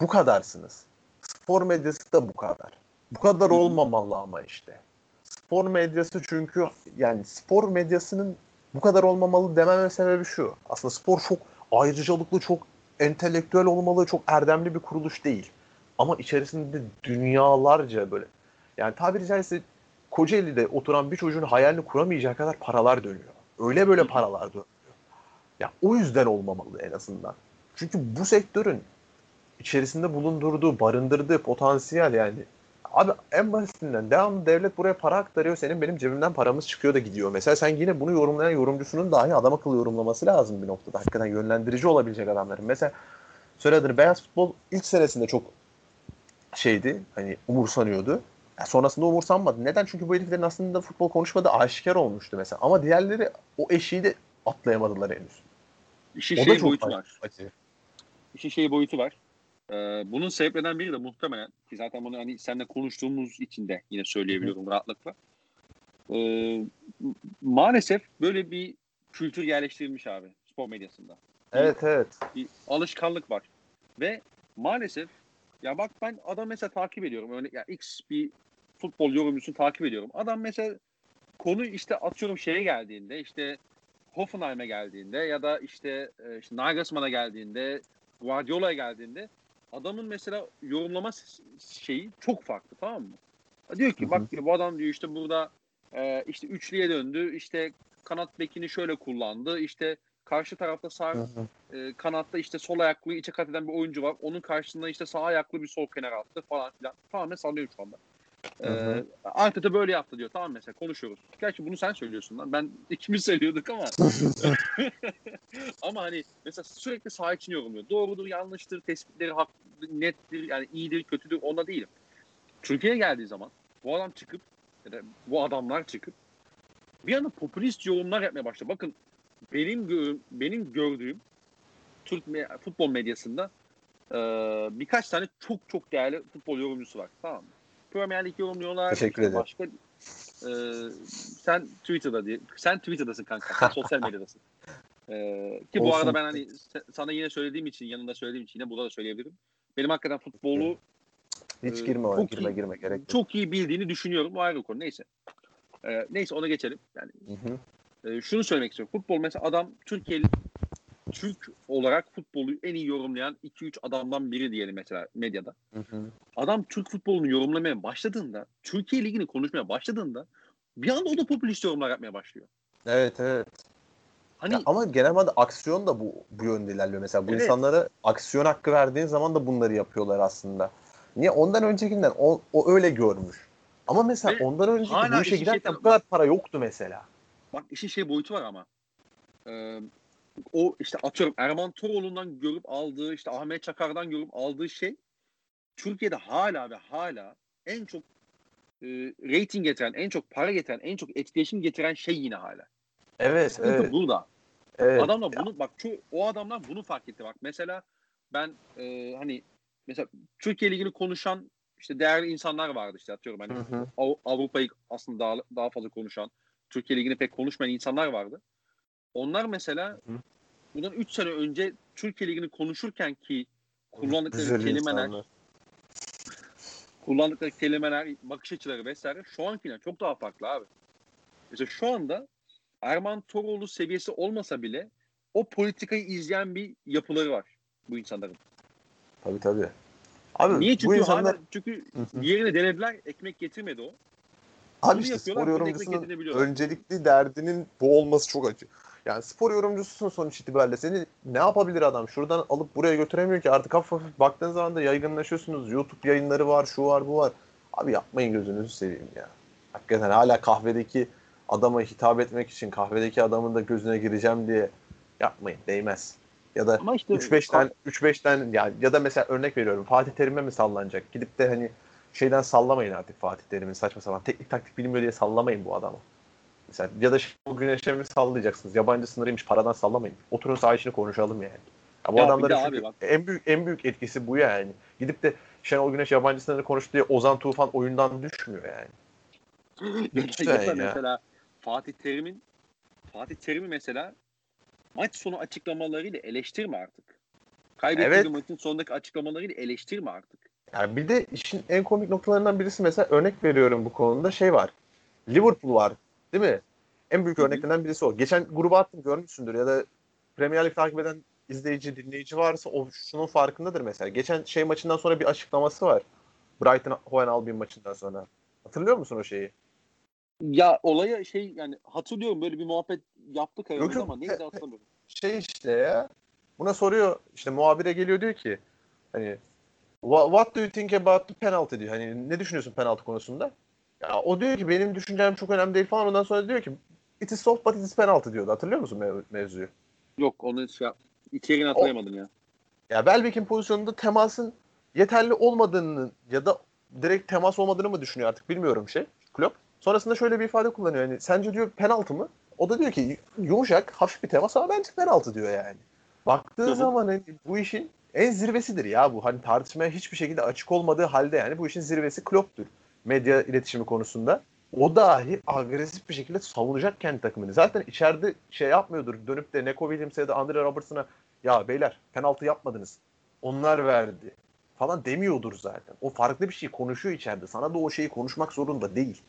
Bu kadarsınız. Spor medyası da bu kadar. Bu kadar olmamalı ama işte. Spor medyası çünkü yani spor medyasının bu kadar olmamalı dememe sebebi şu. Aslında spor çok ayrıcalıklı, çok entelektüel olmalı, çok erdemli bir kuruluş değil. Ama içerisinde dünyalarca böyle yani tabiri caizse Kocaeli'de oturan bir çocuğun hayalini kuramayacağı kadar paralar dönüyor. Öyle böyle paralar dönüyor. Ya o yüzden olmamalı en azından. Çünkü bu sektörün içerisinde bulundurduğu, barındırdığı potansiyel yani Abi en basitinden devamlı devlet buraya para aktarıyor. Senin benim cebimden paramız çıkıyor da gidiyor. Mesela sen yine bunu yorumlayan yorumcusunun dahi adam akıllı yorumlaması lazım bir noktada. Hakikaten yönlendirici olabilecek adamların. Mesela söylediğin beyaz futbol ilk senesinde çok şeydi. Hani umursanıyordu. Yani sonrasında umursanmadı. Neden? Çünkü bu heriflerin aslında futbol konuşmadığı aşikar olmuştu mesela. Ama diğerleri o eşiği de atlayamadılar henüz. İşin o şey boyutu var. Acı. İşin şey boyutu var. Ee, bunun sebeplerinden biri de muhtemelen ki zaten bunu hani seninle konuştuğumuz için de yine söyleyebiliyorum Hı. rahatlıkla. Ee, maalesef böyle bir kültür yerleştirilmiş abi spor medyasında. Evet bir, evet. Bir alışkanlık var. Ve maalesef ya bak ben adam mesela takip ediyorum. Öyle ya X bir futbol yorumcusunu takip ediyorum. Adam mesela konu işte atıyorum şeye geldiğinde işte Hoffenheim'e geldiğinde ya da işte, e, işte Nagelsmann'a geldiğinde Guardiola'ya geldiğinde adamın mesela yorumlama şeyi çok farklı tamam mı? Diyor ki bak diyor, bu adam diyor işte burada e, işte üçlüye döndü işte kanat bekini şöyle kullandı işte karşı tarafta sağ e, kanatta işte sol ayaklı içe kat eden bir oyuncu var. Onun karşısında işte sağ ayaklı bir sol kenar attı falan filan. Tamamen sallıyorum şu anda. Ee, Arteta böyle yaptı diyor. Tamam mesela konuşuyoruz. Gerçi bunu sen söylüyorsun lan. Ben ikimiz söylüyorduk ama. ama hani mesela sürekli sağ için yorumluyor. Doğrudur, yanlıştır, tespitleri hak, nettir, yani iyidir, kötüdür onda değilim. Türkiye'ye geldiği zaman bu adam çıkıp ya da bu adamlar çıkıp bir anda popülist yorumlar yapmaya başladı. Bakın benim gör, benim gördüğüm Türk me- futbol medyasında e, birkaç tane çok çok değerli futbol yorumcusu var. Tamam mı? Premier Lig yorumluyorlar. Teşekkür ederim. Başka, e, sen Twitter'da diye. Sen Twitter'dasın kanka. Sen sosyal medyadasın. E, ki bu Olsun. arada ben hani sana yine söylediğim için, yanında söylediğim için yine burada da söyleyebilirim. Benim hakikaten futbolu Hiç Ee, girme çok Girme iyi- girme gerek yok. çok iyi bildiğini düşünüyorum. O ayrı konu. Neyse. Ee, neyse ona geçelim. Yani Hı hı. E, şunu söylemek istiyorum. Futbol mesela adam Türkiye'li Türk olarak futbolu en iyi yorumlayan 2-3 adamdan biri diyelim mesela medyada. Hı hı. Adam Türk futbolunu yorumlamaya başladığında, Türkiye Ligi'ni konuşmaya başladığında bir anda o da popülist yorumlar yapmaya başlıyor. Evet evet. Hani Ya ama genel anlamda aksiyon da bu bu yönde ilerliyor. Mesela bu Evet. insanlara aksiyon hakkı verdiğin zaman da bunları yapıyorlar aslında. Niye? Ondan öncekinden o, o öyle görmüş. Ama mesela Ve ondan önceki bu işe giderken bu kadar para yoktu mesela. Bak işin şey boyutu var ama. Ee, o işte atıyorum Erman Toroğlu'ndan görüp aldığı işte Ahmet Çakar'dan görüp aldığı şey Türkiye'de hala ve hala en çok e, rating getiren, en çok para getiren, en çok etkileşim getiren şey yine hala. Evet, Sıkıntı evet. burada. evet. Adamlar bunu bak şu o adamlar bunu fark etti bak. Mesela ben e, hani mesela Türkiye Ligi'ni konuşan işte değerli insanlar vardı işte atıyorum hani Avrupa'yı aslında daha daha fazla konuşan, Türkiye Ligi'ni pek konuşmayan insanlar vardı. Onlar mesela Hı. bundan 3 sene önce Türkiye Ligi'ni konuşurken ki kullandıkları Güzel kelimeler, insanlar. kullandıkları kelimeler, bakış açıları vesaire şu ankinden çok daha farklı abi. Mesela şu anda Erman Toroğlu seviyesi olmasa bile o politikayı izleyen bir yapıları var bu insanların. Tabii tabii. Abi Niye? bu Çünkü insanlar hala çünkü yerine denediler, ekmek getirmedi o. Abi işte spor yorumcusunun öncelikli derdinin bu olması çok acı. Yani spor yorumcususun sonuç itibariyle. Seni ne yapabilir adam? Şuradan alıp buraya götüremiyor ki. Artık hafif hafif baktığın zaman da yaygınlaşıyorsunuz. YouTube yayınları var, şu var, bu var. Abi yapmayın gözünüzü seveyim ya. Hakikaten hala kahvedeki adama hitap etmek için kahvedeki adamın da gözüne gireceğim diye yapmayın. Değmez. Ya da Ama işte 3-5 tane 3-5 tane ya ya da mesela örnek veriyorum Fatih Terim'e mi sallanacak? Gidip de hani şeyden sallamayın artık Fatih Terim'in saçma sapan teknik taktik bilmiyor diye sallamayın bu adamı. Mesela ya da o güneşe mi sallayacaksınız? Yabancı sınırıymış paradan sallamayın. Oturun saha içini konuşalım yani. Ya bu Ya adamların abi bak- en büyük en büyük etkisi bu yani. Gidip de Şenol Güneş yabancı sınırı konuştu diye Ozan Tufan oyundan düşmüyor yani. Lütfen ya mesela Fatih Terim'in Fatih Terim'i mesela maç sonu açıklamalarıyla eleştirme artık. Kaybettiği Evet. maçın sonundaki açıklamalarıyla eleştirme artık. Yani bir de işin en komik noktalarından birisi mesela örnek veriyorum bu konuda şey var. Liverpool var değil mi? En büyük örneklerinden birisi o. Geçen gruba attım görmüşsündür ya da Premier Lig takip eden izleyici, dinleyici varsa o şunun farkındadır mesela. Geçen şey maçından sonra bir açıklaması var. Brighton Hoen Albion maçından sonra. Hatırlıyor musun o şeyi? Ya olaya şey yani hatırlıyorum böyle bir muhabbet yaptık aramızda yok. ama neydi hatırlamıyorum. Şey işte ya. Buna soruyor işte muhabire geliyor diyor ki hani "Wha- What do you think about the penalty diyor. Hani ne düşünüyorsun penaltı konusunda? Ya o diyor ki benim düşüncem çok önemli değil falan. Ondan sonra diyor ki it is soft but it is penalty diyordu. Hatırlıyor musun mev- mevzuyu? Yok onu şey yap- içeriğini hatırlayamadım ya. Ya Welbeck'in pozisyonunda temasın yeterli olmadığını ya da direkt temas olmadığını mı düşünüyor artık bilmiyorum şey. Klopp. Sonrasında şöyle bir ifade kullanıyor. Yani sence diyor penaltı mı? O da diyor ki yumuşak, hafif bir temas ama bence penaltı diyor yani. Baktığı zaman hani bu işin en zirvesidir ya bu. Hani tartışmaya hiçbir şekilde açık olmadığı halde yani bu işin zirvesi Klopp'tur. Medya iletişimi konusunda. O dahi agresif bir şekilde savunacak kendi takımını. Zaten içeride şey yapmıyordur. Dönüp de Neko Williams'e ya da Andre Robertson'a ya beyler penaltı yapmadınız. Onlar verdi falan demiyordur zaten. O farklı bir şey konuşuyor içeride. Sana da o şeyi konuşmak zorunda değil.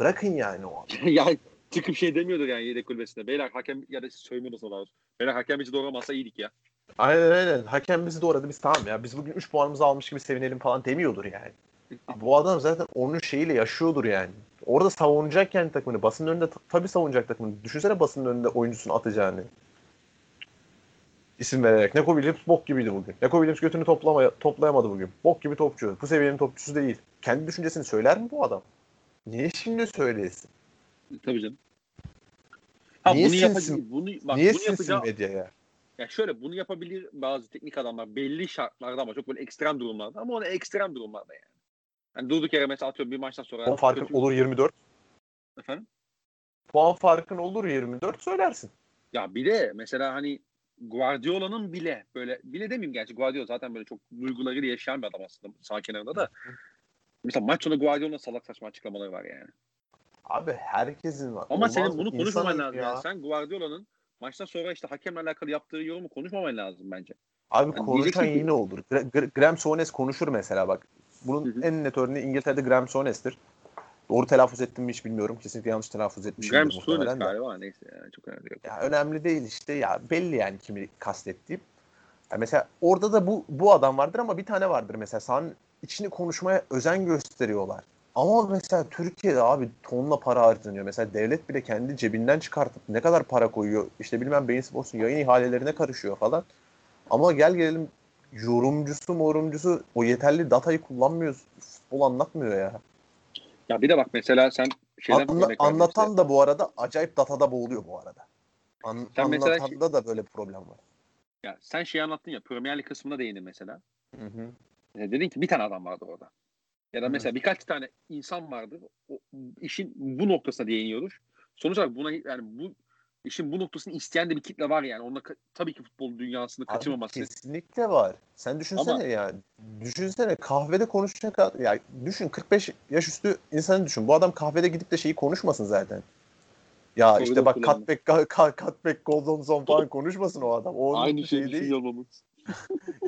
Bırakın yani o an. ya çıkıp şey demiyordur yani yedek kulübesinde. Beyler hakem ya da da var. Beyler hakem bizi doğramasa iyiydik ya. Aynen aynen. Hakem bizi doğradı biz tamam ya. Biz bugün 3 puanımızı almış gibi sevinelim falan demiyordur yani. Bu adam zaten onun şeyiyle yaşıyordur yani. Orada savunacak kendi takımını. Basının önünde tabii savunacak takımını. Düşünsene basının önünde oyuncusunu atacağını. İsim vererek. Neko Williams bok gibiydi bugün. Neko Williams götünü toplama, toplayamadı bugün. Bok gibi topçu. Bu seviyenin topçusu değil. Kendi düşüncesini söyler mi bu adam? Niye şimdi söylesin? Tabii canım. Ha Niye bunu sinsin- yapabilir. Bunu bak Niye bunu yapacağı medyaya? Ya şöyle bunu yapabilir bazı teknik adamlar belli şartlarda ama çok böyle ekstrem durumlarda ama o da ekstrem durumlarda yani. Hani durduk yere mesela atıyorum bir maçtan sonra Puan farkın kötü- olur 24. efendim. Puan farkın olur 24 söylersin. Ya bir de mesela hani Guardiola'nın bile böyle bile demeyeyim gerçi Guardiola zaten böyle çok duygularıyla yaşayan bir adam aslında sağ kenarında da. Mesela maç sonu Guardiola'nın salak saçma açıklamaları var yani. Abi herkesin var. Ama Olmaz senin bunu konuşmaman lazım. ya. Yani sen Guardiola'nın maçtan sonra işte hakemle alakalı yaptığı yorumu konuşmaman lazım bence. Abi Yani konuşan ki- yine olur. Gra- Gra- Graham Souness konuşur mesela bak. Bunun Hı hı. en net örneği İngiltere'de Graham Souness'tir. Doğru telaffuz ettim mi hiç bilmiyorum. Kesinlikle yanlış telaffuz etmişimdir Graham de. galiba neyse yani çok önemli yok. Ya önemli değil işte ya belli yani kimi kastettiğim. Ya mesela orada da bu bu adam vardır ama bir tane vardır mesela sahanın içini konuşmaya özen gösteriyorlar. Ama mesela Türkiye'de abi tonla para harcanıyor. Mesela devlet bile kendi cebinden çıkartıp ne kadar para koyuyor. İşte bilmem Beyin Sports'un yayın ihalelerine karışıyor falan. Ama gel gelelim yorumcusu morumcusu o yeterli datayı kullanmıyor. Futbol anlatmıyor ya. Ya bir de bak mesela sen şeyden Anla- anlatan işte. da bu arada acayip datada boğuluyor bu arada. An- Sen mesela anlatanda da böyle problem var. Ya sen şey anlattın ya Premier Lig kısmına değindin mesela. Hı hı. E, dedin ki bir tane adam vardı orada. Ya da mesela birkaç tane insan vardır. O, işin bu noktasına değiniyoruz. Sonuç olarak buna yani bu işin bu noktasını isteyen de bir kitle var yani. Onunla tabii ki futbol dünyasını Abi kaçırmaması. kesinlikle var. Sen düşünsene Ama- ya. Düşünsene kahvede konuşacak ad- ya düşün 45 yaş üstü insanı düşün. Bu adam kahvede gidip de şeyi konuşmasın zaten. Ya Koridor işte bak kullanımı. cutback cutback golden zone falan konuşmasın o adam. O Aynı şeyi şey değil. düşünüyor.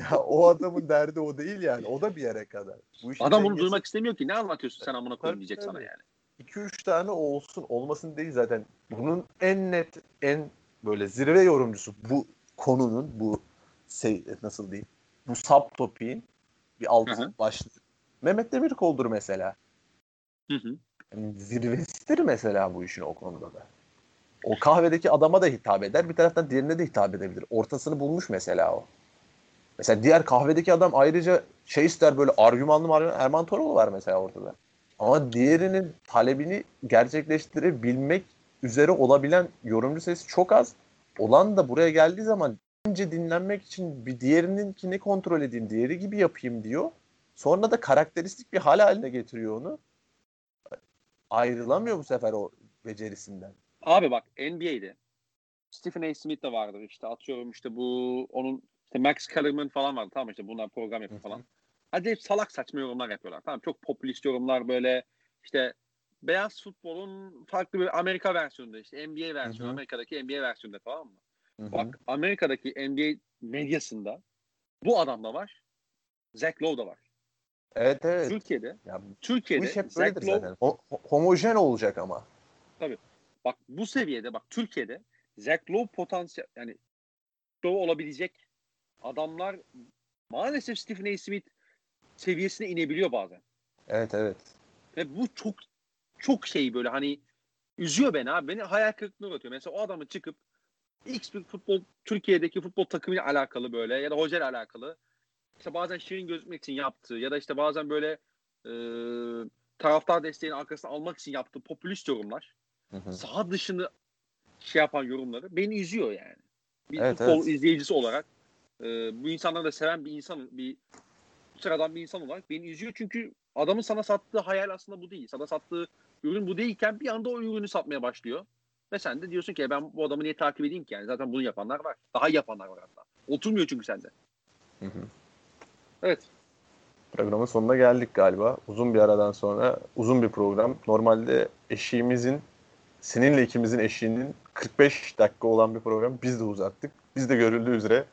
Ya o adamın derdi o değil yani. O da bir yere kadar. Bu işin Adam bunu dengesi- duymak istemiyor ki. Ne anlatıyorsun sen amına koyayım diyecek sana yani. 2-3 tane olsun olmasın değil zaten. Bunun en net en böyle zirve yorumcusu bu konunun bu şey, nasıl diyeyim bu subtopiğin bir alt Hı hı. başlığı. Mehmet Demirkol'dur mesela. Hı hı. Yani zirvesidir mesela bu işin o konuda da. O kahvedeki adama da hitap eder. Bir taraftan diğerine de hitap edebilir. Ortasını bulmuş mesela o. Mesela diğer kahvedeki adam ayrıca şey ister böyle argümanlı margümanlı Erman Toroğlu var mesela ortada. Ama diğerinin talebini gerçekleştirebilmek üzere olabilen yorumcu sayısı çok az. Olan da buraya geldiği zaman önce dinlenmek için bir diğerininkini kontrol edeyim, diğeri gibi yapayım diyor. Sonra da karakteristik bir hal haline getiriyor onu. Ayrılamıyor bu sefer o becerisinden. Abi bak NBA'de Stephen A. Smith de vardır işte atıyorum işte bu onun işte Max Kellerman falan vardı tamam işte bunlar program yapıyor falan. Hadi hep salak saçma yorumlar yapıyorlar. Tamam çok popülist yorumlar böyle işte beyaz futbolun farklı bir Amerika versiyonunda işte NBA versiyonu Hı hı. Amerika'daki NBA versiyonunda tamam mı? Hı hı. Bak Amerika'daki NBA medyasında bu adam da var. Zach Lowe da var. Evet evet. Türkiye'de Ya, bu Türkiye'de iş hep böyledir Lowe zaten. Ho- homojen olacak ama. bak bu seviyede bak Türkiye'de Zach Lowe potansiyel yani Lowe olabilecek adamlar maalesef Stephen A. Smith seviyesine inebiliyor bazen. Evet evet. Ve bu çok çok şey böyle hani üzüyor beni abi. Beni hayal kırıklığına uğratıyor. Mesela o adamı çıkıp X bir futbol Türkiye'deki futbol takımıyla alakalı böyle ya da hocayla alakalı işte bazen şirin gözükmek için yaptığı ya da işte bazen böyle e, taraftar desteğini arkasına almak için yaptığı popülist yorumlar Hı hı. saha dışını şey yapan yorumları beni üzüyor yani. Bir Evet, futbol evet. izleyicisi olarak e, bu insanları da seven bir insan bir sıradan bir insan olarak beni üzüyor çünkü adamın sana sattığı hayal aslında bu değil. Sana sattığı ürün bu değilken bir anda o ürünü satmaya başlıyor. Ve sen de diyorsun ki "E ben bu adamı niye takip edeyim ki yani zaten bunu yapanlar var. Daha yapanlar var hatta. Oturmuyor çünkü sende. Hı hı. Evet. Programın sonuna geldik galiba. Uzun bir aradan sonra uzun bir program. Normalde eşiğimizin seninle ikimizin eşiğinin 45 dakika olan bir program biz de uzattık. Biz de görüldüğü üzere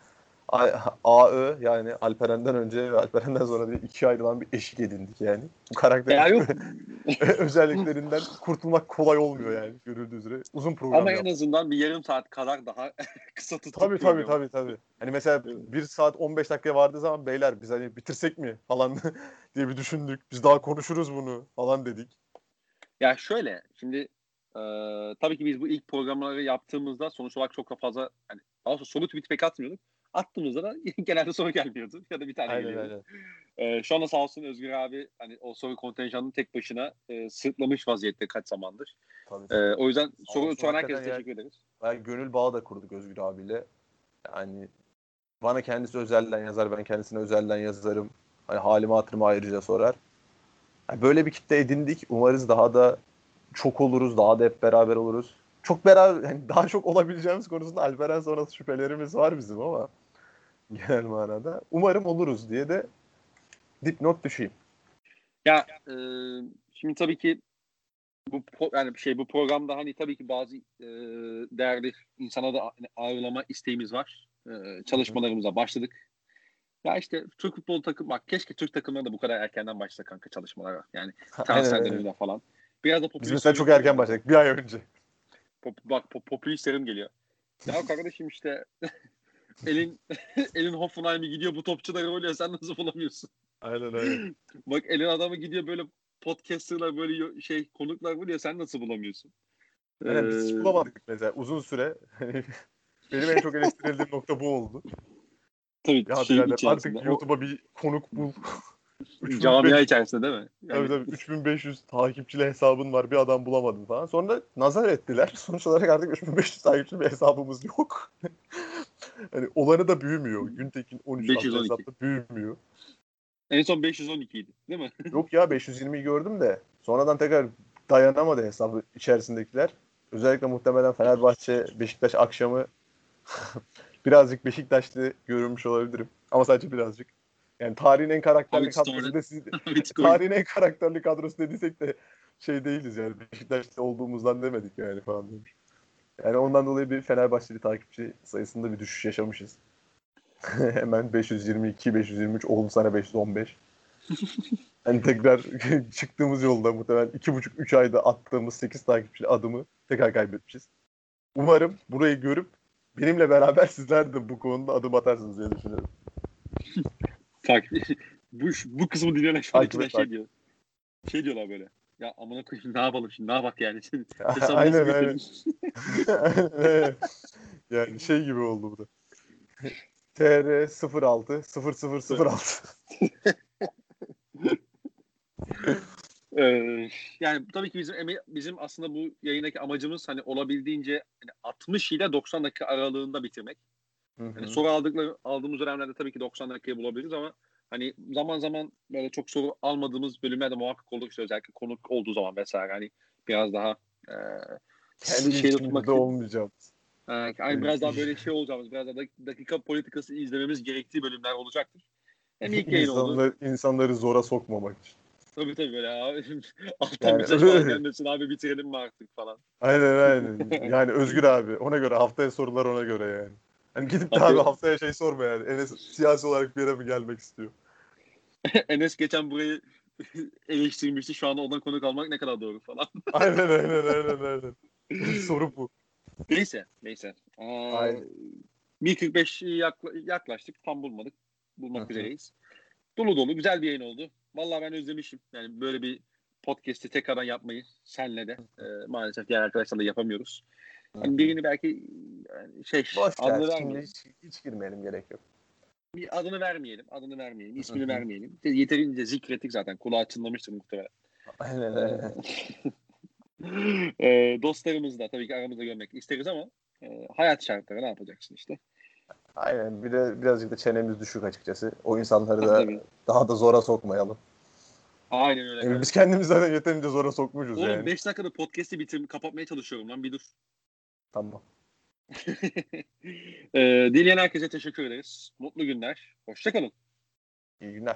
AÖ yani Alperen'den önce ve Alperen'den sonra diye ikiye ayrılan bir eşik edindik yani. Bu karakterin Ya yok özelliklerinden kurtulmak kolay olmuyor yani görüldüğü üzere. Uzun program ama en yaptık. azından bir yarım saat kadar daha kısa tuttuk. Tabii tabii programı. tabii tabii. Hani mesela. 1 saat 15 dakikaya vardığı zaman beyler biz hani bitirsek mi falan diye bir düşündük. Biz daha konuşuruz bunu falan dedik. Ya şöyle şimdi e, tabii ki biz bu ilk programları yaptığımızda sonuç olarak çok da fazla hani daha doğrusu soru tweet pek atmıyorduk. Attığımızda da genelde soru gelmiyordu ya da bir tane Aynen geliyordu. aynen. E, şu anda sağ olsun Özgür abi hani o soru kontenjanını tek başına e, sırtlamış vaziyette kaç zamandır. Tabii. E, o yüzden soru soran herkese teşekkür ederiz. Ben gönül bağı da kurduk Özgür abiyle. Yani bana kendisi özelden yazar, ben kendisine özelden yazarım. Hani halimi hatırımı ayrıca sorar. Yani böyle bir kitle edindik. Umarız daha da çok oluruz, daha da hep beraber oluruz. Çok beraber, yani daha çok olabileceğimiz konusunda Alperen sonrası şüphelerimiz var bizim ama genel manada. Umarım oluruz diye de dipnot düşeyim. Ya e, şimdi tabii ki bu yani şey bu programda hani tabii ki bazı e, değerli insana da ağırlama isteğimiz var. E, çalışmalarımıza başladık. Ya işte Türk futbol takım bak keşke Türk takımları da bu kadar erkenden başlasa kanka çalışmalara. Yani Aynen transfer öyle. dönemine falan. Biraz da Biz popülist mesela çok erken başladık. Bir ay önce. Pop, bak pop, popülistlerim geliyor. Ya kardeşim işte elin elin Hoffenheim'i gidiyor bu topçuları oluyor sen nasıl bulamıyorsun? Aynen öyle. Bak elin adamı gidiyor böyle podcasterlar böyle şey konuklar buluyor sen nasıl bulamıyorsun? Aynen, biz hiç Ee, bulamadık mesela uzun süre. Benim en çok eleştirildiğim nokta bu oldu. Tabii Ya birader içerisinde. artık YouTube'a bir konuk bul. 3500 camia içerisinde değil mi? Tabii tabii 3500 takipçili hesabın var bir adam bulamadın falan. Sonra nazar ettiler. Sonuç olarak artık 3500 takipçili bir hesabımız yok. hani olanı da büyümüyor. Güntekin 13 adlı 512. hesapta büyümüyor. En son 512 idi değil mi? Yok ya 520'yi gördüm de sonradan tekrar dayanamadı hesabı içerisindekiler. Özellikle muhtemelen Fenerbahçe Beşiktaş akşamı birazcık Beşiktaşlı görünmüş olabilirim. Ama sadece birazcık. Yani tarihin en karakterli kadrosu Hiç koy- tarihin en karakterli kadrosu dediysek de şey değiliz yani. Beşiktaşlı olduğumuzdan demedik yani falan demiş. Yani ondan dolayı bir Fenerbahçeli takipçi sayısında bir düşüş yaşamışız. Hemen 522, 523 oldu sana 515. hani tekrar çıktığımız yolda muhtemelen 2,5-3 ayda attığımız 8 takipçili adımı tekrar kaybetmişiz. Umarım burayı görüp benimle beraber sizler de bu konuda adım atarsınız diye düşünüyorum. Takip. bu, bu kısmı dinleyen içinden şey diyor. Şey diyorlar böyle. Ya amına koyayım ne yapalım şimdi ne yapak yani. Aynen aynen. götürürüz? Aynen. yani şey gibi oldu bu da. TR 06 0006. Ee, yani tabii ki bizim bizim aslında bu yayındaki amacımız hani olabildiğince hani 60 ile 90 dakika aralığında bitirmek. Yani soru aldıkları aldığımız dönemlerde tabii ki 90 dakikayı bulabiliriz ama hani zaman zaman böyle çok soru almadığımız bölümlerde muhakkak olur işte özellikle konuk olduğu zaman vesaire hani biraz daha e, Kendi şeyde tutmak olmayacağım. e, hani biraz daha böyle şey olacağımız biraz daha dak- dakika politikası izlememiz gerektiği bölümler olacaktır. Hem ilk yayın oldu. İnsanlar, insanları zora sokmamak için. Tabii tabii böyle abi. Alttan Yani öyle. falan gelmesin abi bitirelim mi artık falan. Aynen aynen. Yani Özgür abi ona göre haftaya sorular ona göre yani. Hani gidip de abi haftaya şey sorma yani. Enes siyasi olarak bir yere mi gelmek istiyor? Enes geçen burayı eleştirmişti. Şu anda ondan konuk almak ne kadar doğru falan. Aynen aynen aynen aynen. Soru bu. neyse. Neyse. Aynen. 1.45'i yakla- yaklaştık. Tam bulmadık. Bulmak üzereyiz. Dolu dolu. Güzel bir yayın oldu. Vallahi ben özlemişim. Yani böyle bir podcast'i tekrardan yapmayı senle de e, maalesef diğer arkadaşlarla yapamıyoruz. Yani birini belki yani şey Boş adını vermeyelim. hiç, hiç girmeyelim gerek yok. Bir adını vermeyelim. Adını vermeyelim. ismini vermeyelim. Yeterince zikrettik zaten. Kulağı çınlamıştır muhtemelen. Aynen aynen. e, dostlarımızı da tabii ki aramızda görmek isteriz ama e, hayat şartları ne yapacaksın işte. Aynen. Bir de birazcık da çenemiz düşük açıkçası. O insanları da Tabii. daha da zora sokmayalım. Aynen öyle. Yani biz kendimiz zaten yeterince zora sokmuşuz Oğlum yani. 5 dakikada podcast'i bitirip kapatmaya çalışıyorum lan bir dur. Tamam. e, dinleyen herkese teşekkür ederiz. Mutlu günler. Hoşçakalın. İyi günler.